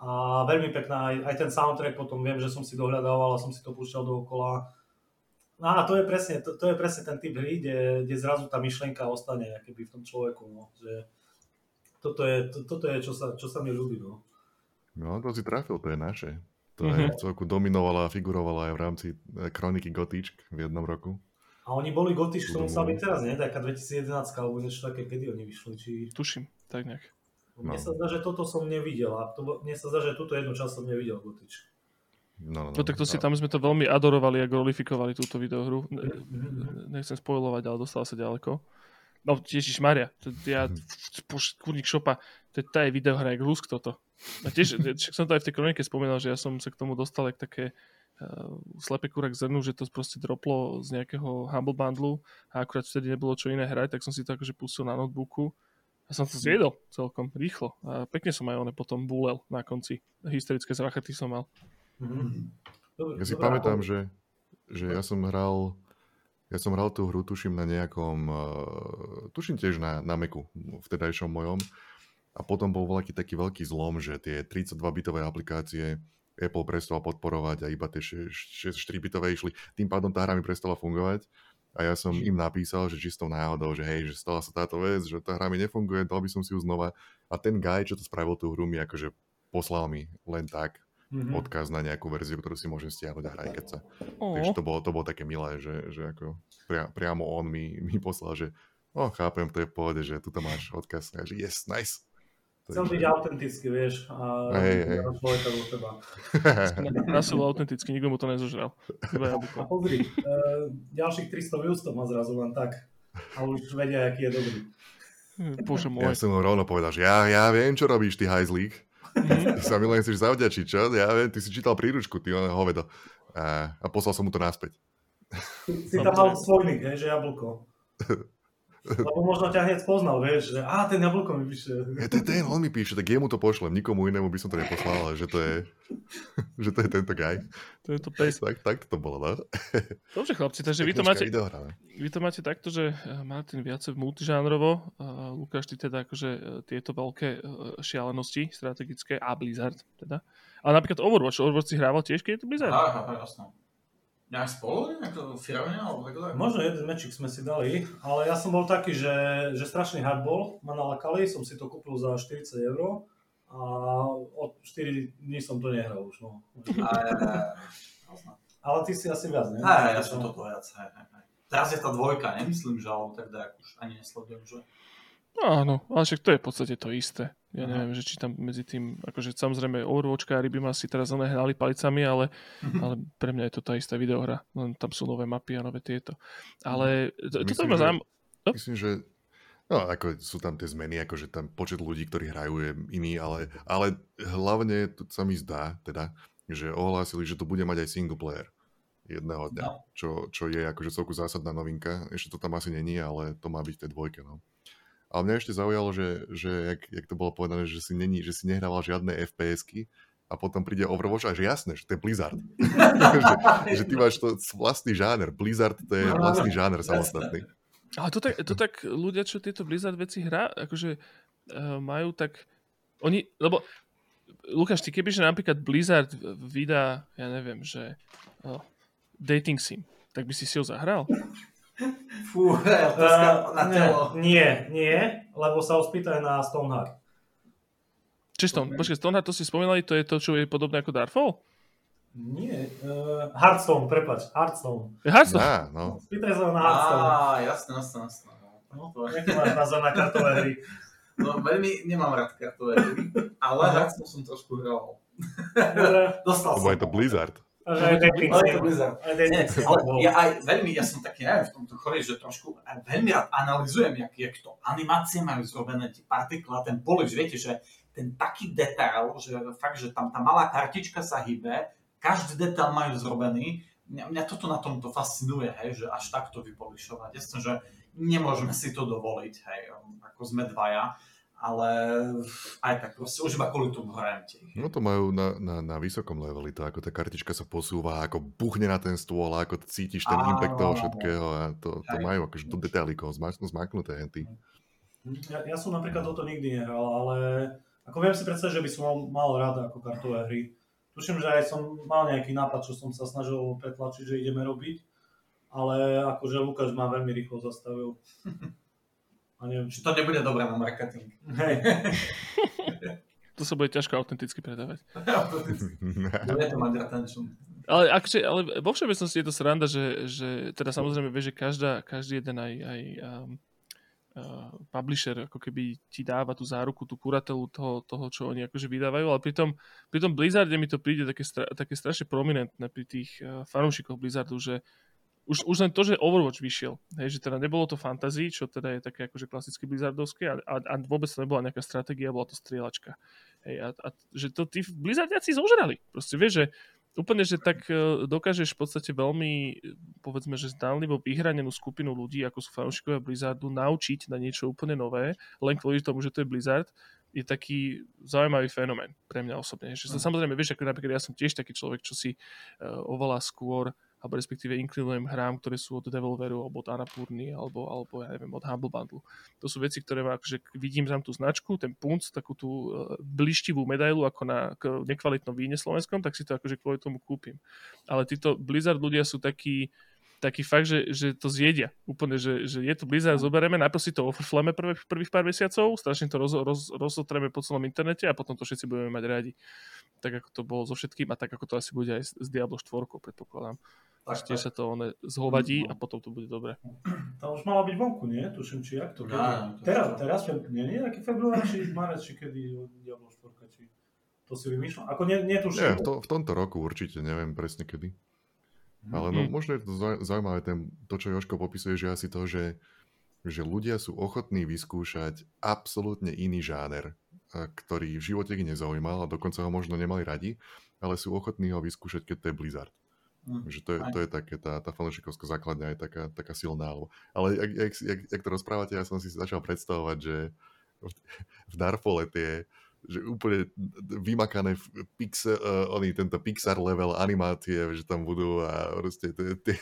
A veľmi pekná, aj, aj ten soundtrack potom viem, že som si dohľadával a som si to púšťal dookola. No a to je presne, to, to je presne ten typ hry, kde, kde zrazu tá myšlienka ostane keby v tom človeku. No. Že toto je, to, toto je čo, sa, čo sa mi ľúbi. No. No, to si trafil, to je naše. To Mhm. aj v celku dominovala a figurovala aj v rámci eh, kroniky Gotičk v jednom roku. A oni boli gotiš, to Budú musela môcť. byť teraz, nie? Taká 2011 alebo niečo také, kedy oni vyšli. Či... Tuším, tak nejak. Mne No. sa zdá, že toto som nevidel. A to, mne sa zdá, že túto jednu časť som nevidel gotič. No, no, No tak to si no. tam sme to veľmi adorovali a glorifikovali túto videohru. Ne- Mhm. Nechcem spojovať, ale dostala sa ďaleko. No, Ježiš Maria, to, ja, poš- kurník šopa, to je tá je videohra, jak Rusk toto. A tiež, však som to aj v tej kronike spomínal, že ja som sa k tomu dostal jak také uh, slepé kúrak zrnu, že to proste droplo z nejakého Humble Bundlu a akurát vtedy nebolo čo iné hrať, tak som si to akože pustil na notebooku a som to zjedol celkom rýchlo. A pekne som aj one potom búlel na konci. Historické zrachaty som mal. Mhm. Dobre, Ja si dobrá, pamätám, že, že ja som hral ja som hral tú hru, tuším, na nejakom, uh, tuším tiež na, na Macu, v tedajšom mojom. A potom bol veľký taký veľký zlom, že tie 32-bitové aplikácie Apple prestal podporovať a iba tie 4-bitové išli. Tým pádom tá hra mi prestala fungovať. A ja som im napísal, že čistou náhodou, že hej, že stala sa táto vec, že tá hra mi nefunguje, dal by som si ju znova. A ten guy, čo to spravil tú hru, mi akože poslal mi len tak Mhm. odkaz na nejakú verziu, ktorú si môžem stiahnuť a hrať, keď sa. Oh. Takže to bolo, to bolo také milé, že, že ako pria, priamo on mi, mi poslal, že o, chápem, to je v pohode, že tu máš odkaz. A že yes, nice. Chcel byť autentický, vieš, a Hej, hej. do teba. Na silu autenticky, nikto mu to nezožral. A pozri, uh, ďalších 300 views to má zrazu len tak. A už vedia, aký je dobrý. Bože Ja môj. som mu rovno povedal, že ja, ja viem, čo robíš, ty hajzlík. Mhm. Ty sa mi len chceš zavďačiť, čo? Ja viem, ty si čítal príručku, ty oné hovedo. A, a poslal som mu to naspäť. Si, tam mal svoj nick, hej, že jablko. Lebo možno ťa hneď spoznal, vieš, že á, ten jablko mi píše. Je to ten, on mi píše, tak jemu to pošlem, nikomu inému by som to neposlal, ale že to je, že to je tento guy. To je to pes. Tak, tak to bolo, no. Dobre chlapci, takže vy to máte, videohra, vy to máte takto, že eh, Martin viacej multižánrovo, a Lukáš ty teda akože eh, tieto veľké eh, šialenosti strategické a Blizzard teda. Ale napríklad Overwatch, Overwatch si hrával tiež, keď je to Blizzard? Á, á, jasno. Nejak spolu, to firavne, alebo tak? Možno jeden mečik sme si dali, ale ja som bol taký, že, že strašný hardball ma nalakali, som si to kúpil za 40 eur a od 4 dní som to nehral už, no. Ale ty si asi viac, ne? Hej, ja som toto viac. Teraz je tá dvojka, nemyslím, že alebo tak tak už ani nesledujem, že... Áno, ale však to je v podstate to isté. Ja Aha. neviem, že či tam medzi tým, akože samozrejme Overwatchkári by ma si teraz len hrali palicami, ale, ale pre mňa je to tá istá videohra. Len tam sú nové mapy a nové tieto. Ale to, toto Myslím, ma že- zaujíma. No. Myslím, že no, ako sú tam tie zmeny, akože tam počet ľudí, ktorí hrajú je iný, ale, ale hlavne to sa mi zdá, teda, že ohlásili, že to bude mať aj single player jedného dňa, No. čo, čo je akože celku zásadná novinka. Ešte to tam asi není, ale to má byť v tej dvojke. No. Ale mňa ešte zaujalo, že, že jak, jak to bolo povedané, že si, není, že si nehrával žiadne FPS-ky a potom príde Overwatch a že jasné, že to je Blizzard. že, že ty máš to vlastný žáner. Blizzard to je vlastný žáner samostatný. Ale to tak, to tak ľudia, čo tieto Blizzard veci hrá, akože uh, majú tak... Oni, lebo Lukáš, ty kebyže napríklad Blizzard vydá, ja neviem, že uh, dating sim, tak by si si ho zahral? Fú, otázka na Uh, telo. nie, nie, lebo sa ho spýtaj na Stoneheart. Či Stone, počkaj, Stoneheart, to si spomínali, to je to, čo je podobné ako Darfall? Nie, uh, Hearthstone, prepač, Hearthstone. Je Hearthstone. Á, no. Spýtaj sa na Hearthstone. Á, jasné, jasné, jasné. No, To je- Jaký máš názor na kartové hry? No, veľmi nemám rád kartové hry, ale. Hearthstone som trošku hral. Dostal Lebo som. je to Blizzard. Ale bol. ja aj veľmi, ja som taký, neviem, v tomto chorý, že trošku veľmi rád analizujem, jak, jak to animácie majú zrobené, tie partikle a ten polish, viete, že ten taký detail, že fakt, že tam tá malá kartička sa hýbe, každý detail majú zrobený. Mňa, mňa toto na tomto fascinuje, hej, že až takto vypolišovať. Jasne, že nemôžeme si to dovoliť, hej, ako sme dvaja ale aj tak proste už iba kvôli tomu hrajem tie. No to majú na, na, na vysokom leveli, to ako tá kartička sa posúva, ako buchne na ten stôl, ako cítiš ten Áno, impact toho všetkého a to, to majú akože do detailikov zmaknuté henty. Ja, ja som napríklad toto nikdy nehral, ale ako viem si predstaviť, že by som mal, mal rád ako kartové hry. Tuším, že aj som mal nejaký nápad, čo som sa snažil pretlačiť, že ideme robiť, ale akože Lukáš ma veľmi rýchlo zastavil. A neviem, či to nebude dobré na marketing. Hej. to sa bude ťažko autenticky predávať. bude to mať attention. Ale, akže, ale vo všeobecnosti je to sranda, že, že teda samozrejme vie, že každá, každý jeden aj, aj um, uh, publisher ako keby ti dáva tú záruku, tú kuratelu toho, toho čo oni akože vydávajú, ale pri tom, pri tom Blizzarde mi to príde také, stra, také strašne prominentné pri tých uh, fanúšikoch Blizzardu, že už, už len to, že Overwatch vyšiel, hej, že teda nebolo to fantasy, čo teda je také akože klasicky blizzardovské a, a, a vôbec to nebola nejaká stratégia, bola to strieľačka. Hej, a, a, že to tí blizzardiaci zožrali. Proste vieš, že úplne, že tak e, dokážeš v podstate veľmi, povedzme, že zdánlivo vyhranenú skupinu ľudí, ako sú fanúšikovia Blizzardu, naučiť na niečo úplne nové, len kvôli tomu, že to je Blizzard, je taký zaujímavý fenomén pre mňa osobne. Že mm. samozrejme, vieš, ako napríklad ja som tiež taký človek, čo si uh, oveľa skôr alebo respektíve inklinujem hrám, ktoré sú od Devolveru, alebo od Anapurny, alebo, alebo ja neviem, od Humble Bundle. To sú veci, ktoré ma, akože vidím tam tú značku, ten punc, takú tú uh, blištivú medailu ako na nekvalitnom víne slovenskom, tak si to akože kvôli tomu kúpim. Ale títo Blizzard ľudia sú takí, taký fakt, že, že to zjedia. Úplne, že, že je to Blizzard, zoberieme, najprv si to ofrfleme prvých, prvých pár mesiacov, strašne to roz, roz, rozotreme po celom internete a potom to všetci budeme mať radi. Tak ako to bolo so všetkým a tak ako to asi bude aj s, s Diablo 4, predpokladám. Tak, tiež sa to one zhovadí a potom to bude dobre. To už mala byť vonku, nie? Tuším, či jak to? Ja, teraz, teraz, nie, nie, aký február, či marec, či kedy Diablo 4, či to si vymýšľam? Ako nie, netuším. Nie, v, to, v tomto roku určite, neviem presne kedy. Mhm. Ale no, mm. možno je to zaujímavé, ten, to, čo Joško popisuje, že asi to, že, že ľudia sú ochotní vyskúšať absolútne iný žáner, ktorý v živote ich nezaujímal a dokonca ho možno nemali radi, ale sú ochotní ho vyskúšať, keď to je Blizzard. Mm. Že to je, to je také, tá, tá fanúšikovská základňa je taká, taká silná. Ale jak, jak, jak, jak to rozprávate, ja som si začal predstavovať, že v, v Darfole tie že úplne vymakané pixel, uh, oni, tento Pixar level animácie, že tam budú a proste tie, tie,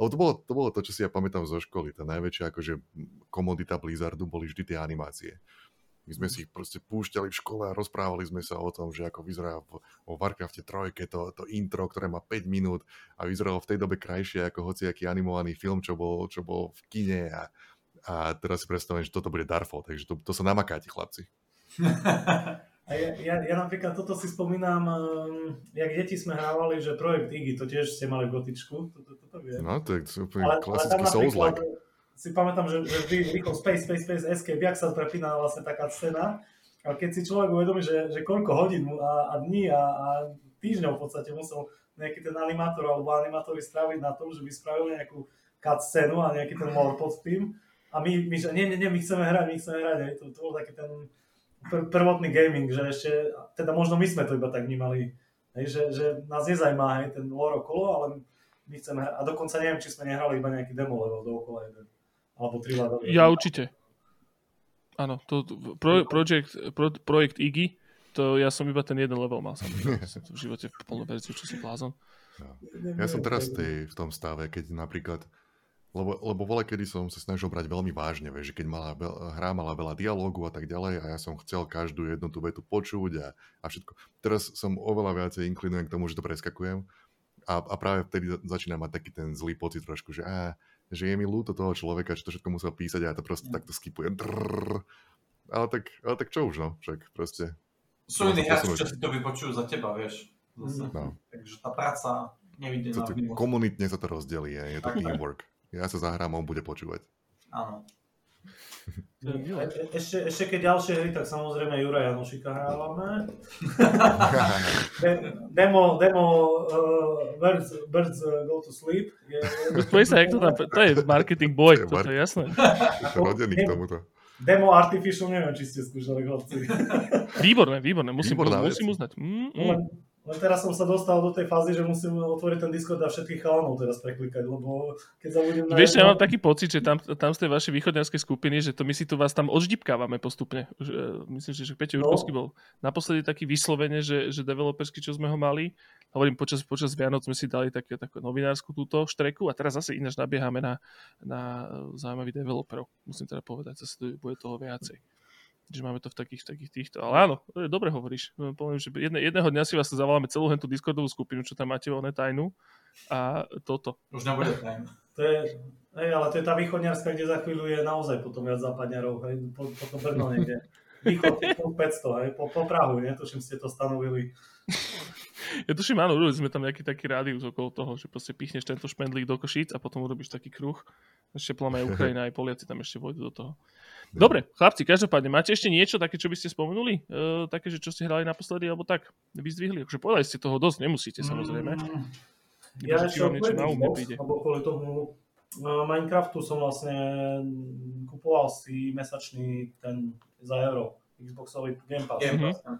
ale to bolo, to bolo to, čo si ja pamätám zo školy. Tá najväčšia akože komodita Blizzardu boli vždy tie animácie. My sme si ich proste púšťali v škole a rozprávali sme sa o tom, že ako vyzerá vo Warcrafte 3 to, to intro, ktoré má 5 minút a vyzeralo v tej dobe krajšie ako hociaký animovaný film, čo bol, čo bol v kine a, a teraz si predstavujem, že toto bude Darfo, takže to, to sa namakáte, chlapci. A ja, ja, ja napríklad toto si spomínam, um, jak deti sme hrávali, že projekt Iggy, to tiež ste mali gotičku, toto, toto vie. No, to je úplne klasický Souls-like si pamätám, že, že vždy rýchlo space, space, space, escape, jak sa prepína vlastne taká scéna. A keď si človek uvedomí, že, že koľko hodín a, a dní a, a týždňov v podstate musel nejaký ten animátor alebo animátori spraviť na tom, že by spravili nejakú cut scénu a nejaký ten lore pod tým. A my, my že nie, nie, nie, my chceme hrať, my chceme hrať. To, to bol taký ten pr- prvotný gaming, že ešte, teda možno my sme to iba tak vnímali, hej, že, že nás nezajímá hej, ten lore okolo, ale my chceme hrať. A dokonca neviem, či sme nehrali iba nejaký demo level dookola jeden. Alebo Ja určite. Áno, to, pro, project, pro, projekt Iggy, to ja som iba ten jeden level mal samozrejme. v živote v plnú verziu, čo si blázon. Ja. ja som teraz tej, v tom stave, keď napríklad lebo, lebo vole, kedy som sa snažil brať veľmi vážne, vieš, že keď mala, hra mala veľa dialógu a tak ďalej a ja som chcel každú jednu tú vetu počuť a, a všetko. Teraz som oveľa viacej inklinujem k tomu, že to preskakujem a, a práve vtedy začína mať taký ten zlý pocit trošku, že á, že je mi ľúto toho človeka, že to všetko musel písať a ja to proste mm. takto skipujem. Drrr. Ale tak, ale tak čo už, no, však proste. Sú iní hráči, čo si to vypočujú za teba, vieš. Zase. No. Takže tá práca nevidená. Komunitne sa to rozdelí, je, je to teamwork. Ja sa zahrám, on bude počúvať. Áno. E, ešte, ešte keď ďalšie hry, tak samozrejme Jura Janošika hrávame. demo, demo uh, Birds, Birds uh, Go to Sleep. Je, je... sa, jak to tam, to je marketing boy, to, je, mar- to je jasné. Rodený k tomuto. Demo Artificial, neviem, či ste skúšali, chlapci. Výborné, výborné, musím, Výborná musím uznať. Mm, mm. Len teraz som sa dostal do tej fázy, že musím otvoriť ten Discord a všetkých chalanov teraz preklikať, lebo keď sa budem na Vieš, ja jednom- mám taký pocit, že tam, tam z tej vašej východňarskej skupiny, že to my si tu vás tam odždipkávame postupne. Že, e, myslím, že, že Peťo No. Jurkovský bol naposledy taký vyslovene, že, že developersky, čo sme ho mali. Hovorím, počas, počas Vianoc sme si dali také, takú novinárskú túto štreku a teraz zase ináč nabiehame na, na zaujímavých developerov. Musím teda povedať, zase tu bude toho viacej. Že máme to v takých, takých týchto. Ale áno, e, dobre hovoríš. E, Poviem, že jedne, jedného dňa si vás zavoláme celú tú Discordovú skupinu, čo tam máte voľné tajnú. A toto. Už nebude tajné. To je, hej, ale to je tá východňarská, kde za chvíľu je naozaj potom viac západňarov, hej, po, po to Brno niekde. Východ, po 500, hej, po, po Prahu, netuším, ste to stanovili. Ja tuším, áno, urobili sme tam nejaký taký rádius okolo toho, že proste pichneš tento šmendlík do Košíc a potom urobíš taký kruh. Ešte plame aj Ukrajina, aj Poliaci tam ešte vojdu do toho. Dobre, chlapci, každopádne, máte ešte niečo také, čo by ste spomenuli? E, také, že čo ste hrali naposledy, alebo tak? Vyzdvihli? Akože povedali ste toho dosť, nemusíte samozrejme. Mm, Ja ešte vám niečo na Xbox, príde. lebo kvôli tomu uh, Minecraftu som vlastne kupoval si mesačný ten za euro, Xboxový Game Pass. Game Mhm. Pass, no.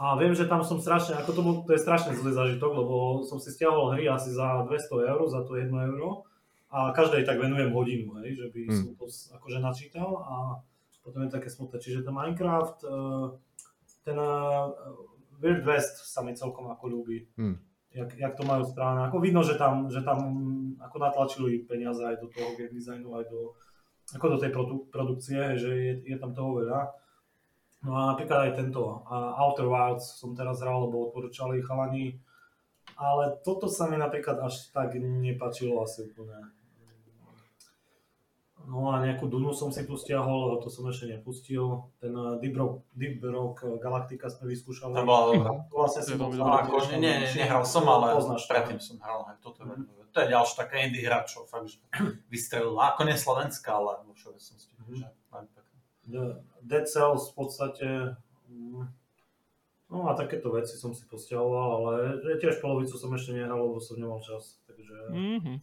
A viem, že tam som strašne, ako to, bol, to je strašne zlý zážitok, lebo som si stiahol hry asi za 200 eur, za to 1 euro a každej tak venujem hodinu, hej, že by Hmm. som to s- akože načítal a potom je také smutné. Čiže ten Minecraft, eh, ten eh, Wild West sa mi celkom ako ľúbi. Hmm. Jak, jak to majú správne. Ako vidno, že tam, že tam ako natlačili peniaze aj do toho game designu, aj do, ako do tej produ- produkcie, že je, je tam toho veľa. No a napríklad aj tento a Outer Wilds som teraz hral, lebo odporúčali chalani. Ale toto sa mi napríklad až tak nepačilo asi úplne. No a nejakú Dunu som si tu stiahol, ale to som ešte nepustil. Ten eh, Deep Rock, Deep Rock eh, Galactica sme vyskúšali. To bola dobrá. To vlastne To dobré. tiež Akože nie, nehral som, ale poznáš to, predtým som hral. Hej, toto je, Mhm. to je ďalší taká indie hráčov, fakt, že vystrelila. Ako nie Slovenská, ale vo všeobecnosti. Mhm. že veľmi pekné. De- Dead Cells v podstate, mm, no a takéto veci som si postiahoval, ale tiež polovicu som ešte nehral, lebo som nemal čas, takže... Mhm,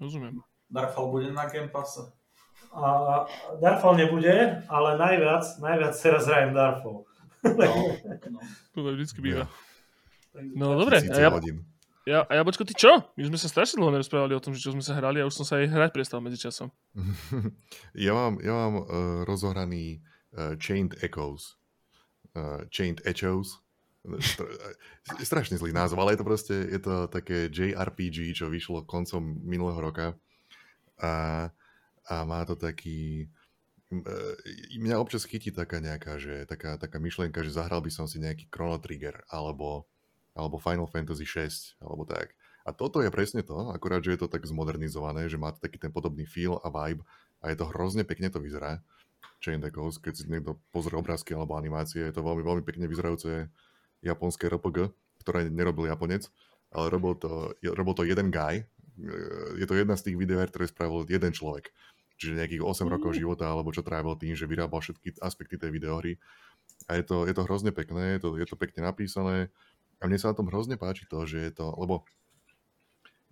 rozumiem. Darkfall bude na Game Passe. A Darfall nebude, ale najviac, najviac teraz hrajem Darfall. No, no. To vždycky býva. Takže- No dobre, a ja, ja, a Jabočko, ty čo? My sme sa strašne dlho nerozprávali o tom, že čo sme sa hrali a už som sa aj hrať prestal medzi časom. ja mám, ja mám uh, rozohraný uh, Chained Echoes. Uh, Chained Echoes. Str- strašne zlý názov, ale je to proste, je to také JRPG, čo vyšlo koncom minulého roka. A, a má to taký... eh, Mňa občas chytí taká nejaká, že, taká, taká myšlienka, že zahral by som si nejaký Chrono Trigger, alebo, alebo Final Fantasy 6, alebo tak. A toto je presne to, akurát, že je to tak zmodernizované, že má to taký ten podobný feel a vibe a je to hrozne pekne to vyzerá. Chain Echoes, keď si niekto pozrie obrázky alebo animácie, je to veľmi, veľmi pekne vyzerajúce japonské RPG, ktoré nerobil Japonec, ale robil to, robil to jeden guy. Je to jedna z tých videoher, ktoré spravil jeden človek. Čiže nejakých 8 rokov života, alebo čo trávil tým, že vyrábal všetky aspekty tej videohry. A je to, je to hrozne pekné, je to, je to pekne napísané. A mne sa na tom hrozne páči to, že je to, lebo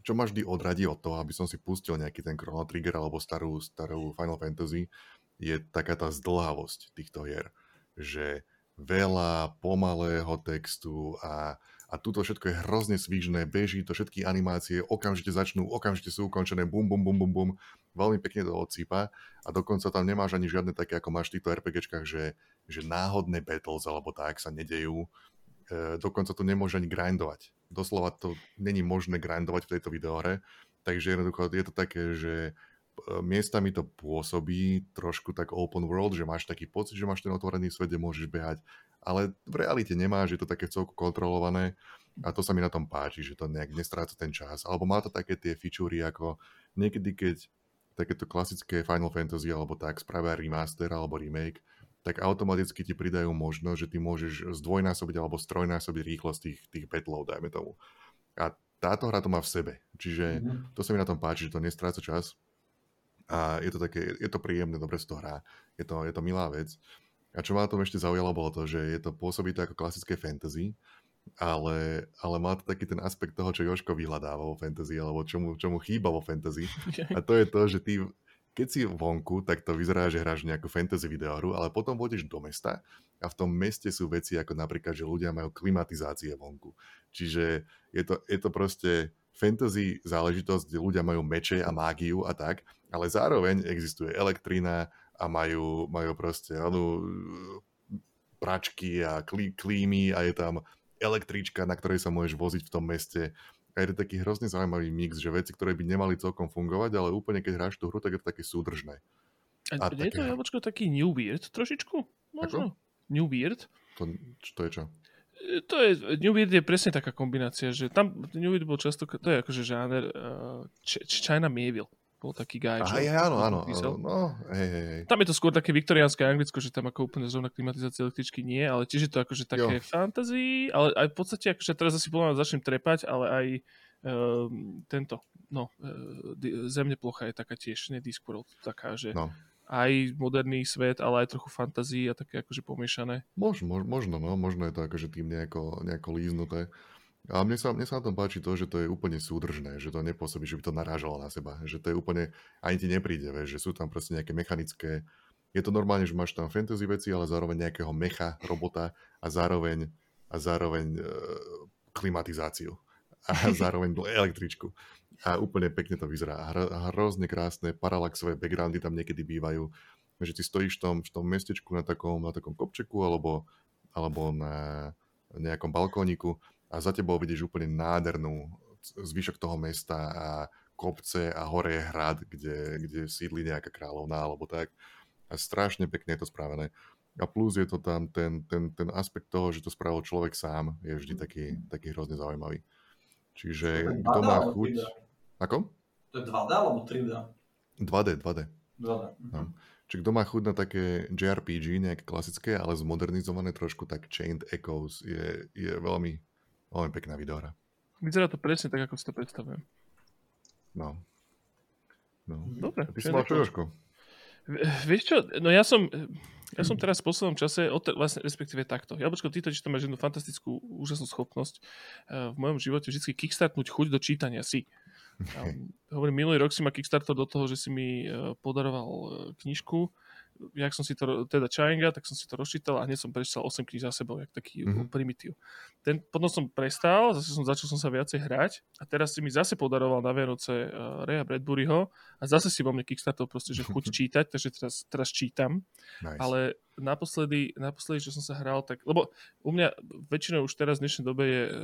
čo ma vždy odradí od toho, aby som si pustil nejaký ten Chrono Trigger alebo starú, starú Final Fantasy, je taká tá zdlhavosť týchto hier. Že veľa pomalého textu a, a tuto všetko je hrozne svižné, beží to, všetky animácie okamžite začnú, okamžite sú ukončené, bum, bum, bum, bum, bum, veľmi pekne to odsýpa a dokonca tam nemáš ani žiadne také, ako máš v týchto RPGčkách, že, že náhodné battles alebo tak sa nedejú, e, dokonca to nemôže ani grindovať. Doslova to není možné grindovať v tejto videohre, takže jednoducho je to také, že e, miestami to pôsobí trošku tak open world, že máš taký pocit, že máš ten otvorený svet, kde môžeš behať, ale v realite nemáš, je to také celku kontrolované a to sa mi na tom páči, že to nejak nestráca ten čas. Alebo má to také tie featurey, ako niekedy, keď takéto klasické Final Fantasy alebo tak spravia remaster alebo remake, tak automaticky ti pridajú možnosť, že ty môžeš zdvojnásobiť alebo strojnásobiť rýchlosť tých, tých battlov, dajme tomu. A táto hra to má v sebe. Čiže Mhm. to sa mi na tom páči, že to nestráca čas. A je to také, je to príjemné, dobre sa to hrá. Je to, je to milá vec. A čo ma na tom ešte zaujalo, bolo to, že je to pôsobí to ako klasické fantasy, ale, ale má to taký ten aspekt toho, čo Joško vyhľadáva vo fantasy, alebo čo mu, čo mu chýba vo fantasy. A to je to, že ty, keď si vonku, tak to vyzerá, že hráš nejakú fantasy videohru, ale potom vodíš do mesta a v tom meste sú veci ako napríklad, že ľudia majú klimatizácie vonku. Čiže je to, je to proste fantasy záležitosť, kde ľudia majú meče a mágiu a tak, ale zároveň existuje elektrina a majú, majú proste ano, pračky a klí, klímy a je tam električka, na ktorej sa môžeš voziť v tom meste a je to taký hrozne zaujímavý mix, že veci, ktoré by nemali celkom fungovať, ale úplne keď hráš tú hru, tak je to také súdržné. A, a je také... to jablčko taký New Weird trošičku? Možno. Ako? New Weird. To, to je čo? E, to je, New Weird je presne taká kombinácia, že tam New Weird bol často, to je akože žáner uh, China Mieville bol taký guy. Aha, je, áno, áno. No, hej, hej. Tam je to skôr také viktoriánske Anglicko, že tam ako úplne zrovna klimatizácia električky nie, ale tiež je to akože také jo. fantasy, ale aj v podstate, akože teraz asi podľa začnem trepať, ale aj uh, tento, no, uh, zemne plocha je taká tiež, ne Discworld, taká, že no. aj moderný svet, ale aj trochu fantazí a také akože pomiešané. Možno, možno, no, možno je to akože tým nejako, nejako líznuté. A mne sa, mne sa na tom páči to, že to je úplne súdržné, že to nepôsobí, že by to narážalo na seba, že to je úplne, ani ti nepríde, vieš, že sú tam proste nejaké mechanické, je to normálne, že máš tam fantasy veci, ale zároveň nejakého mecha, robota a zároveň, a zároveň e, klimatizáciu a zároveň električku. A úplne pekne to vyzerá. A hrozne krásne paralaxové backgroundy tam niekedy bývajú, že ty stojíš tom, v tom mestečku na takom, na takom kopčeku alebo, alebo na nejakom balkóniku a za tebou vidíš úplne nádhernú zvyšok toho mesta a kopce a hore je hrad, kde, kde sídli nejaká kráľovná alebo tak. A strašne pekne je to spravené. A plus je to tam ten, ten, ten aspekt toho, že to spravil človek sám, je vždy taký, taký hrozne zaujímavý. Čiže kto má chuť... Ako? To je 2D alebo 3D? 2D, 2D. 2D. No. Čiže kto má chuť na také JRPG, nejaké klasické, ale zmodernizované trošku, tak Chained Echoes je, je veľmi, Veľmi pekná videohra. Vyzerá to presne tak, ako si to predstavujem. No. no. Dobre. A ty si mal čo? Vieš čo, no ja som, ja som teraz v poslednom čase, vlastne respektíve takto. Jablčko, ty totiž to máš jednu fantastickú, úžasnú schopnosť uh, v mojom živote vždy kickstartnúť chuť do čítania si. Hovorím, minulý rok si ma kickstartol do toho, že si mi uh, podaroval uh, knižku jak som si to, teda Chainga, tak som si to rozčítal a hneď som prečítal 8 kníh za sebou, jak taký mm-hmm. primitív. Ten, potom som prestal, zase som začal som sa viacej hrať a teraz si mi zase podaroval na Vianoce uh, Rea Bradburyho a zase si vo mne Kickstarter proste, že chuť čítať, takže teraz, teraz čítam. Nice. Ale naposledy, naposledy, čo som sa hral, tak, lebo u mňa väčšinou už teraz v dnešnej dobe je uh,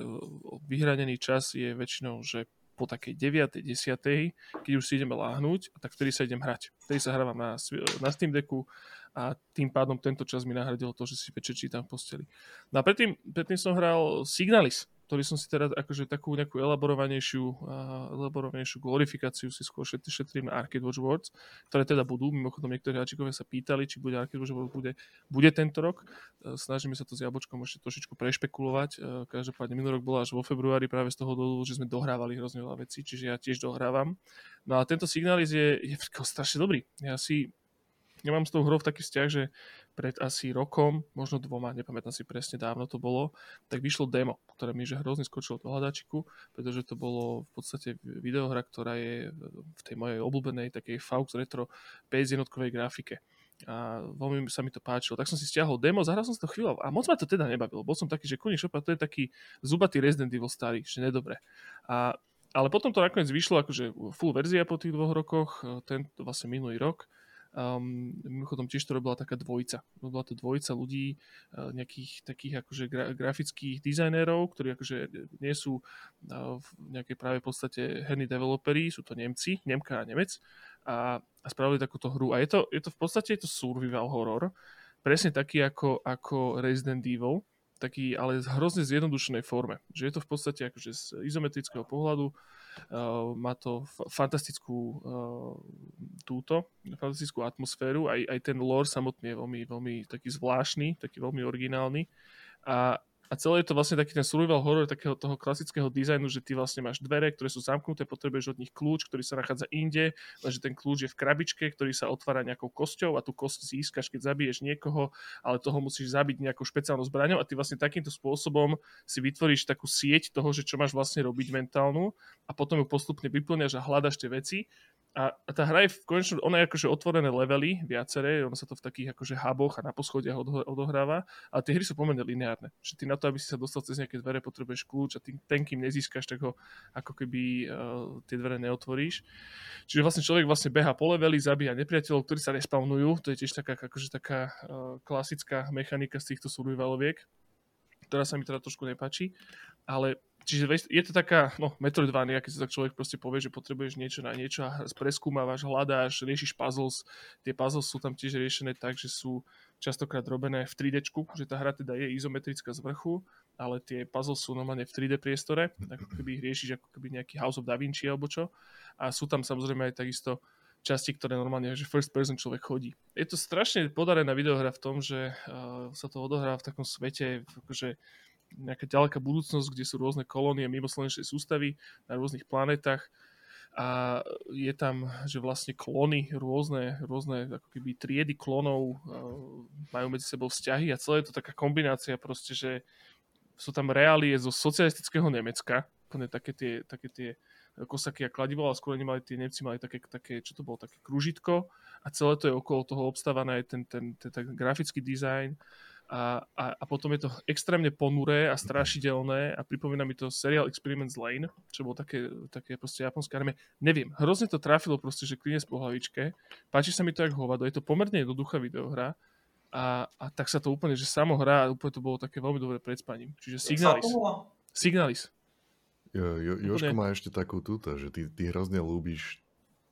vyhranený čas je väčšinou, že po takej 9. 10. keď už si ideme láhnuť, tak vtedy sa idem hrať. Vtedy sa hrávam na, na Steam Decku a tým pádom tento čas mi nahradilo to, že si večer čítam v posteli. No a predtým, predtým som hral Signalis, ktorý som si teda akože takú nejakú elaborovanejšiu, uh, elaborovanejšiu glorifikáciu si skôr šetrím na Arcade Watch Awards, ktoré teda budú. Mimochodom niektorí hráčikovia sa pýtali, či bude Arcade Watch Awards bude, bude tento rok. Uh, snažíme sa to s Jablčkom ešte trošičku prešpekulovať. Uh, každopádne minulý rok bola až vo februári práve z toho dôvodu, že sme dohrávali hrozne veľa vecí, čiže ja tiež dohrávam. No a tento signáliz je, je strašne dobrý. Ja si ja mám s tou hrou taký vzťah, že pred asi rokom, možno dvoma, nepamätám si presne, dávno to bolo, tak vyšlo demo, ktoré mi že hrozne skočilo do hľadačiku, pretože to bolo v podstate videohra, ktorá je v tej mojej obľúbenej takej Faux Retro PS jednotkovej grafike a veľmi sa mi to páčilo. Tak som si stiahol demo, zahral som si to chvíľu a moc ma to teda nebavilo. Bol som taký, že koniec šopa, to je taký zubatý Resident Evil starý, že nedobre. A, ale potom to nakoniec vyšlo akože full verzia po tých dvoch rokoch, ten vlastne minulý rok Um, mimochodom tiež to robila taká dvojica. Bola to dvojica ľudí, uh, nejakých takých akože gra- grafických dizajnérov, ktorí akože nie sú uh, v nejakej práve podstate herní developeri, sú to Nemci, Nemka a Nemec a, a spravili takúto hru. A je to, je to v podstate je to survival horror, presne taký ako, ako Resident Evil, taký ale v hrozne zjednodušenej forme. Že je to v podstate akože z izometrického pohľadu, uh, má to fantastickú uh, túto, fantastickú atmosféru, aj, aj ten lore samotný je veľmi, veľmi taký zvláštny, taký veľmi originálny. A a celé je to vlastne taký ten survival horror takého toho klasického dizajnu, že ty vlastne máš dvere, ktoré sú zamknuté, potrebuješ od nich kľúč, ktorý sa nachádza inde, lenže ten kľúč je v krabičke, ktorý sa otvára nejakou kosťou a tú kosť získaš, keď zabiješ niekoho, ale toho musíš zabiť nejakou špeciálnou zbraňou a ty vlastne takýmto spôsobom si vytvoríš takú sieť toho, že čo máš vlastne robiť mentálnu a potom ju postupne vyplňaš a hľadaš tie veci A, tá hra je v konečnom, ona je akože otvorené levely, viaceré, ono sa to v takých akože huboch a na poschodiach odo, odohráva, ale tie hry sú pomerne lineárne. Že ty na to, aby si sa dostal cez nejaké dvere, potrebuješ kľúč a ty, ten, kým nezískaš, tak ho ako keby uh, tie dvere neotvoríš. Čiže vlastne človek vlastne beha po leveli, zabíja nepriateľov, ktorí sa respawnujú, to je tiež taká, akože taká uh, klasická mechanika z týchto survivaloviek, ktorá sa mi teda trošku nepáči, ale Čiže je to taká, no, Metroidvania, keď sa tak človek proste povie, že potrebuješ niečo na niečo a preskúmavaš, hľadáš, riešiš puzzles. Tie puzzles sú tam tiež riešené tak, že sú častokrát robené v 3D, že tá hra teda je izometrická z vrchu, ale tie puzzles sú normálne v 3D priestore, ako keby ich riešiš ako keby nejaký House of Da Vinci alebo čo. A sú tam samozrejme aj takisto časti, ktoré normálne, že first person človek chodí. Je to strašne podarená videohra v tom, že uh, sa to odohrá v takom svete, akože nejaká ďaleká budúcnosť, kde sú rôzne kolónie mimo slnečnej sústavy na rôznych planetách. A je tam, že vlastne klony, rôzne, rôzne ako keby triedy klonov majú medzi sebou vzťahy a celé je to taká kombinácia proste, že sú tam reálie zo socialistického Nemecka, úplne také tie, také tie kosaky a kladivo, ale skôr nemali tie Nemci mali také, také, čo to bolo, také kružitko a celé to je okolo toho obstávané aj ten, ten, ten, ten grafický dizajn a, a, a potom je to extrémne ponuré a strašidelné a pripomína mi to serial Experiments Lane, čo bolo také, také proste japonské anime. Neviem, hrozne to trafilo proste, že klinec po hlavičke. Páči sa mi to jak hovado, je to pomerne jednoduchá videohra a, a tak sa to úplne, že samo hrá a úplne to bolo také veľmi dobré pred spaním. Čiže Signalis. Signalis. Jo, jo, Jožko má ešte takú túto, že ty, ty hrozne ľúbiš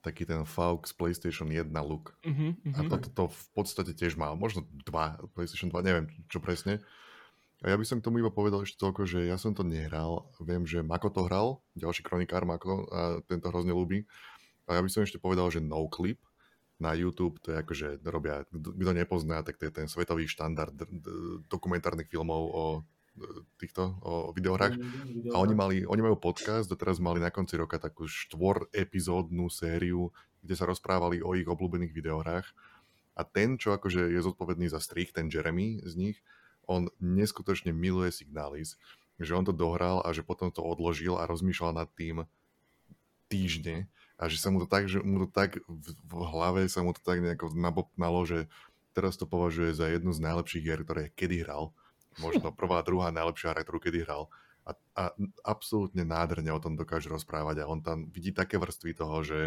taký ten Faux PlayStation 1 look. Uh-huh, uh-huh. A toto to v podstate tiež má. Možno dva, PlayStation 2, neviem čo presne. A ja by som k tomu iba povedal ešte toľko, že ja som to nehral. Viem, že Mako to hral, ďalší kronikár Mako, a tento hrozne ľúbi. A ja by som ešte povedal, že No Clip na YouTube, to je akože robia, kto nepozná, tak to je ten svetový štandard dokumentárnych filmov o týchto o videohrách. A oni, mali, oni majú podcast, doteraz mali na konci roka takú štvor epizódnu sériu, kde sa rozprávali o ich obľúbených videohrách. A ten, čo akože je zodpovedný za strich, ten Jeremy z nich, on neskutočne miluje Signalis, že on to dohral a že potom to odložil a rozmýšľal nad tým týždne a že sa mu to tak, že mu to tak v, v hlave sa mu to tak nejako nabopnalo, že teraz to považuje za jednu z najlepších hier, ktoré kedy hral možno prvá, druhá najlepšia hra, ktorú kedy hral. A, a absolútne nádherne o tom dokáže rozprávať a on tam vidí také vrstvy toho, že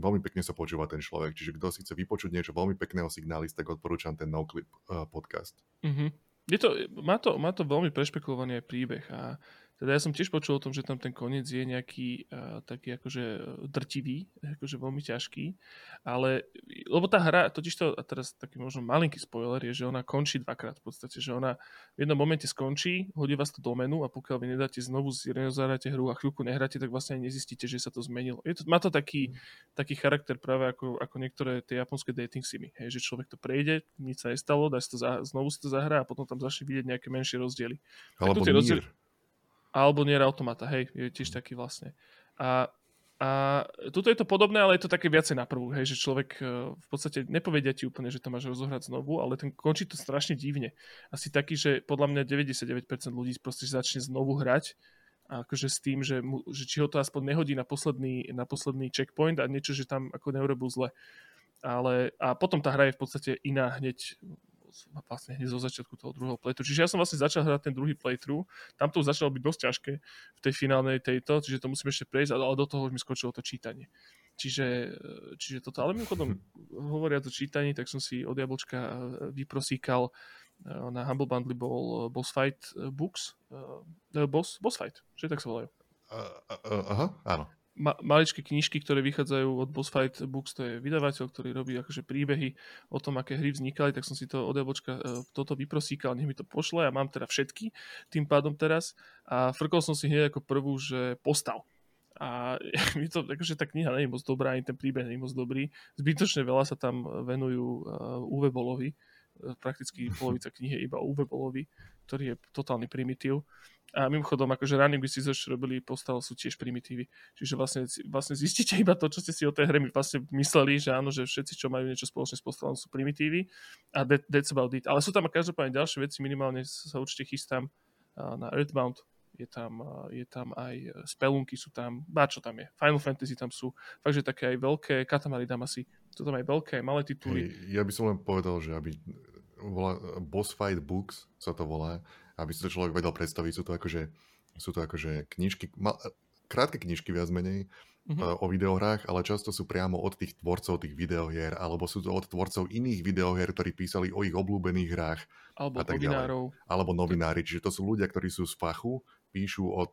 veľmi pekne sa počúva ten človek. Čiže kto si chce vypočuť niečo veľmi pekného signálista, tak odporúčam ten NoClip uh, podcast. Mm-hmm. Je to, má, to, má to veľmi prešpekulovaný aj príbeh a teda ja som tiež počul o tom, že tam ten koniec je nejaký uh, taký akože drtivý, akože veľmi ťažký, ale lebo tá hra, totiž to, a teraz taký možno malinký spoiler je, že ona končí dvakrát v podstate, že ona v jednom momente skončí, hodí vás to do menu a pokiaľ vy nedáte znovu, zrezozáte hru a chvíľku nehráte, tak vlastne aj nezistíte, že sa to zmenilo. Je to, má to taký, taký charakter práve ako, ako niektoré tie japonské dating simy, hej, že človek to prejde, nič sa nestalo, dá si to za, znovu si to zahrá a potom tam začne vidieť nejaké menšie rozdiely. Alebo rozdiely, alebo Nier Automata, hej, je tiež taký vlastne. A, a tuto je to podobné, ale je to také viacej na prvú, hej, že človek e, v podstate nepovedia ti úplne, že to máš rozohrať znovu, ale ten končí to strašne divne. Asi taký, že podľa mňa 99% ľudí proste začne znovu hrať akože s tým, že, mu, že či ho to aspoň nehodí na posledný, na posledný checkpoint a niečo, že tam ako neurobil zle. Ale, a potom tá hra je v podstate iná hneď vlastne hneď zo začiatku toho druhého playthrough. Čiže ja som vlastne začal hrať ten druhý playthrough. Tam to už začalo byť dosť ťažké v tej finálnej tejto, čiže to musím ešte prejsť, ale do toho už mi skočilo to čítanie. Čiže, čiže toto, ale mimochodom hovoria o čítaní, tak som si od Jablčka eh, vyprosíkal eh, na Humble Bundle bol Boss Fight Books, Boss, Boss Fight, že tak sa volajú. Uh, uh, aha, áno ma- maličké knižky, ktoré vychádzajú od Boss Fight Books, to je vydavateľ, ktorý robí akože príbehy o tom, aké hry vznikali, tak som si to od Jablčka e, toto vyprosíkal, nech mi to pošle a mám teda všetky tým pádom teraz a frkol som si hneď ako prvú, že postav. A mi to, akože tá kniha nie je moc dobrá, ani ten príbeh nie je moc dobrý. Zbytočne veľa sa tam venujú uh, Uwe Bolovi, prakticky polovica knihy iba Uwe Bolovi, ktorý je totálny primitív. A mimochodom, akože Running with Scissors robili postav sú tiež primitívy. Čiže vlastne, vlastne zistíte iba to, čo ste si o tej hre vlastne mysleli, že áno, že všetci, čo majú niečo spoločné s postavom, sú primitívy a that, that's about it. Ale sú tam každopádne ďalšie veci, minimálne sa určite chystám na Earthbound je tam, je tam aj spelunky sú tam, bá čo tam je, Final Fantasy tam sú, fakt, že také aj veľké, Katamari Damacy, sú tam aj veľké, malé tituly. Hej, ja by som len povedal, že aby volá, Boss Fight Books sa to volá, aby si to človek vedel predstaviť, sú to akože, sú to akože knižky, mal, krátke knižky viac menej, uh-huh. o videohrách, ale často sú priamo od tých tvorcov tých videohier, alebo sú to od tvorcov iných videohier, ktorí písali o ich obľúbených hrách. Alebo a tak novinárov. Ďalej. Alebo novinári, čiže to sú ľudia, ktorí sú z fachu, píšu o,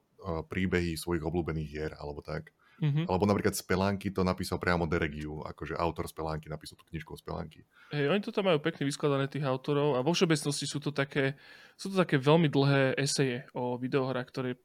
príbehy svojich obľúbených hier, alebo tak. Mm-hmm. Alebo napríklad Spelánky to napísal priamo Deregiu, akože autor Spelánky napísal tú knižku o Spelánky. Hej, oni to tam majú pekne vyskladané tých autorov a vo všeobecnosti sú to také, sú to také veľmi dlhé eseje o videohrách, ktoré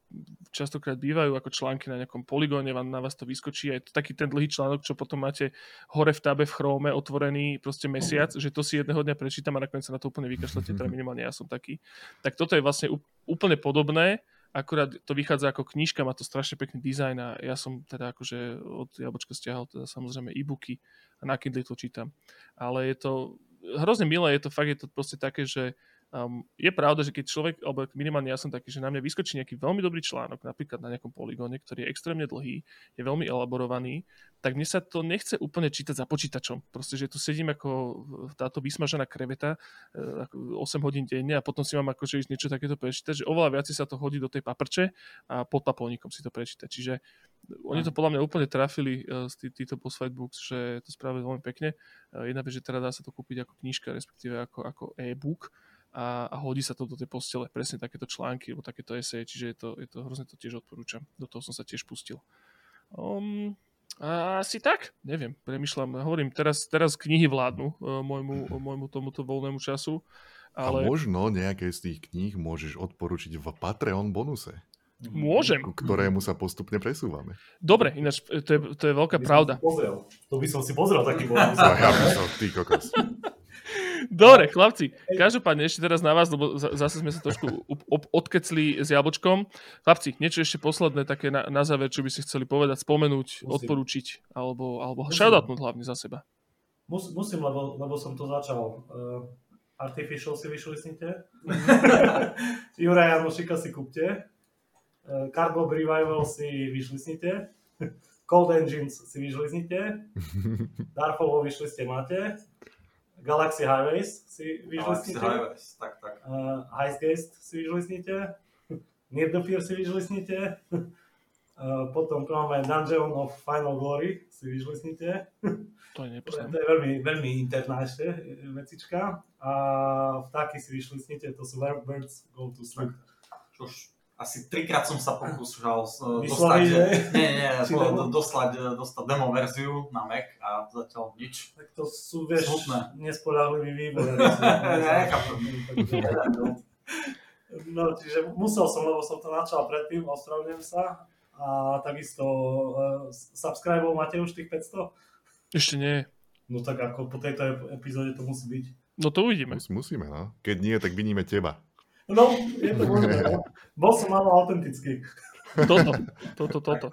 častokrát bývajú ako články na nejakom poligóne, vám na vás to vyskočí. Je to taký ten dlhý článok, čo potom máte hore v tabe v Chrome otvorený proste mesiac, že to si jedného dňa prečítam a nakoniec sa na to úplne vykašľate, teda minimálne ja som taký. Tak toto je vlastne úplne podobné, akurát to vychádza ako knižka, má to strašne pekný dizajn a ja som teda akože od Jablčka stiahol teda samozrejme e-booky a na Kindle to čítam. Ale je to hrozne milé, je to fakt, je to proste také, že Um, je pravda, že keď človek, alebo minimálne ja som taký, že na mňa vyskočí nejaký veľmi dobrý článok, napríklad na nejakom poligóne, ktorý je extrémne dlhý, je veľmi elaborovaný, tak mne sa to nechce úplne čítať za počítačom. Proste, že tu sedím ako táto vysmažená kreveta 8 e, hodín denne a potom si mám akože ísť niečo takéto prečítať, že oveľa viac sa to hodí do tej paprče a pod papolníkom si to prečítať. Čiže oni to podľa mňa úplne trafili uh, tí, títo post books, že to spravili veľmi pekne. Jedna vec, že teda dá sa to kúpiť ako knižka, respektíve ako, ako e-book, a, a hodí sa to do tej postele, presne takéto články alebo takéto eseje, čiže je to, je to hrozne to tiež odporúčam. Do toho som sa tiež pustil. Um, a asi tak, neviem, premyšľam, hovorím, teraz, teraz knihy vládnu uh, môjmu, môjmu tomuto voľnému času. Ale... A možno nejaké z tých kníh môžeš odporučiť v Patreon bonuse. Môžem. Ku ktorému sa postupne presúvame. Dobre, ináč to je, to je veľká to pravda. To by som si pozrel taký bonus. ja by som, ty kokos. Dobre, chlapci, každopádne ešte teraz na vás, lebo zase sme sa trošku odkecli s jablčkom. Chlapci, niečo ešte posledné také na, na záver, čo by si chceli povedať, spomenúť, musím. odporúčiť, alebo, alebo shoutoutnúť hlavne za seba. Mus, musím, lebo, lebo som to začal. Uh, Artificial si vyšlisnite. Juraj Janošika si kúpte. Uh, Cardboard Revival si vyšlisnite. Cold Engines si vyšliznite. Darfovo vyšliste máte. Galaxy Highways si vyžlisnite. Galaxy Highways, tak, tak. Uh, Heistgeist si vyžlisnite. Near the Fear si vyžlisnite. Uh, potom tu máme Dungeon of Final Glory si vyžlisnite. To je nepoznám. To je veľmi, veľmi interná ešte vecička. A vtáky si vyšlisnite, to sú Where Birds Go to Sleep. Už asi trikrát som sa pokúšal uh, dostať, že? nie, nie, po, dostať, uh, dostať demo verziu na Mac a zatiaľ nič. Tak to sú, vieš, nespoľahlivý výber. no, čiže musel som, lebo som to načal predtým, ospravedlňujem sa. A takisto uh, subscribe máte už tých 500? Ešte nie. No tak ako po tejto epizóde to musí byť. No to uvidíme. Mus, musíme, no. Keď nie, tak vyníme teba. No, je to možné. No. Bol som málo autentický. Toto, toto, toto.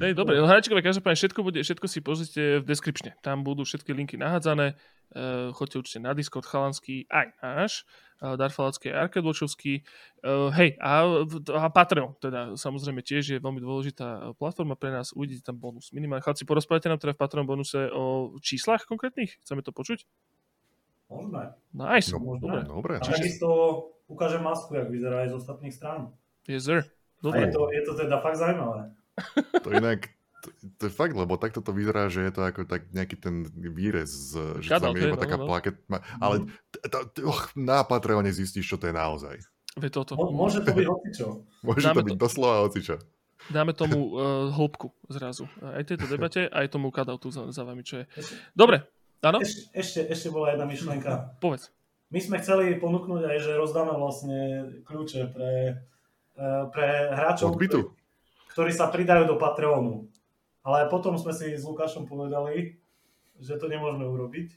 Hej, dobre, no hračkové, každopádne všetko, bude, všetko si pozrite v descriptione. Tam budú všetky linky nahádzané. Uh, choďte určite na Discord chalanský, aj náš, uh, Darfalacký a Arkadvočovský. Uh, hej, a, a Patreon, teda samozrejme tiež je veľmi dôležitá platforma pre nás. Uvidíte tam bonus. Minimálne, chalci, porozprávajte nám teda v Patreon bonuse o číslach konkrétnych? Chceme to počuť? Môžeme. Nice. No, dobre. dobre. A takisto ukážem masku, jak vyzerá aj z ostatných strán. Yes, sir. Dobre. A je to, je to teda fakt zaujímavé. To inak, to, to je fakt, lebo takto to vyzerá, že je to ako tak nejaký ten výrez, že Kadal, tam je iba no, taká no. plaket, ale oh, na Patreone zistíš, čo to je naozaj. Vie toto. Môže to byť hocičo. Môže Dáme to byť to... doslova hocičo. Dáme tomu uh, hĺbku zrazu. Aj tejto debate, aj tomu tu za, za vami, čo je. Dobre, Áno? Ešte, ešte, ešte bola jedna myšlienka. Povedz. My sme chceli ponúknuť aj, že rozdáme vlastne kľúče pre, e, pre hráčov, ktorí, ktorí sa pridajú do Patreonu. Ale potom sme si s Lukášom povedali, že to nemôžeme urobiť,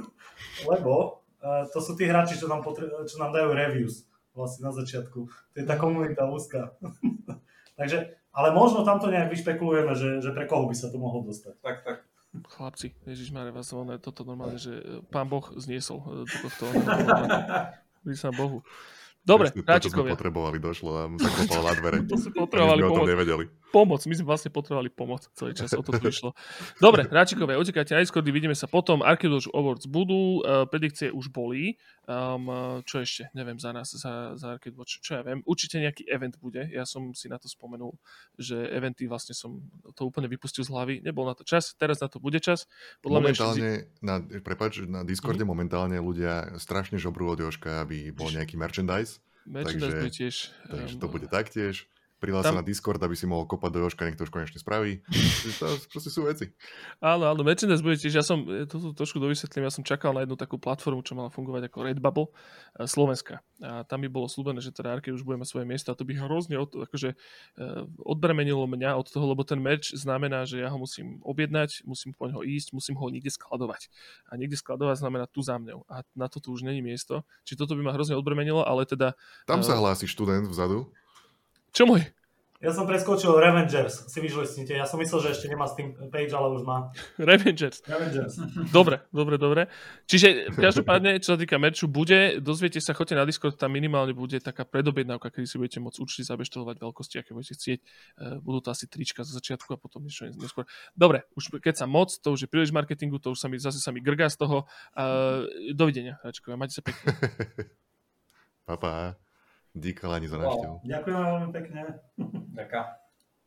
lebo e, to sú tí hráči, čo nám, potre- čo nám dajú reviews vlastne na začiatku. To je tá komunita úzka. Takže, ale možno tamto nejak vyšpekulujeme, že, že pre koho by sa to mohlo dostať. Tak, tak. Chlapci, Ježiš Mare, vás voľné, toto normálne, že e, pán Boh zniesol e, do tohto. Vy sa Bohu. Dobre, Presne to, čo sme potrebovali, došlo nám, zaklopalo na dvere. To si Ani potrebovali sme o tom nevedeli. Pomoc. My sme vlastne potrebovali pomoc celý čas, o to tu išlo. Dobre, hráčikovia, utekajte na Discordy, vidíme sa potom. Arcade Awards budú, uh, predikcie už boli. Um, uh, čo ešte? Neviem za nás, za, za Arcade Watch. Čo ja viem? Určite nejaký event bude. Ja som si na to spomenul, že eventy vlastne som to úplne vypustil z hlavy. Nebol na to čas, teraz na to bude čas. Podľa mňa ešte... Momentálne, na, prepáč, na Discorde Mhm. momentálne ľudia strašne žobrú od Joška, aby bol nejaký merchandise. Merchandise takže- tiež... Takže to bude taktiež. Prihlás tam- na Discord, aby si mohol kopať do Joška, nech to už konečne spraví. To proste sú veci. Áno, áno, merchandise bude tiež, ja som, e, to trošku dovysvetlím, ja som čakal na jednu takú platformu, čo mala fungovať ako Redbubble, e, Slovenska. A tam mi bolo slúbené, že teda Arcade už bude mať svoje miesto a to by hrozne od, akože, e, odbremenilo mňa od toho, lebo ten merch znamená, že ja ho musím objednať, musím po neho ísť, musím ho niekde skladovať. A niekde skladovať znamená tu za mňou. A na to tu už není miesto. Čiže toto by ma hrozne odbremenilo, ale teda... Tam sa hlási študent vzadu. Čo môj? Ja som preskočil Revengers, si vyžlistnite. Ja som myslel, že ešte nemá Steam page, ale už má. Revengers. Revengers. Dobre, dobre, dobre. Čiže každopádne, čo sa týka merču, bude, dozviete sa, choďte na Discord, tam minimálne bude taká predobjednávka, kedy si budete môcť určite zabeštelovať veľkosti, aké budete chcieť. Eh, Budú to asi trička zo začiatku a potom niečo neskôr. Dobre, už keď sa moc, to už je príliš marketingu, to už sa mi, zase sa mi grgá z toho. Eh, dovidenia, hráčkovia, majte sa pekne. Papa. Dík, Lani, za Wow. návštevu. Ďakujem veľmi pekne. Ďakujem.